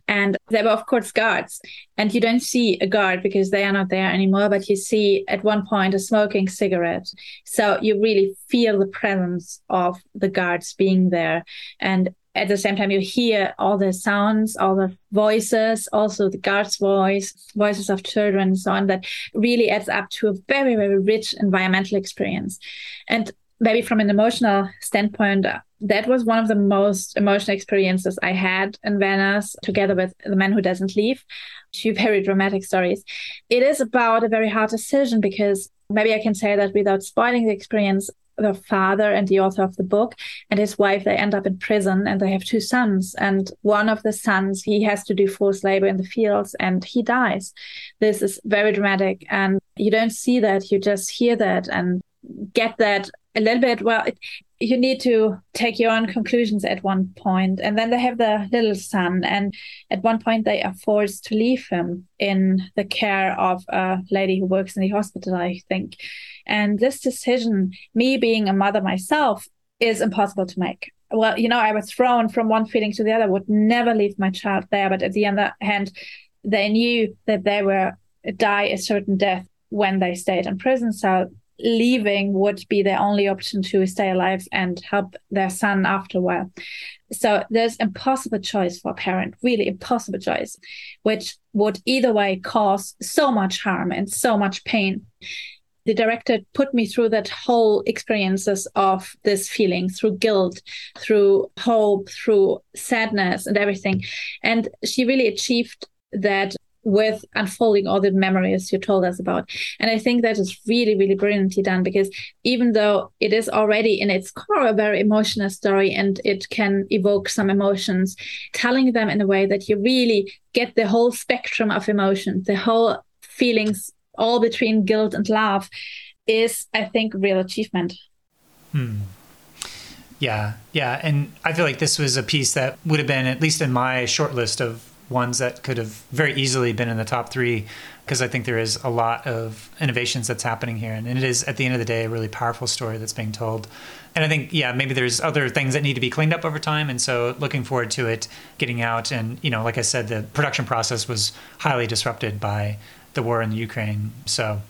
And there were, of course, guards. And you don't see a guard because they are not there anymore, but you see at one point a smoking cigarette. So you really feel the presence of the guards being there. And at the same time, you hear all the sounds, all the voices, also the guard's voice, voices of children, and so on, that really adds up to a very, very rich environmental experience. And maybe from an emotional standpoint, that was one of the most emotional experiences I had in Venice, together with The Man Who Doesn't Leave. Two *laughs* very dramatic stories. It is about a very hard decision because maybe I can say that without spoiling the experience. The father and the author of the book and his wife, they end up in prison and they have two sons. And one of the sons, he has to do forced labor in the fields and he dies. This is very dramatic. And you don't see that, you just hear that and get that a little bit. Well, it, you need to take your own conclusions at one point and then they have the little son and at one point they are forced to leave him in the care of a lady who works in the hospital i think and this decision me being a mother myself is impossible to make well you know i was thrown from one feeling to the other would never leave my child there but at the other hand they knew that they were die a certain death when they stayed in prison so leaving would be their only option to stay alive and help their son after a while. So there's impossible choice for a parent, really impossible choice, which would either way cause so much harm and so much pain. The director put me through that whole experiences of this feeling through guilt, through hope, through sadness and everything. And she really achieved that with unfolding all the memories you told us about. And I think that is really, really brilliantly done because even though it is already in its core a very emotional story and it can evoke some emotions, telling them in a way that you really get the whole spectrum of emotions, the whole feelings, all between guilt and love, is, I think, real achievement. Hmm. Yeah, yeah. And I feel like this was a piece that would have been, at least in my short list of ones that could have very easily been in the top three because I think there is a lot of innovations that's happening here. And it is, at the end of the day, a really powerful story that's being told. And I think, yeah, maybe there's other things that need to be cleaned up over time. And so looking forward to it getting out. And, you know, like I said, the production process was highly disrupted by the war in the Ukraine. So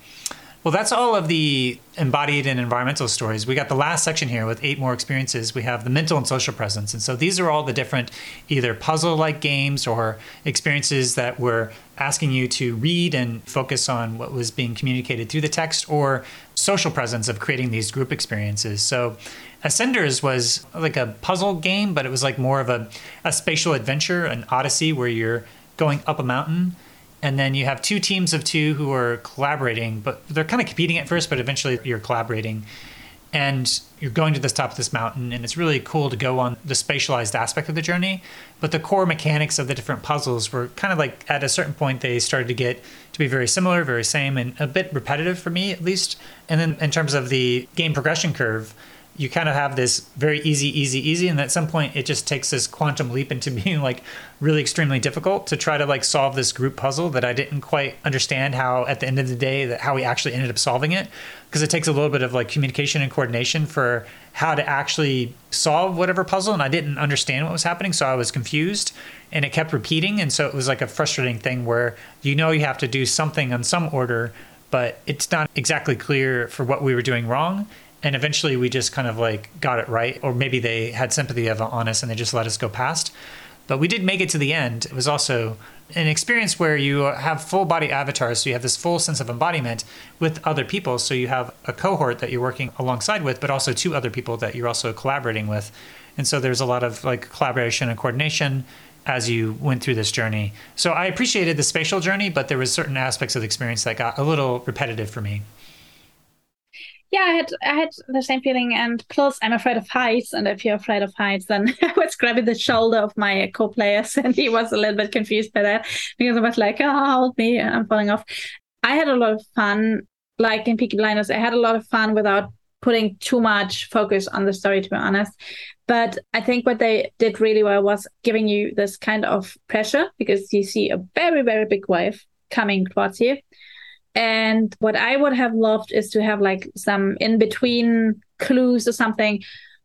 well, that's all of the embodied and environmental stories. We got the last section here with eight more experiences. We have the mental and social presence. And so these are all the different either puzzle like games or experiences that were asking you to read and focus on what was being communicated through the text or social presence of creating these group experiences. So Ascenders was like a puzzle game, but it was like more of a, a spatial adventure, an odyssey where you're going up a mountain and then you have two teams of two who are collaborating, but they're kind of competing at first, but eventually you're collaborating. And you're going to the top of this mountain, and it's really cool to go on the spatialized aspect of the journey. But the core mechanics of the different puzzles were kind of like at a certain point, they started to get to be very similar, very same, and a bit repetitive for me at least. And then in terms of the game progression curve, you kind of have this very easy, easy, easy, and at some point it just takes this quantum leap into *laughs* being like really extremely difficult to try to like solve this group puzzle that I didn't quite understand how at the end of the day that how we actually ended up solving it. Because it takes a little bit of like communication and coordination for how to actually solve whatever puzzle and I didn't understand what was happening so I was confused and it kept repeating and so it was like a frustrating thing where you know you have to do something on some order but it's not exactly clear for what we were doing wrong and eventually we just kind of like got it right or maybe they had sympathy on us and they just let us go past. But we did make it to the end. It was also an experience where you have full body avatars so you have this full sense of embodiment with other people. So you have a cohort that you're working alongside with but also two other people that you're also collaborating with. And so there's a lot of like collaboration and coordination as you went through this journey. So i appreciated the spatial journey but there was certain aspects of the experience that got a little repetitive for me yeah, I had I had the same feeling, and plus I'm afraid of heights, and if you're afraid of heights, then *laughs* I was grabbing the shoulder of my co-players, *laughs* and he was a little bit confused by that because I was like, "Oh, help me, I'm falling off." I had a lot of fun, like in Peaky Blinders. I had a lot of fun without putting too much focus on the story, to be honest. But I think what they did really well was giving you this kind of pressure because you see a very, very big wave coming towards you. And what I would have loved is to have like some in between clues or something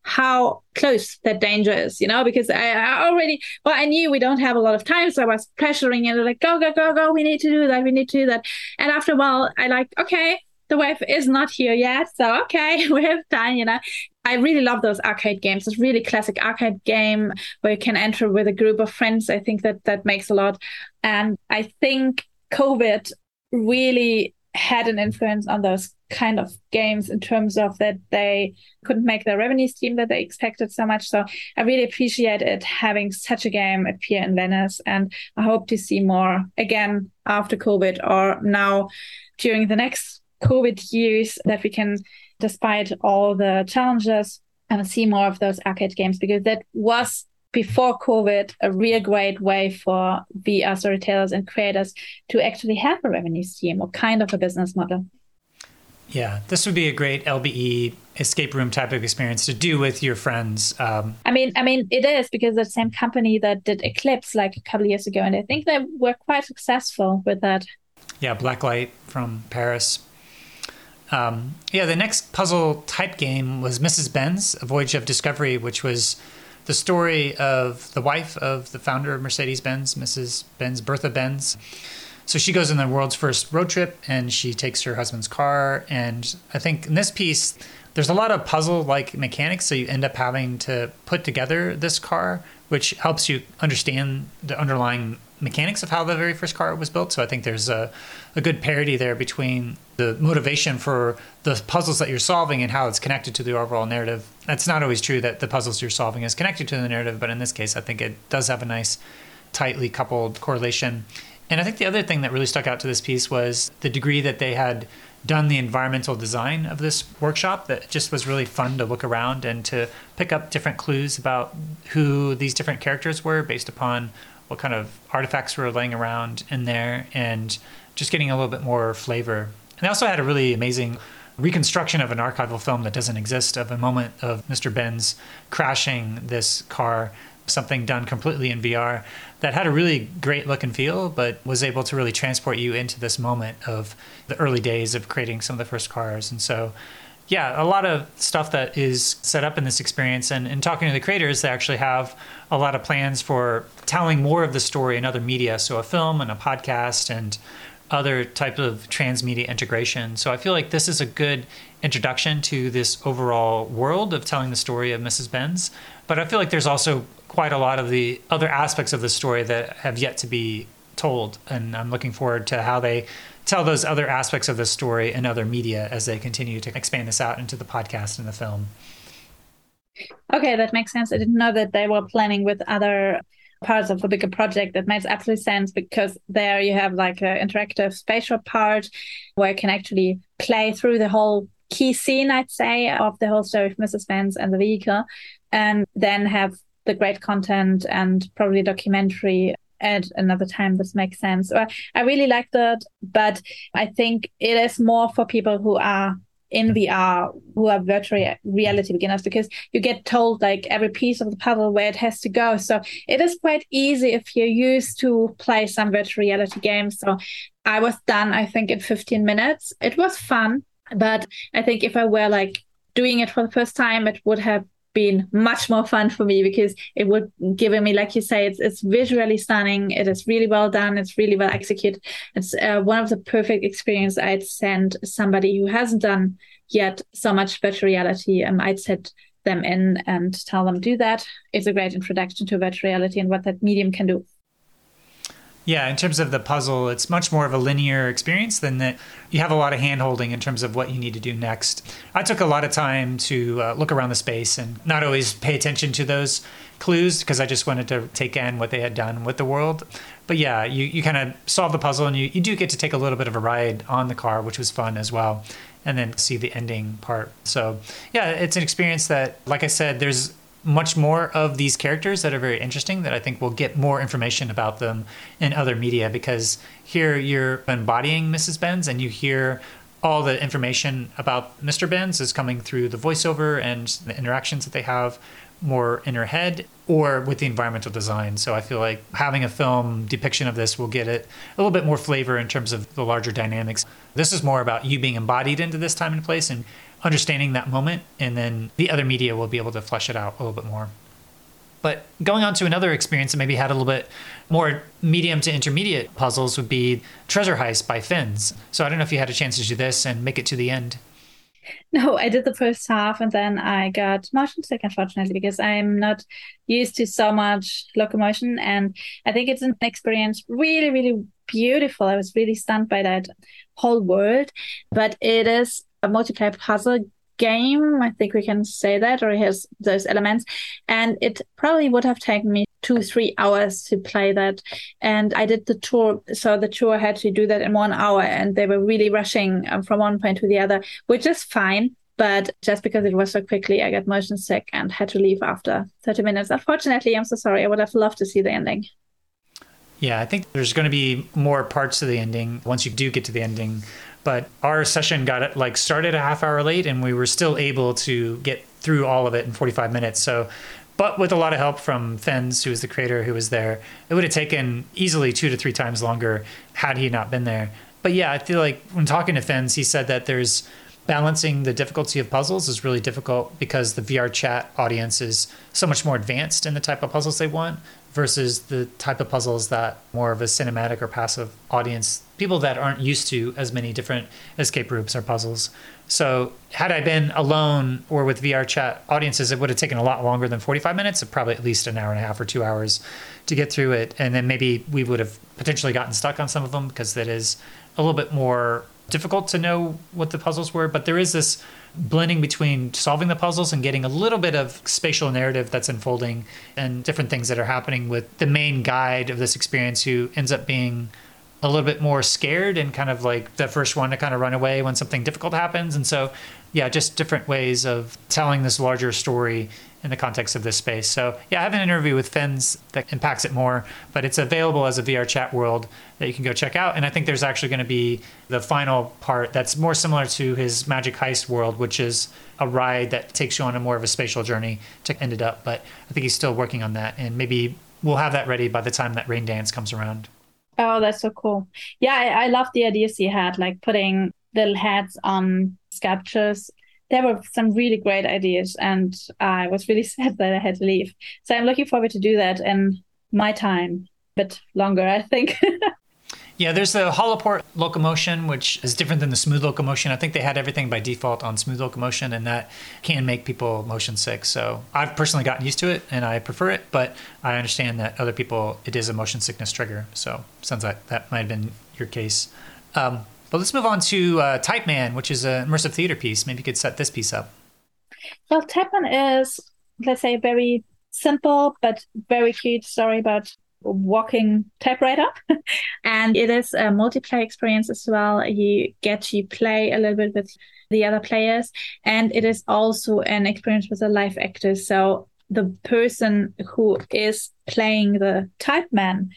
how close that danger is, you know, because I, I, already, well, I knew we don't have a lot of time. So I was pressuring and like, go, go, go, go. We need to do that. We need to do that. And after a while, I like, okay, the wave is not here yet. So, okay, we have time, you know. I really love those arcade games. It's really classic arcade game where you can enter with a group of friends. I think that that makes a lot. And I think COVID really had an influence on those kind of games in terms of that they couldn't make the revenue stream that they expected so much. So I really appreciate it having such a game appear in Venice. And I hope to see more again after COVID or now during the next COVID years that we can, despite all the challenges, and see more of those arcade games because that was before COVID, a real great way for VR storytellers and creators to actually have a revenue stream or kind of a business model. Yeah, this would be a great LBE escape room type of experience to do with your friends. Um, I mean, I mean, it is because the same company that did Eclipse like a couple years ago, and I think they were quite successful with that. Yeah, Backlight from Paris. Um, yeah, the next puzzle type game was Mrs. Benz, A Voyage of Discovery, which was the story of the wife of the founder of Mercedes Benz, Mrs. Benz, Bertha Benz. So she goes on the world's first road trip and she takes her husband's car. And I think in this piece, there's a lot of puzzle like mechanics. So you end up having to put together this car, which helps you understand the underlying mechanics of how the very first car was built. So I think there's a, a good parity there between the motivation for the puzzles that you're solving and how it's connected to the overall narrative. That's not always true that the puzzles you're solving is connected to the narrative, but in this case, I think it does have a nice, tightly coupled correlation. And I think the other thing that really stuck out to this piece was the degree that they had done the environmental design of this workshop that just was really fun to look around and to pick up different clues about who these different characters were based upon what kind of artifacts were laying around in there and just getting a little bit more flavor. And they also had a really amazing reconstruction of an archival film that doesn't exist of a moment of Mr. Benz crashing this car, something done completely in VR that had a really great look and feel, but was able to really transport you into this moment of the early days of creating some of the first cars. And so yeah, a lot of stuff that is set up in this experience. And in talking to the creators, they actually have a lot of plans for telling more of the story in other media. So a film and a podcast and other type of transmedia integration. So I feel like this is a good introduction to this overall world of telling the story of Mrs. Benz. But I feel like there's also quite a lot of the other aspects of the story that have yet to be told. And I'm looking forward to how they tell those other aspects of the story in other media as they continue to expand this out into the podcast and the film. Okay, that makes sense. I didn't know that they were planning with other parts of a bigger project. That makes absolute sense because there you have like an interactive spatial part where you can actually play through the whole key scene, I'd say, of the whole story of Mrs. Benz and the vehicle, and then have the great content and probably documentary at another time this makes sense I, I really like that but i think it is more for people who are in VR who are virtual reality beginners because you get told like every piece of the puzzle where it has to go. So it is quite easy if you're used to play some virtual reality games. So I was done, I think, in 15 minutes. It was fun, but I think if I were like doing it for the first time, it would have been much more fun for me because it would given me like you say it's it's visually stunning. It is really well done. It's really well executed. It's uh, one of the perfect experience i'd send somebody who hasn't done yet so much virtual reality um, i'd set them in and tell them do that. It's a great introduction to virtual reality and what that medium can do yeah, in terms of the puzzle, it's much more of a linear experience than that. You have a lot of hand holding in terms of what you need to do next. I took a lot of time to uh, look around the space and not always pay attention to those clues because I just wanted to take in what they had done with the world. But yeah, you, you kind of solve the puzzle and you, you do get to take a little bit of a ride on the car, which was fun as well. and then see the ending part. So, yeah, it's an experience that, like I said, there's much more of these characters that are very interesting that I think we'll get more information about them in other media because here you're embodying Mrs. Benz and you hear all the information about Mr. Benz is coming through the voiceover and the interactions that they have more in her head or with the environmental design. So I feel like having a film depiction of this will get it a little bit more flavor in terms of the larger dynamics. This is more about you being embodied into this time and place and understanding that moment, and then the other media will be able to flesh it out a little bit more. But going on to another experience that maybe had a little bit more medium to intermediate puzzles would be Treasure Heist by Fins. So I don't know if you had a chance to do this and make it to the end. No, I did the first half and then I got motion sick, unfortunately, because I'm not used to so much locomotion. And I think it's an experience really, really beautiful. I was really stunned by that whole world. But it is a multiplayer puzzle game. I think we can say that, or it has those elements. And it probably would have taken me two, three hours to play that. And I did the tour. So the tour had to do that in one hour and they were really rushing um, from one point to the other, which is fine. But just because it was so quickly, I got motion sick and had to leave after 30 minutes. Unfortunately, I'm so sorry. I would have loved to see the ending. Yeah, I think there's going to be more parts to the ending once you do get to the ending. But our session got like started a half hour late, and we were still able to get through all of it in 45 minutes. So, but with a lot of help from Fins, who was the creator who was there, it would have taken easily two to three times longer had he not been there. But yeah, I feel like when talking to Fins, he said that there's balancing the difficulty of puzzles is really difficult because the VR chat audience is so much more advanced in the type of puzzles they want versus the type of puzzles that more of a cinematic or passive audience, people that aren't used to as many different escape rooms or puzzles. So, had I been alone or with VR chat audiences, it would have taken a lot longer than 45 minutes, probably at least an hour and a half or two hours to get through it. And then maybe we would have potentially gotten stuck on some of them because that is a little bit more difficult to know what the puzzles were. But there is this blending between solving the puzzles and getting a little bit of spatial narrative that's unfolding and different things that are happening with the main guide of this experience who ends up being a little bit more scared and kind of like the first one to kind of run away when something difficult happens. And so, yeah, just different ways of telling this larger story in the context of this space. So, yeah, I have an interview with Fins that impacts it more, but it's available as a VR chat world that you can go check out. And I think there's actually going to be the final part that's more similar to his Magic Heist world, which is a ride that takes you on a more of a spatial journey to end it up. But I think he's still working on that, and maybe we'll have that ready by the time that Raindance comes around. Oh, that's so cool. Yeah, I, I love the ideas he had, like putting little heads on sculptures there were some really great ideas and I was really *laughs* sad that I had to leave. So I'm looking forward to do that in my time, a bit longer, I think. *laughs* yeah, there's the Holoport locomotion, which is different than the smooth locomotion. I think they had everything by default on smooth locomotion, and that can make people motion sick. So I've personally gotten used to it and I prefer it, but I understand that other people, it is a motion sickness trigger. So sounds like that might have been your case. Um, but let's move on to uh, Type Man, which is an immersive theater piece. Maybe you could set this piece up. Well, Type Man is, let's say, a very simple but very cute story about walking typewriter. *laughs* and it is a multiplayer experience as well. You get to play a little bit with the other players. And it is also an experience with a live actor. So the person who is playing the type man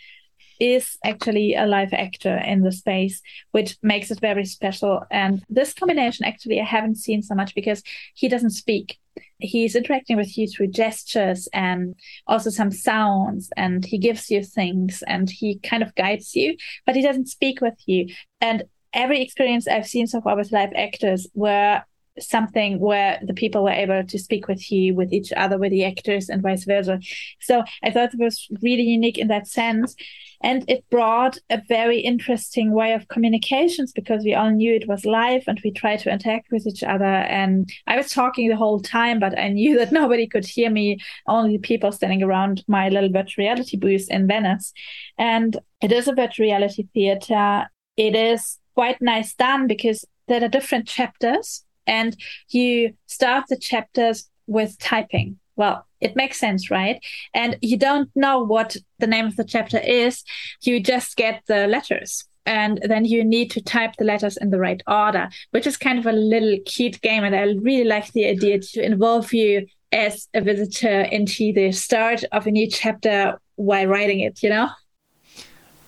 is actually a live actor in the space, which makes it very special. And this combination, actually, I haven't seen so much because he doesn't speak. He's interacting with you through gestures and also some sounds, and he gives you things and he kind of guides you, but he doesn't speak with you. And every experience I've seen so far with live actors were something where the people were able to speak with you, with each other, with the actors, and vice versa. So I thought it was really unique in that sense. And it brought a very interesting way of communications because we all knew it was live and we tried to interact with each other. And I was talking the whole time, but I knew *laughs* that nobody could hear me, only people standing around my little virtual reality booth in Venice. And it is a virtual reality theater. It is quite nice done because there are different chapters and you start the chapters with typing. Well, it makes sense, right? And you don't know what the name of the chapter is. You just get the letters and then you need to type the letters in the right order, which is kind of a little cute game. And I really like the idea to involve you as a visitor into the start of a new chapter while writing it, you know?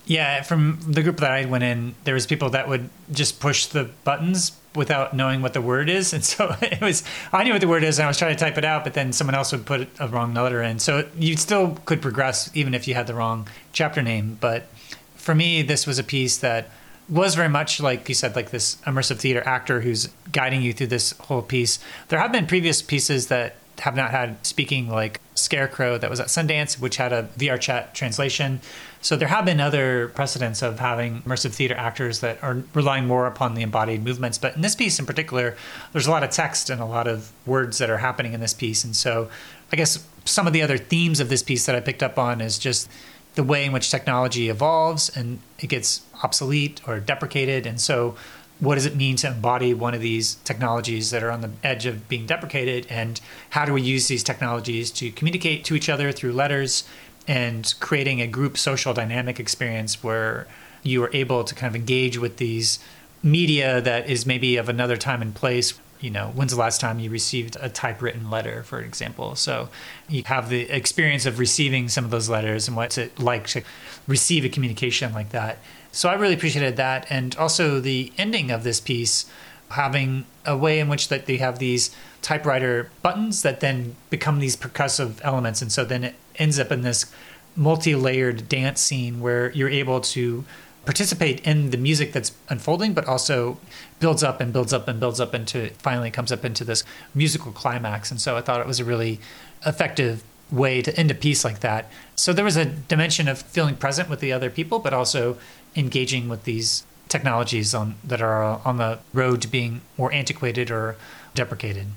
Yeah, from the group that I went in, there was people that would just push the buttons without knowing what the word is, and *laughs* so it was. I knew what the word is, and I was trying to type it out, but then someone else would put a wrong letter in. So you still could progress even if you had the wrong chapter name. But for me, this was a piece that was very much like you said, like this immersive theater actor who's guiding you through this whole piece. There have been previous pieces that have not had speaking like Scarecrow that was at Sundance, which had a VR chat translation. So there have been other precedents of having immersive theater actors that are relying more upon the embodied movements. But in this piece in particular, there's a lot of text and a lot of words that are happening in this piece. And so I guess some of the other themes of this piece that I picked up on is just the way in which technology evolves and it gets obsolete or deprecated. And so what does it mean to embody one of these technologies that are on the edge of being deprecated? And how do we use these technologies to communicate to each other through letters and creating a group social dynamic experience where you are able to kind of engage with these media that is maybe of another time and place? You know when's the last time you received a typewritten letter for example? So you have the experience of receiving some of those letters and what's it like to receive a communication like that so I really appreciated that, and also the ending of this piece having a way in which that they have these typewriter buttons that then become these percussive elements, and so then it ends up in this multi-layered dance scene where you're able to participate in the music that's unfolding, but also builds up and builds up and builds up into finally comes up into this musical climax. And so I thought it was a really effective way to end a piece like that. So there was a dimension of feeling present with the other people, but also engaging with these technologies on that are on the road to being more antiquated or deprecated.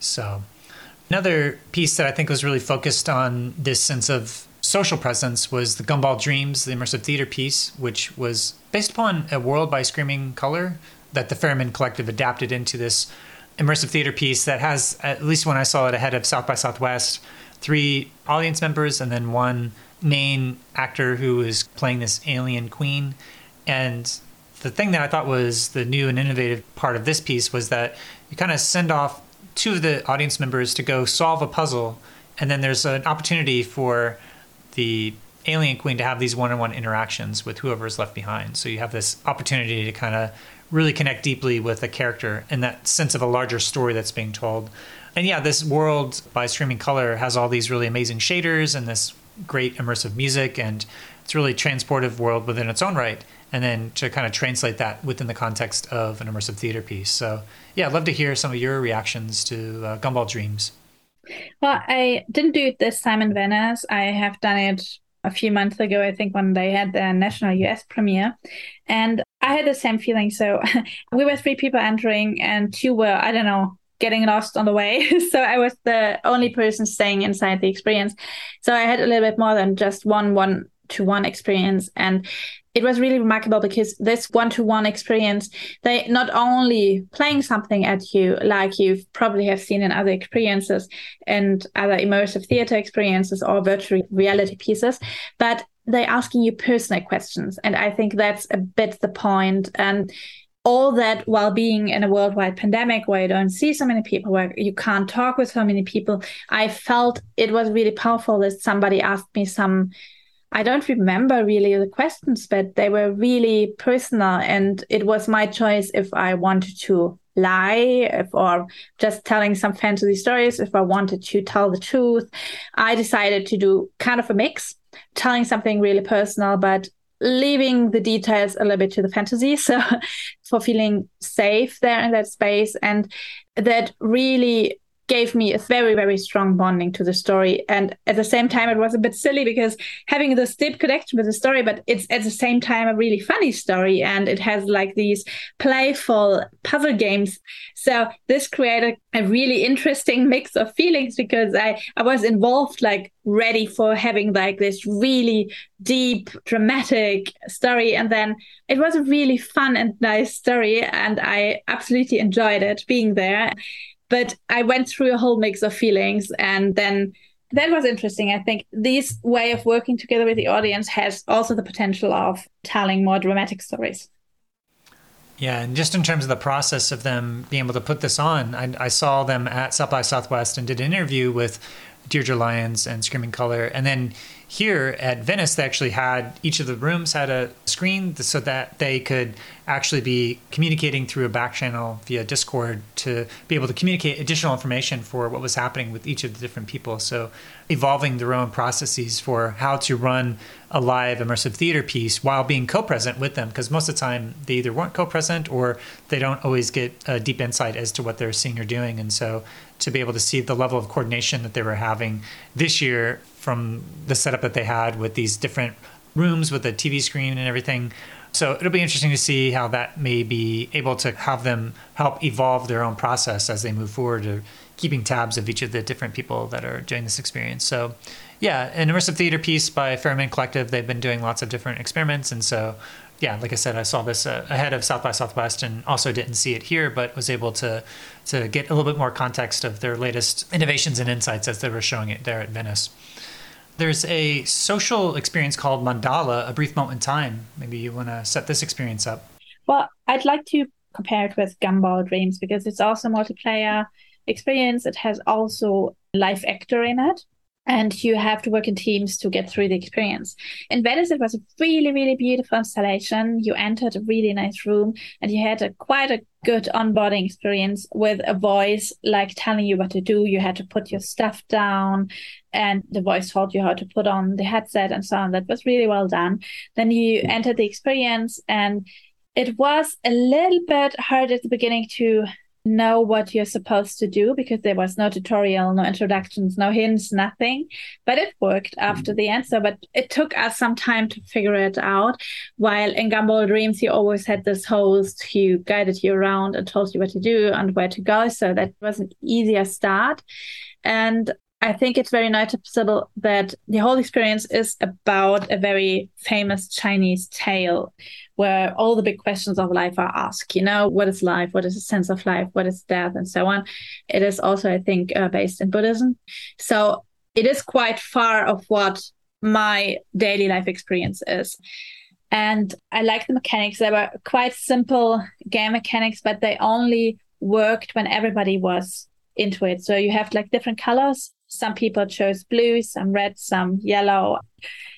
So, another piece that I think was really focused on this sense of social presence was the Gumball Dreams, the immersive theater piece, which was based upon a world by Screaming Color that the Ferryman Collective adapted into this immersive theater piece that has, at least when I saw it ahead of South by Southwest, three audience members and then one main actor who is playing this alien queen. And the thing that I thought was the new and innovative part of this piece was that you kind of send off two of the audience members to go solve a puzzle, and then there's an opportunity for the alien queen to have these one-on-one interactions with whoever is left behind. So you have this opportunity to kind of really connect deeply with a character and that sense of a larger story that's being told. And yeah, this world by Screaming Color has all these really amazing shaders and this great immersive music and it's really transportive world within its own right and then to kind of translate that within the context of an immersive theater piece. So yeah i'd love to hear some of your reactions to uh, gumball dreams. Well i didn't do it this time in venice. I have done it a few months ago i think when they had their national us premiere. And i had the same feeling. So *laughs* we were three people entering and two were i don't know getting lost on the way. *laughs* so I was the only mm-hmm. person staying inside the experience. So I had a little bit more than just one one to one experience. And it was really remarkable because this one to one experience, they not only playing something at you like you probably have seen in other experiences and other immersive theater experiences or virtual reality pieces, but they're asking you personal questions. And I think that's a bit the point. And all that while being in a worldwide pandemic where you don't see so many people, where you can't talk with so many people, I felt it was really powerful that somebody asked me some. I don't remember really the questions, but they were really personal. And it was my choice if I wanted to lie if, or just telling some fantasy stories, if I wanted to tell the truth. I decided to do kind of a mix, telling something really personal, but leaving the details a little bit to the fantasy. *laughs* So for feeling safe there in that space and that really gave me a very very strong bonding to the story. And at the same time it was a bit silly because having this deep connection with the story but it's at the same time a really funny story. And it has like these playful puzzle games. So this created a really interesting *laughs* mix of feelings because i i was involved like ready for having like this really deep dramatic story. And then it was a really fun and nice story. And i absolutely enjoyed it being there but I went through a whole mix of feelings. And then that was interesting. I think this way of working together with the audience has also the potential of telling more dramatic stories. Yeah, and just in terms of the process of them being able to put this on, I, I saw them at South by Southwest and did an interview with Deirdre Lyons and Screaming Color, and then here at Venice, they actually had each of the rooms had a screen so that they could actually be communicating through a back channel via Discord to be able to communicate additional information for what was happening with each of the different people. So, evolving their own processes for how to run a live immersive theater piece while being co present with them, because most of the time they either weren't co present or they don't always get a deep insight as to what they're seeing or doing. And so, to be able to see the level of coordination that they were having this year from the setup that they had with these different rooms with a TV screen and everything. So it'll be interesting to see how that may be able to have them help evolve their own process as they move forward to keeping tabs of each of the different people that are doing this experience. So yeah, an immersive theater piece by Ferryman Collective. They've been doing lots of different experiments. And so yeah, like I said, I saw this uh, ahead of South by Southwest and also didn't see it here, but was able to to get a little bit more context of their latest innovations and insights as they were showing it there at Venice. There's a social experience called Mandala, a brief moment in time. Maybe you want to set this experience up. Well, I'd like to compare it with Gumball Dreams because it's also multiplayer experience. It has also live actor in it and you have to work in teams to get through the experience. In Venice, it was a really, really beautiful installation. You entered a really nice room and you had a quite a good onboarding experience with a voice like telling you what to do. You had to put your stuff down and the voice told you how to put on the headset and so on. That was really well done. Then you entered the experience and it was a little bit hard at the beginning to know what you're supposed to do because there was no tutorial, no introductions, no hints, nothing. But it worked after mm-hmm. the answer. But it took us some time to figure it out. While in Gumball Dreams, you always had this host who guided you around and told you what to do and where to go. So that was an easier start. And I think it's very noticeable that the whole experience is about a very famous Chinese tale where all the big questions of life are asked. You know, what is life? What is the sense of life? What is death? And so on. It is also, I think, uh, based in Buddhism. So it is quite far of what my daily life experience is. And I like the mechanics. They were quite simple game mechanics, but they only worked when everybody was into it. So you have like different colors some people chose blue, some red, some yellow.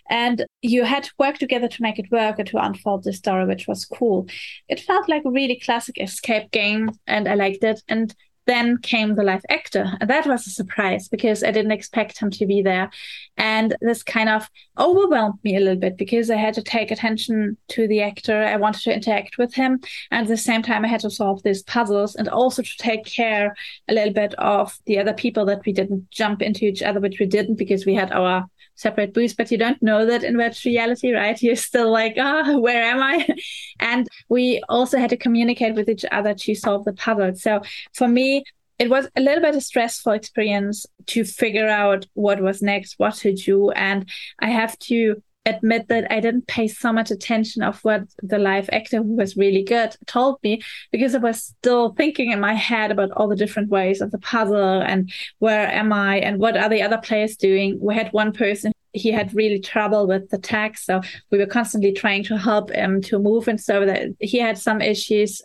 And you had to work together to make it work or to unfold the story, which was cool. It felt like a really classic escape game, and I liked it. And then came the live actor. And that was a surprise because I didn't expect him to be there. And this kind of overwhelmed me a little bit because I had to take attention to the actor. I wanted to interact with him. And at the same time, I had to solve these puzzles and also to take care a little bit of the other people that we didn't jump into each other, which we didn't because we had our separate booths, but you don't know that in virtual reality, right? You're still like, ah, oh, where am I? *laughs* and we also had to communicate with each other to solve the puzzle. So for me, it was a little bit a stressful experience to figure out what was next, what to do. And I have to admit that I didn't pay so much attention of what the live actor who was really good told me because I was still thinking in my head about all the different ways of the puzzle and where am I and what are the other players doing. We had one person he had really trouble with the text so we were constantly trying to help him to move and so that he had some issues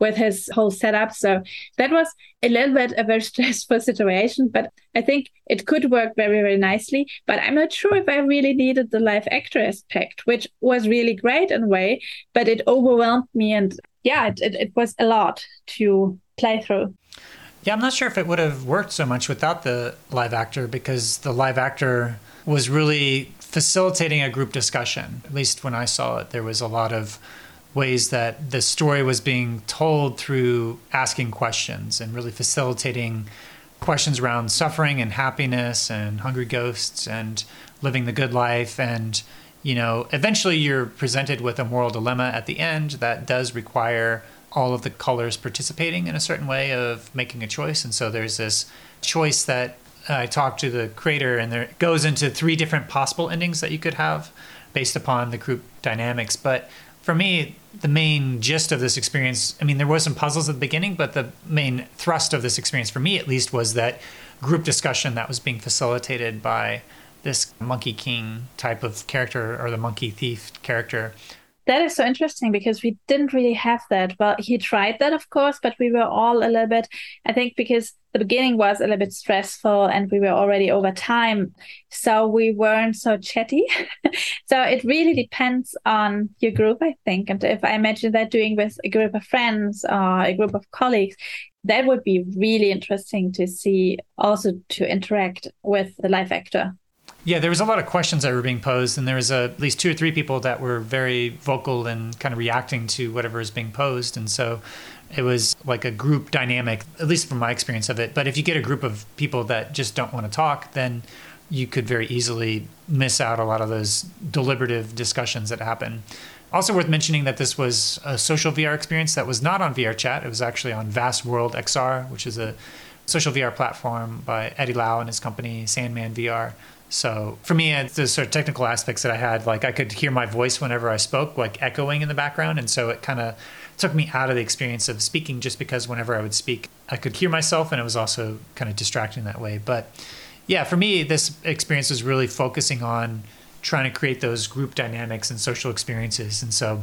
with his whole setup. So that was a little bit a very *laughs* stressful situation but i think it could work very very nicely. But i'm not sure if i really needed the live actor aspect which was really great in a way but it overwhelmed me and yeah it, it, it was a lot to play through. Yeah i'm not sure if it would have worked so much without the live actor because the live actor was really facilitating a group discussion. At least when I saw it, there was a lot of ways that the story was being told through asking questions and really facilitating questions around suffering and happiness and hungry ghosts and living the good life and you know eventually you're presented with a moral dilemma at the end that does require all of the colors participating in a certain way of making a choice and so there's this choice that I talked to the creator, and there goes into three different possible endings that you could have based upon the group dynamics. But for me, the main gist of this experience, I mean, there was some puzzles at the beginning, but the main thrust of this experience, for me at least, was that group discussion that was being facilitated by this Monkey King type of character or the Monkey Thief character. That is so interesting because we didn't really have that. Well, he tried that, of course, but we were all a little bit, I think, because the beginning was a little bit stressful and we were already over time. So we weren't so chatty. *laughs* so it really depends on your group, I think. And if I imagine that doing with a group of friends or a group of colleagues, that would be really interesting to see also to interact with the live actor. Yeah, there was a lot of questions that were being posed, and there was uh, at least two or three people that were very vocal and kind of reacting to whatever is being posed. And so it was like a group dynamic, at least from my experience of it. But if you get a group of people that just don't want to talk, then you could very easily miss out a lot of those deliberative discussions that happen. Also worth mentioning that this was a social VR experience that was not on VR Chat. It was actually on Vast World XR, which is a social VR platform by Eddie Lau and his company Sandman VR. So for me, it's the sort of technical aspects that I had, like I could hear my voice whenever I spoke, like echoing in the background. And so it kind of took me out of the experience of speaking just because whenever I would speak, I could hear myself and it was also kind of distracting that way. But yeah, for me, this experience was really focusing on trying to create those group dynamics and social experiences. And so,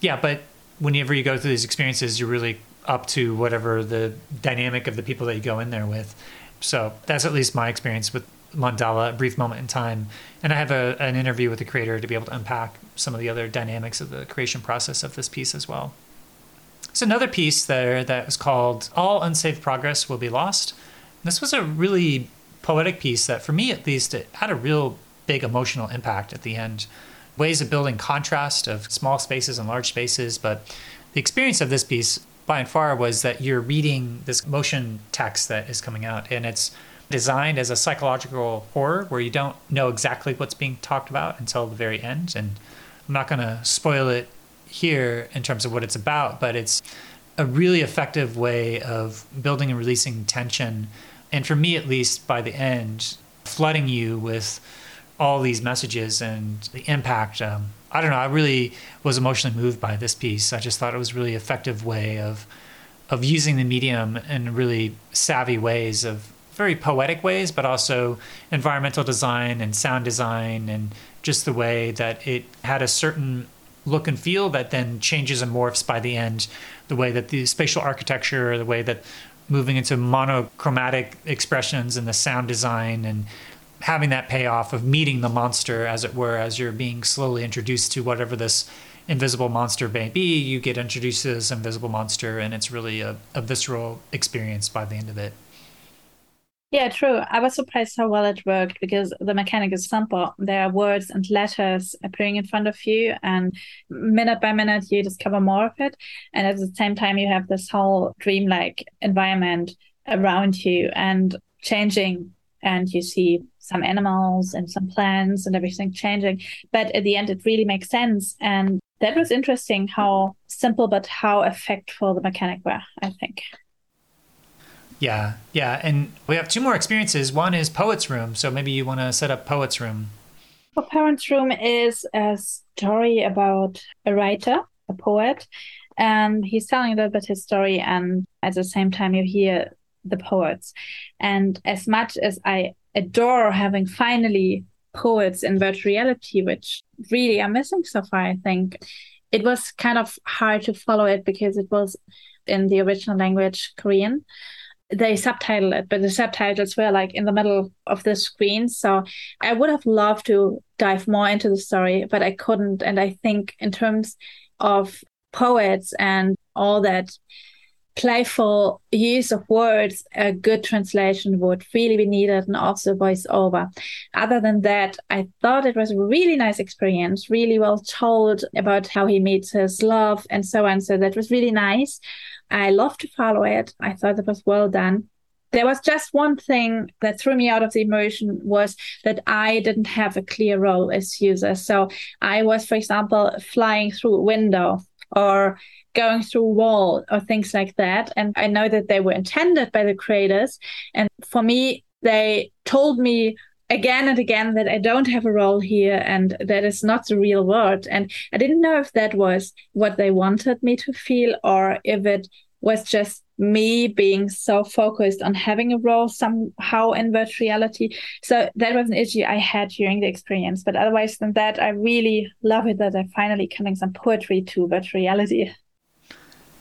yeah, but whenever you go through these experiences, you're really up to whatever the dynamic of the people that you go in there with. So that's at least my experience with Mandala, a brief moment in time. And I have a, an interview with the creator to be able to unpack some of the other dynamics of the creation process of this piece as well. So another piece there that was called All Unsaved Progress Will Be Lost. This was a really poetic piece that, for me at least, it had a real big emotional impact at the end. Ways of building contrast of small spaces and large spaces. But the experience of this piece, by and far, was that you're reading this motion text that is coming out, and it's designed as a psychological horror where you don't know exactly what's being talked about until the very end. And I'm not going to spoil it here in terms of what it's about, but it's a really effective way of building and releasing tension. And for me, at least, by the end, flooding you with all these messages and the impact. Um, I don't know. I really was emotionally moved by this piece. I just thought it was a really effective way of of using the medium in really savvy ways of very poetic ways, but also environmental design and sound design and just the way that it had a certain look and feel that then changes and morphs by the end. The way that the spatial architecture, the way that moving into monochromatic expressions and the sound design and having that payoff of meeting the monster, as it were, as you're being slowly introduced to whatever this invisible monster may be, you get introduced to this invisible monster, and it's really a, a visceral experience by the end of it. Yeah, true. I was surprised how well it worked because the mechanic is simple. There are words and letters appearing in front of you, and minute by minute, you discover more of it. And at the same time, you have this whole dreamlike environment around you and changing. And you see some animals and some plants and everything changing. But at the end, it really makes sense. And that was interesting how simple, but how effectful the mechanic were, I think. Yeah, yeah. And we have two more experiences. One is Poet's Room. So maybe you want to set up Poet's Room. Well, Poet's Room is a story about a writer, a poet, and he's telling a little bit his story. And at the same time, you hear the poets. And as much as I adore having finally poets in virtual reality, which really I'm missing so far, I think it was kind of hard to follow it because it was in the original language Korean they subtitle it, but the subtitles were like in the middle of the screen. So I would have loved to dive more into the story, but I couldn't. And I think in terms of poets and all that playful use of words, a good translation would really be needed and also voiceover. Other than that, I thought it was a really nice experience, really well told about how he meets his love and so on. So that was really nice. I love to follow it. I thought it was well done. There was just one thing that threw me out of the immersion was that I didn't have a clear role as user. So I was, for example, flying through a window or going through a wall or things like that. And I know that they were intended by the creators. And for me, they told me again and again that I don't have a role here and that is not the real world. And I didn't know if that was what they wanted me to feel or if it was just me being so focused on having a role somehow in virtual reality. So that was an issue I had during the experience. But otherwise than that, I really love it that I'm finally cutting some poetry to virtual reality.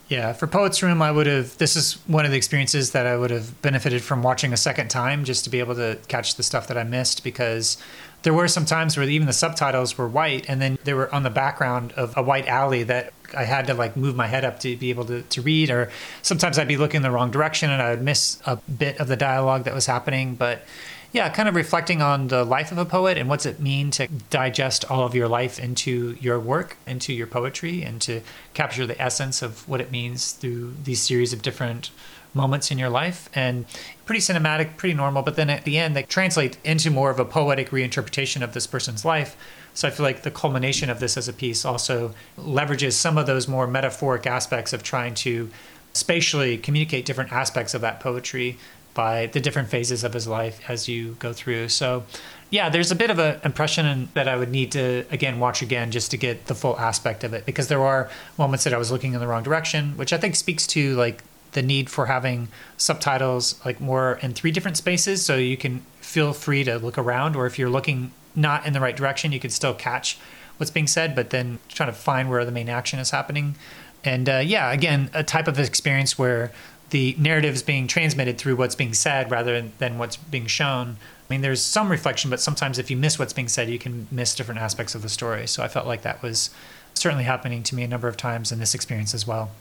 Yeah, for Poets Room, I would have. This is one of the experiences that I would have benefited from watching a second time just to be able to catch the stuff that I missed because there were some times where even the subtitles were white and then they were on the background of a white alley that I had to like move my head up to be able to, to read, or sometimes I'd be looking the wrong direction and I would miss a bit of the dialogue that was happening. But yeah, kind of reflecting on the life of a poet and what's it mean to digest all of your life into your work, into your poetry, and to capture the essence of what it means through these series of different moments in your life. And pretty cinematic, pretty normal, but then at the end, they translate into more of a poetic reinterpretation of this person's life. So I feel like the culmination of this as a piece also leverages some of those more metaphoric aspects of trying to spatially communicate different aspects of that poetry by the different phases of his life as you go through. So, yeah, there's a bit of an impression that I would need to again watch again just to get the full aspect of it. Because there are moments that I was looking in the wrong direction, which I think speaks to like the need for having subtitles like more in three different spaces so you can feel free to look around. Or if you're looking not in the right direction you can still catch what's being said but then trying to find where the main action is happening. And uh, yeah again a type of experience where the narrative is being transmitted through what's being said rather than what's being shown. I mean, there's some reflection, but sometimes if you miss what's being said, you can miss different aspects of the story. So I felt like that was certainly happening to me a number of times in this experience as well.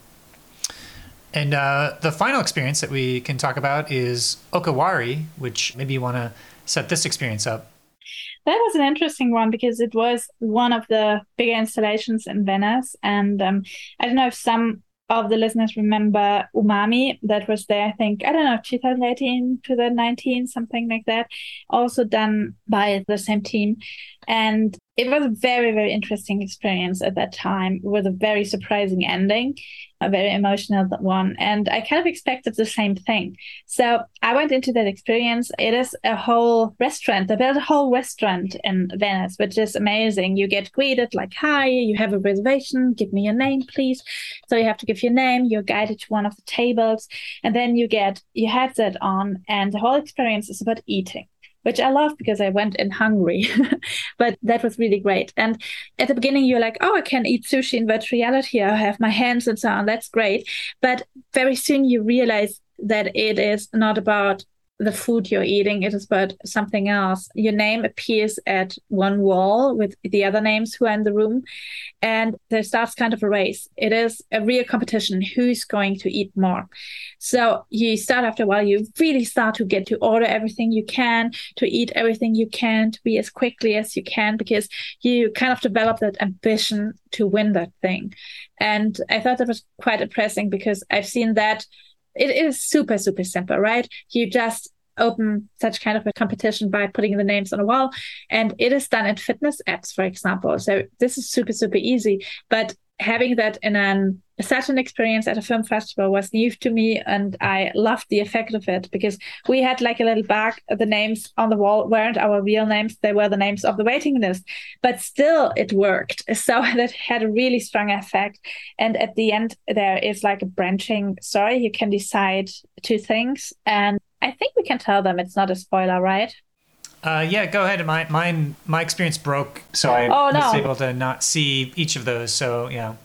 And uh, the final experience that we can talk about is Okawari, which maybe you want to set this experience up. That was an interesting one because it was one of the bigger installations in Venice. And um, I don't know if some of the listeners remember Umami that was there, I think, I don't know, 2018, 2019, something like that, also done by the same team. And it was a very, very interesting experience at that time with a very surprising ending, a very emotional one. And I kind of expected the same thing. So I went into that experience. It is a whole restaurant. They built a whole restaurant in Venice, which is amazing. You get greeted like, hi, you have a reservation. Give me your name, please. So you have to give your name. You're guided to one of the tables. And then you get your headset on. And the whole experience is about eating which I love because I went in hungry. *laughs* but that was really great. And at the beginning, you're like, oh, I can eat sushi in virtual reality. I have my hands and so on. That's great. But very soon you realize that it is not about the food you're eating, it is about something else. Your name appears at one wall with the other names who are in the room, and there starts kind of a race. It is a real competition who's going to eat more. So you start after a while, you really start to get to order everything you can, to eat everything you can, to be as quickly as you can, because you kind of develop that ambition to win that thing. And I thought that was quite impressive because I've seen that it is super, super simple, right? You just open such kind of a competition by putting the names on a wall. And it is done in fitness apps, for example. So this is super, super easy. But having that in an such an experience at a film festival was new to me and I loved the effect of it because we had like a little bag the names on the wall weren't our real names they were the names of the waiting list but still it worked. *laughs* So that had a really strong effect. And at the end there is like a branching story. You can decide two things and I think we can tell them it's not a spoiler right uh, yeah, go ahead. My mine, my experience broke, so I oh, no. was able to not see each of those. So yeah,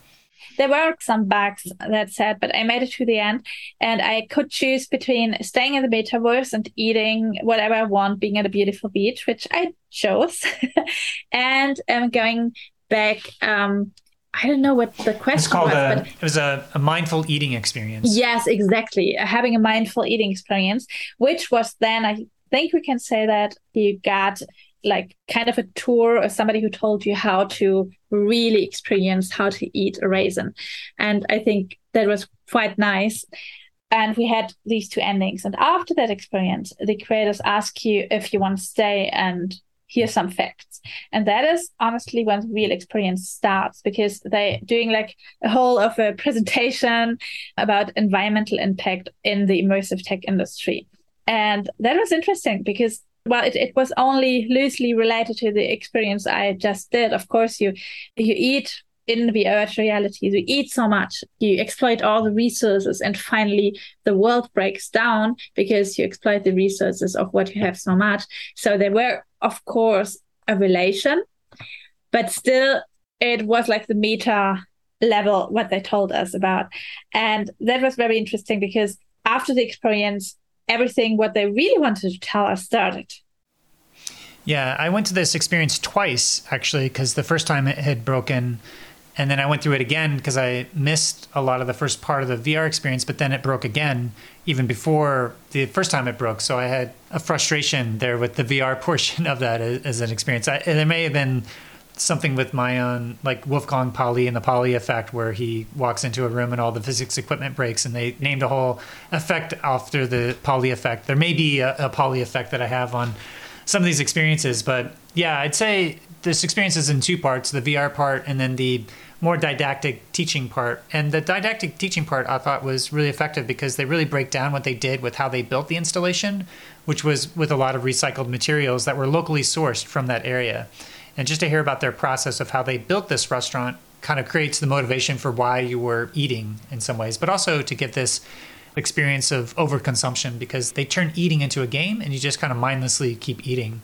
there were some bugs that said, but I made it to the end, and I could choose between staying in the metaverse and eating whatever I want, being at a beautiful beach, which I chose, *laughs* and um, going back. Um, I don't know what the question it's called was. A, but it was a, a, mindful eating experience. Yes, exactly. Having a mindful eating experience, which was then I think we can say that you got like kind of a tour or somebody who told you how to really experience how to eat a raisin. And I think that was quite nice. And we had these two endings. And after that experience, the creators ask you if you want to stay and hear some facts. And that is honestly when the real experience starts because they're doing like a whole of a presentation about environmental impact in the immersive tech industry. And that was interesting because well it, it was only loosely related to the experience i just did of course you you eat in the virtual reality, you eat so much, you exploit all the resources, and finally the world breaks down because you exploit the resources of what you have so much. So there were, of course, a relation, but still it was like the meta level what they told us about. And that was very interesting because after the experience, everything what they really wanted to tell us started. Yeah, I went to this experience twice actually because the first time it had broken and then I went through it again because I missed a lot of the first part of the VR experience, but then it broke again even before the first time it broke. So I had a frustration there with the VR *laughs* portion of that as, an experience. I, there may have been something with my own, like Wolfgang Pauli and the Pauli effect, where he walks into a room and all the physics equipment breaks, and they named a whole effect after the Pauli effect. There may be a, a Pauli effect that I have on some of these experiences, but yeah, I'd say this experience is in two parts: the VR part, and then the more didactic teaching part. And the didactic teaching part I thought was really effective because they really break down what they did with how they built the installation, which was with a lot of recycled materials that were locally sourced from that area. And just to hear about their process of how they built this restaurant kind of creates the motivation for why you were eating in some ways, but also to get this experience of overconsumption because they turn eating into a game and you just kind of mindlessly keep eating.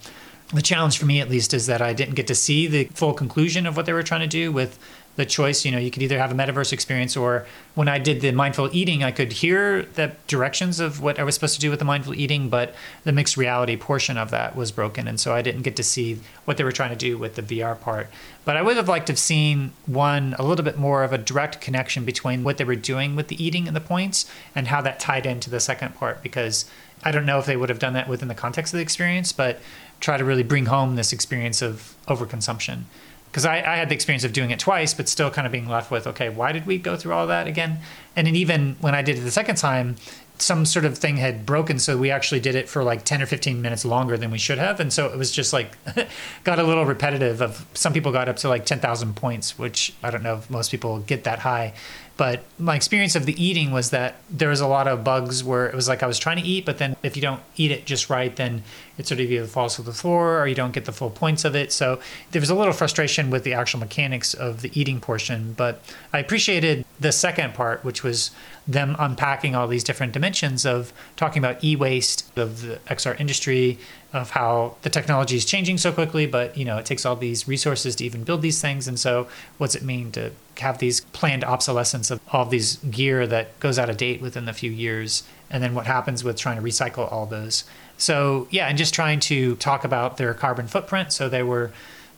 The challenge for me, at least, is that I didn't get to see the full conclusion of what they were trying to do with the choice. You know, you could either have a metaverse experience, or when I did the mindful eating, I could hear the directions of what I was supposed to do with the mindful eating, but the mixed reality portion of that was broken, and so I didn't get to see what they were trying to do with the VR part. But I would have liked to have seen one a little bit more of a direct connection between what they were doing with the eating and the points, and how that tied into the second part, because I don't know if they would have done that within the context of the experience, but try to really bring home this experience of overconsumption because I, I, had the experience of doing it twice, but still kind of being left with, okay, why did we go through all that again? And then even when I did it the second time, some sort of thing had broken, so we actually did it for like 10 or 15 minutes longer than we should have. And so it was just like, *laughs* got a little repetitive of some people got up to like 10,000 points, which I don't know if most people get that high. But my experience of the eating was that there was a lot of bugs where it was like I was trying to eat, but then if you don't eat it just right, then it sort of either falls to the floor or you don't get the full points of it. So there was a little frustration with the actual mechanics of the eating portion. But I appreciated the second part, which was them unpacking all these different dimensions of talking about e-waste of the XR industry, of how the technology is changing so quickly, but you know it takes all these resources to even build these things, and so what's it mean to have these planned obsolescence of all of these gear that goes out of date within a few years, and then what happens with trying to recycle all those. So yeah, and just trying to talk about their carbon footprint. So they were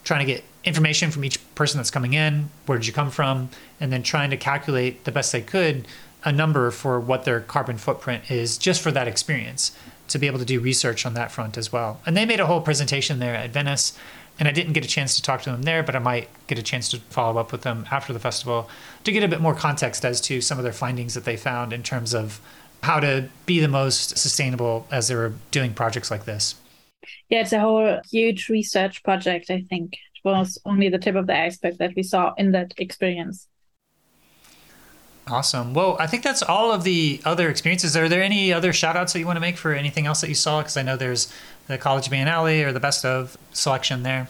trying to get information from each person that's coming in, where did you come from, and then trying to calculate the best they could a number for what their carbon footprint is just for that experience to be able to do research on that front as well. And they made a whole presentation there at Venice, and I didn't get a chance to talk to them there, but I might get a chance to follow up with them after the festival to get a bit more context as to some of their findings that they found in terms of how to be the most sustainable as they were doing projects like this. Yeah, it's a whole huge research project, I think. It was only the tip of the iceberg that we saw in that experience. Awesome. Well, I think that's all of the other experiences. Are there any other shout outs that you want to make for anything else that you saw? Because I know there's the College Biennale or the best of selection there.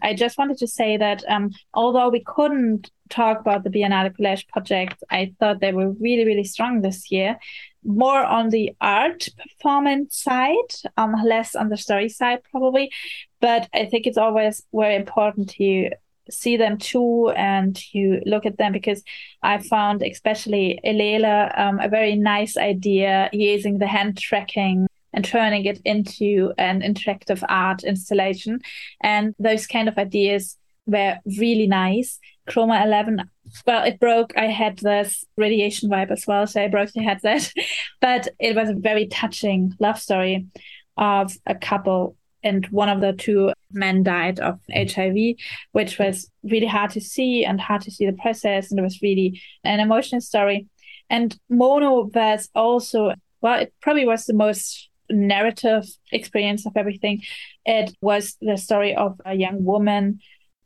I just wanted to say that um, although we couldn't talk about the Biennale College project, I thought they were really, really strong this year. More on the art performance side, um, less on the story side, probably. But I think it's always very important to see them too and you look at them because I found especially Elela um, a very nice idea using the hand tracking and turning it into an interactive art installation. And those kind of ideas were really nice. Chroma 11, well, it broke. I had this radiation vibe as well, so I broke the headset. *laughs* but it was a very touching love story of a couple and one of the two men died of HIV, which was really hard to see and hard to see the process. And it was really an emotional story. And Mono was also, well, it probably was the most narrative experience of everything. It was the story of a young woman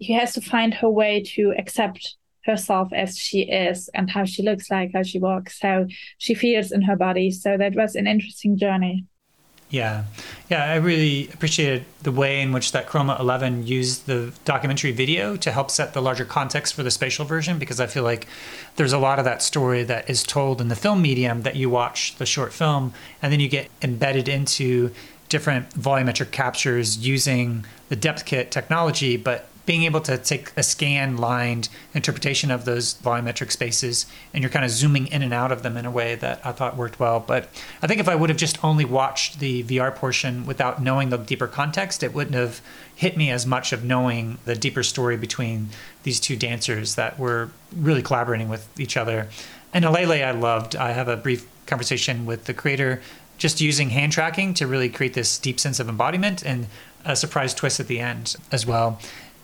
who has to find her way to accept herself as she is and how she looks like, how she walks, how she feels in her body. So that was an interesting journey. Yeah. Yeah, I really appreciated the way in which that Chroma 11 used the documentary video to help set the larger context for the spatial version because I feel like there's a lot of that story that is told in the film medium that you watch the short film and then you get embedded into different volumetric captures using the depth kit technology, but being able to take a scan lined interpretation of those volumetric spaces and you're kind of zooming in and out of them in a way that I thought worked well. But I think if I would have just only watched the VR portion without knowing the deeper context, it wouldn't have hit me as much of knowing the deeper story between these two dancers that were really collaborating with each other. And Alele, I loved. I have a brief conversation with the creator just using hand tracking to really create this deep sense of embodiment and a surprise twist at the end as well.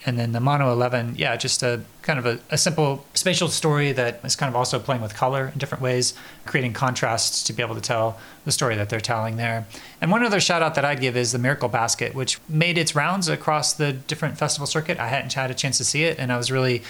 And then the Mono 11, yeah, just a kind of a, a, simple spatial story that is kind of also playing with color in different ways, creating contrasts to be able to tell the story that they're telling there. And one other shout out that I'd give is the Miracle Basket, which made its rounds across the different festival circuit. I hadn't had a chance to see it, and I was really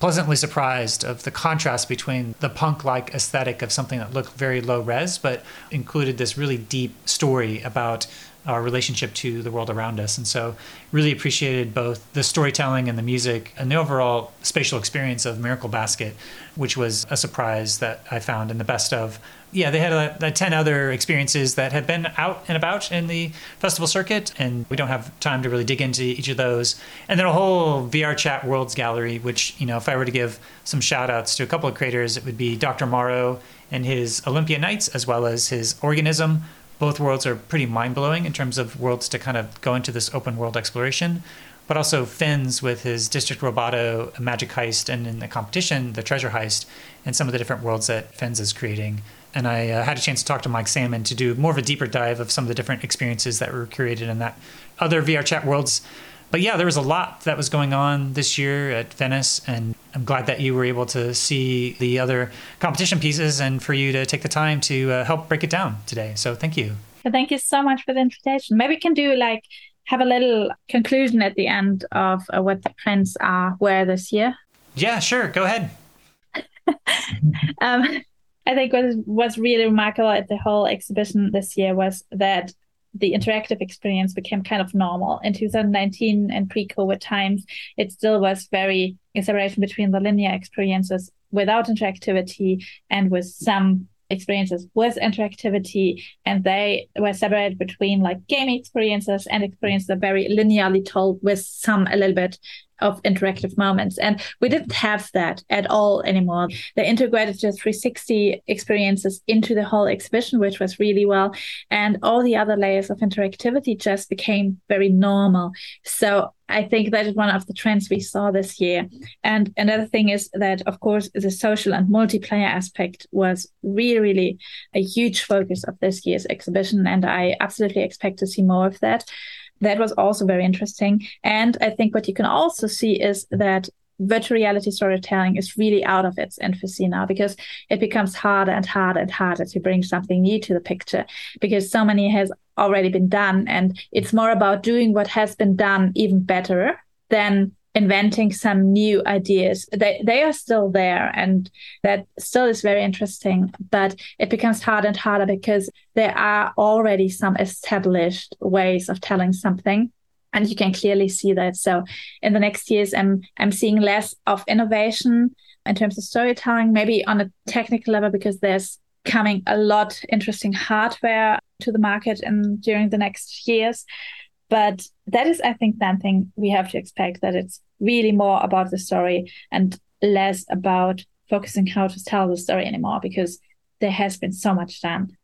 pleasantly surprised of the contrast between the punk like aesthetic of something that looked very low res, but included this really deep story about our relationship to the world around us. And so, really appreciated both the storytelling and the music and the overall spatial experience of Miracle Basket, which was a surprise that I found in the best of. Yeah, they had a, a 10 other experiences that had been out and about in the festival circuit, and we don't have time to really dig into each of those. And then a whole VR Chat Worlds gallery, which, you know, if I were to give some shout outs to a couple of creators, it would be Dr. Morro and his Olympia Nights, as well as his Organism, both worlds are pretty mind blowing in terms of worlds to kind of go into this open world exploration. But also Fins with his District Roboto Magic Heist and in the competition, the Treasure Heist, and some of the different worlds that Fins is creating. And I uh, had a chance to talk to Mike Salmon to do more of a deeper dive of some of the different experiences that were created in that other VR chat worlds. But yeah, there was a lot that was going on this year at Venice, and I'm glad that you were able to see the other competition pieces and for you to take the time to uh, help break it down today. So thank you. Thank you so much for the invitation. Maybe we can do like have a little conclusion at the end of uh, what the trends are where this year. Yeah, sure. Go ahead. *laughs* um, I think what was really remarkable at the whole exhibition this year was that the interactive experience became kind of normal. In 2019 and pre COVID times, it still was very a separation between the linear experiences without interactivity and with some experiences with interactivity and they were separated between like gaming experiences and experiences that very linearly told with some a little bit of interactive moments. And we didn't have that at all anymore. They integrated the 360 experiences into the whole exhibition, which was really well. And all the other layers of interactivity just became very normal. So I think that is one of the trends we saw this year. And another thing is that, of course, the social and multiplayer aspect was really, really a huge focus of this year's exhibition. And I absolutely expect to see more of that that was also very interesting. And I think what you can also see is that virtual reality storytelling is really out of its infancy now because it becomes harder and harder and harder to bring something new to the picture because so many has already been done and it's more about doing what has been done even better than inventing some new ideas. They they are still there and that still is very interesting, but it becomes harder and harder because there are already some established ways of telling something. And you can clearly see that. So in the next years I'm I'm seeing less of innovation in terms of storytelling, maybe on a technical level, because there's coming a lot interesting hardware to the market and during the next years. But that is, I think, something we have to expect that it's really more about the story and less about focusing how to tell the story anymore because there has been so much done.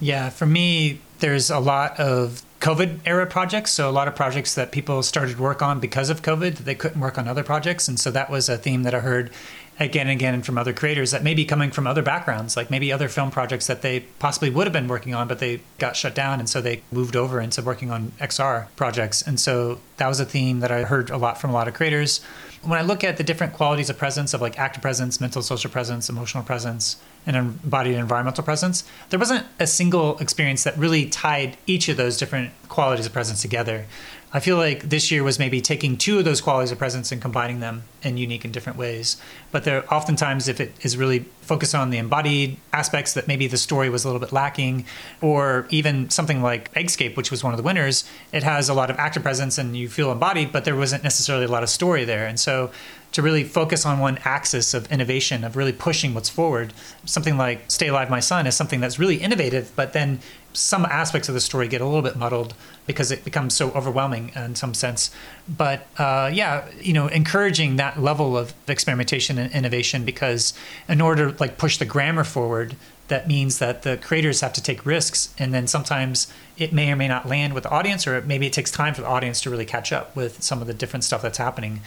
Yeah, for me, there's a lot of COVID era projects. So, a lot of projects that people started work on because of COVID, they couldn't work on other projects. And so, that was a theme that I heard again and again from other creators that may be coming from other backgrounds, like maybe other film projects that they possibly would have been working on, but they got shut down. And so they moved over into working on XR projects. And so that was a theme that I heard a lot from a lot of creators. When I look at the different qualities of presence, of like active presence, mental social presence, emotional presence, and embodied environmental presence, there wasn't a single experience that really tied each of those different qualities of presence together. I feel like this year was maybe taking two of those qualities of presence and combining them in unique and different ways. But there oftentimes if it is really focused on the embodied aspects that maybe the story was a little bit lacking, or even something like Eggscape, which was one of the winners, it has a lot of active presence and you feel embodied, but there wasn't necessarily a lot of story there. And so to really focus on one axis of innovation, of really pushing what's forward. Something like Stay Alive, My Son is something that's really innovative, but then some aspects of the story get a little bit muddled because it becomes so overwhelming in some sense. But uh, yeah, you know, encouraging that level of experimentation and innovation because in order to like push the grammar forward, that means that the creators have to take risks and then sometimes it may or may not land with the audience or maybe it takes time for the audience to really catch up with some of the different stuff that's happening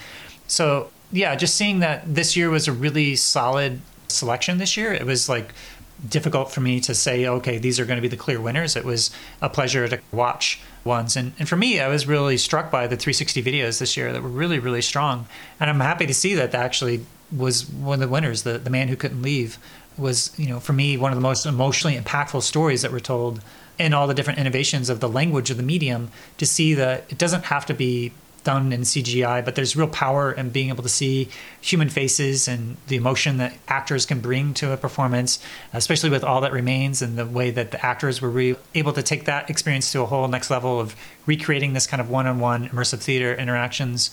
so yeah, just seeing that this year was a really solid selection this year. It was like difficult for me to say, okay, these are going to be the clear winners. It was a pleasure to watch ones. And, and for me, I was really struck by the 360 videos this year that were really, really strong. And I'm happy to see that that actually was one of the winners. The, the Man Who Couldn't Leave was, you know, for me, one of the most emotionally impactful stories that were told in all the different innovations of the language of the medium to see that it doesn't have to be done in CGI, but there's real power in being able to see human faces and the emotion that actors can bring to a performance, especially with All That Remains and the way that the actors were re- able to take that experience to a whole next level of recreating this kind of one on one immersive theater interactions.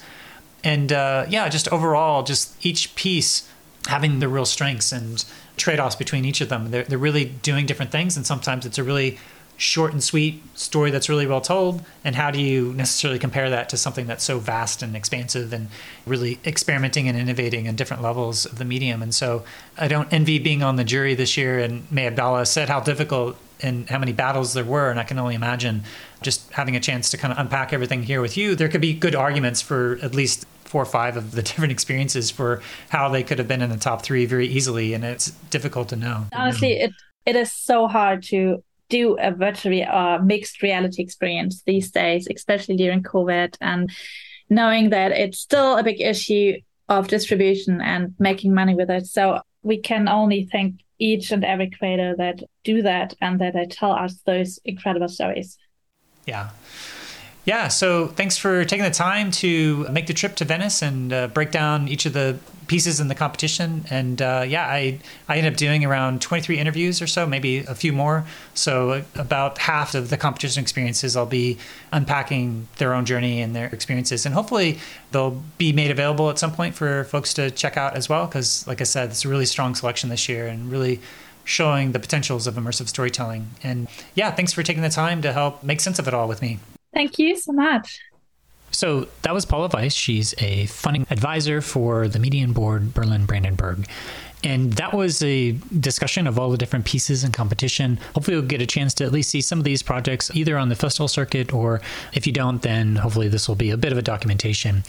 And uh, yeah, just overall, just each piece having the real strengths and trade offs between each of them. They're, they're really doing different things, and sometimes it's a really short and sweet story that's really well told? And how do you necessarily compare that to something that's so vast and expansive and really experimenting and innovating in different levels of the medium? And so i don't envy being on the jury this year and May Abdalla said how difficult and how many battles there were and i can only imagine just having a chance to kind of unpack everything here with you. There could be good arguments for at least four or five of the *laughs* different experiences for how they could have been in the top three very easily and it's difficult to know. Honestly it it is so hard to do a virtual uh, mixed reality experience these days, especially during COVID, and knowing that it's still a big issue of distribution and making money with it. So we can only thank each and every creator that do that and that they tell us those incredible stories. Yeah. Yeah, so thanks for taking the time to make the trip to Venice and uh, break down each of the pieces in the competition. And uh, yeah, I I ended up doing around 23 interviews or so, maybe a few more. So about half of the competition experiences, I'll be unpacking their own journey and their experiences, and hopefully they'll be made available at some point for folks to check out as well. Because like I said, it's a really strong selection this year, and really showing the potentials of immersive storytelling. And yeah, thanks for taking the time to help make sense of it all with me. Thank you so much. So that was Pola Weiss. She's a funding advisor for the Medienboard Berlin Brandenburg. And that was a discussion of all the different pieces and competition. Hopefully, you'll get a chance to at least see some of these projects either on the festival circuit, or if you don't, then hopefully this will be a bit of a documentation.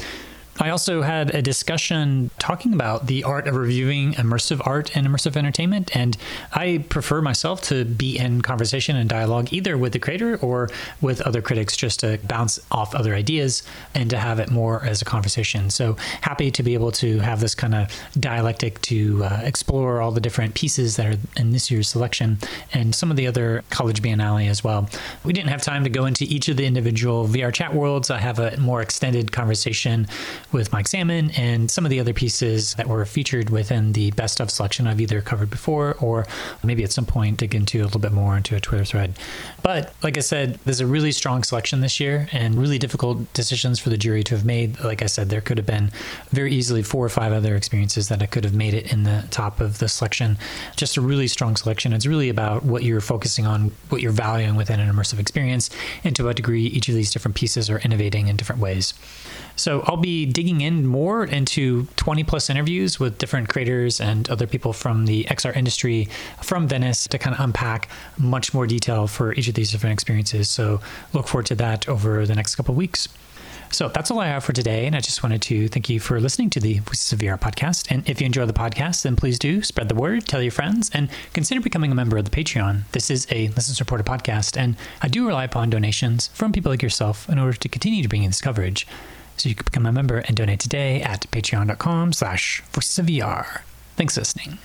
I also had a discussion talking about the art of reviewing immersive art and immersive entertainment. And I prefer myself to be in conversation and dialogue either with the creator or with other critics just to bounce off other ideas and to have it more as a conversation. So happy to be able to have this kind of dialectic to uh, explore all the different pieces that are in this year's selection and some of the other college biennale as well. We didn't have time to go into each of the individual VR chat worlds. I have a more extended conversation with Mike Salmon and some of the other pieces that were featured within the best of selection I've either covered before or maybe at some point dig into a little bit more into a Twitter thread. But like I said, there's a really strong selection this year and really difficult decisions for the jury to have made. Like I said, there could have been very easily four or five other experiences that I could have made it in the top of the selection. Just a really strong selection. It's really about what you're focusing on, what you're valuing within an immersive experience, and to what degree each of these different pieces are innovating in different ways. So I'll be digging in more into 20 plus interviews with different creators and other people from the XR industry from Venice to kind of unpack much more detail for each of these different experiences. So look forward to that over the next couple of weeks. So that's all I have for today. And I just wanted to thank you for listening to the Voices of VR podcast. And if you enjoy the podcast, then please do spread the word, tell your friends, and consider becoming a member of the Patreon. This is a listener supported podcast, and I do rely upon donations from people like yourself in order to continue to bring you this coverage. So you can become a member and donate today at patreon.com slash voices of VR. Thanks for listening.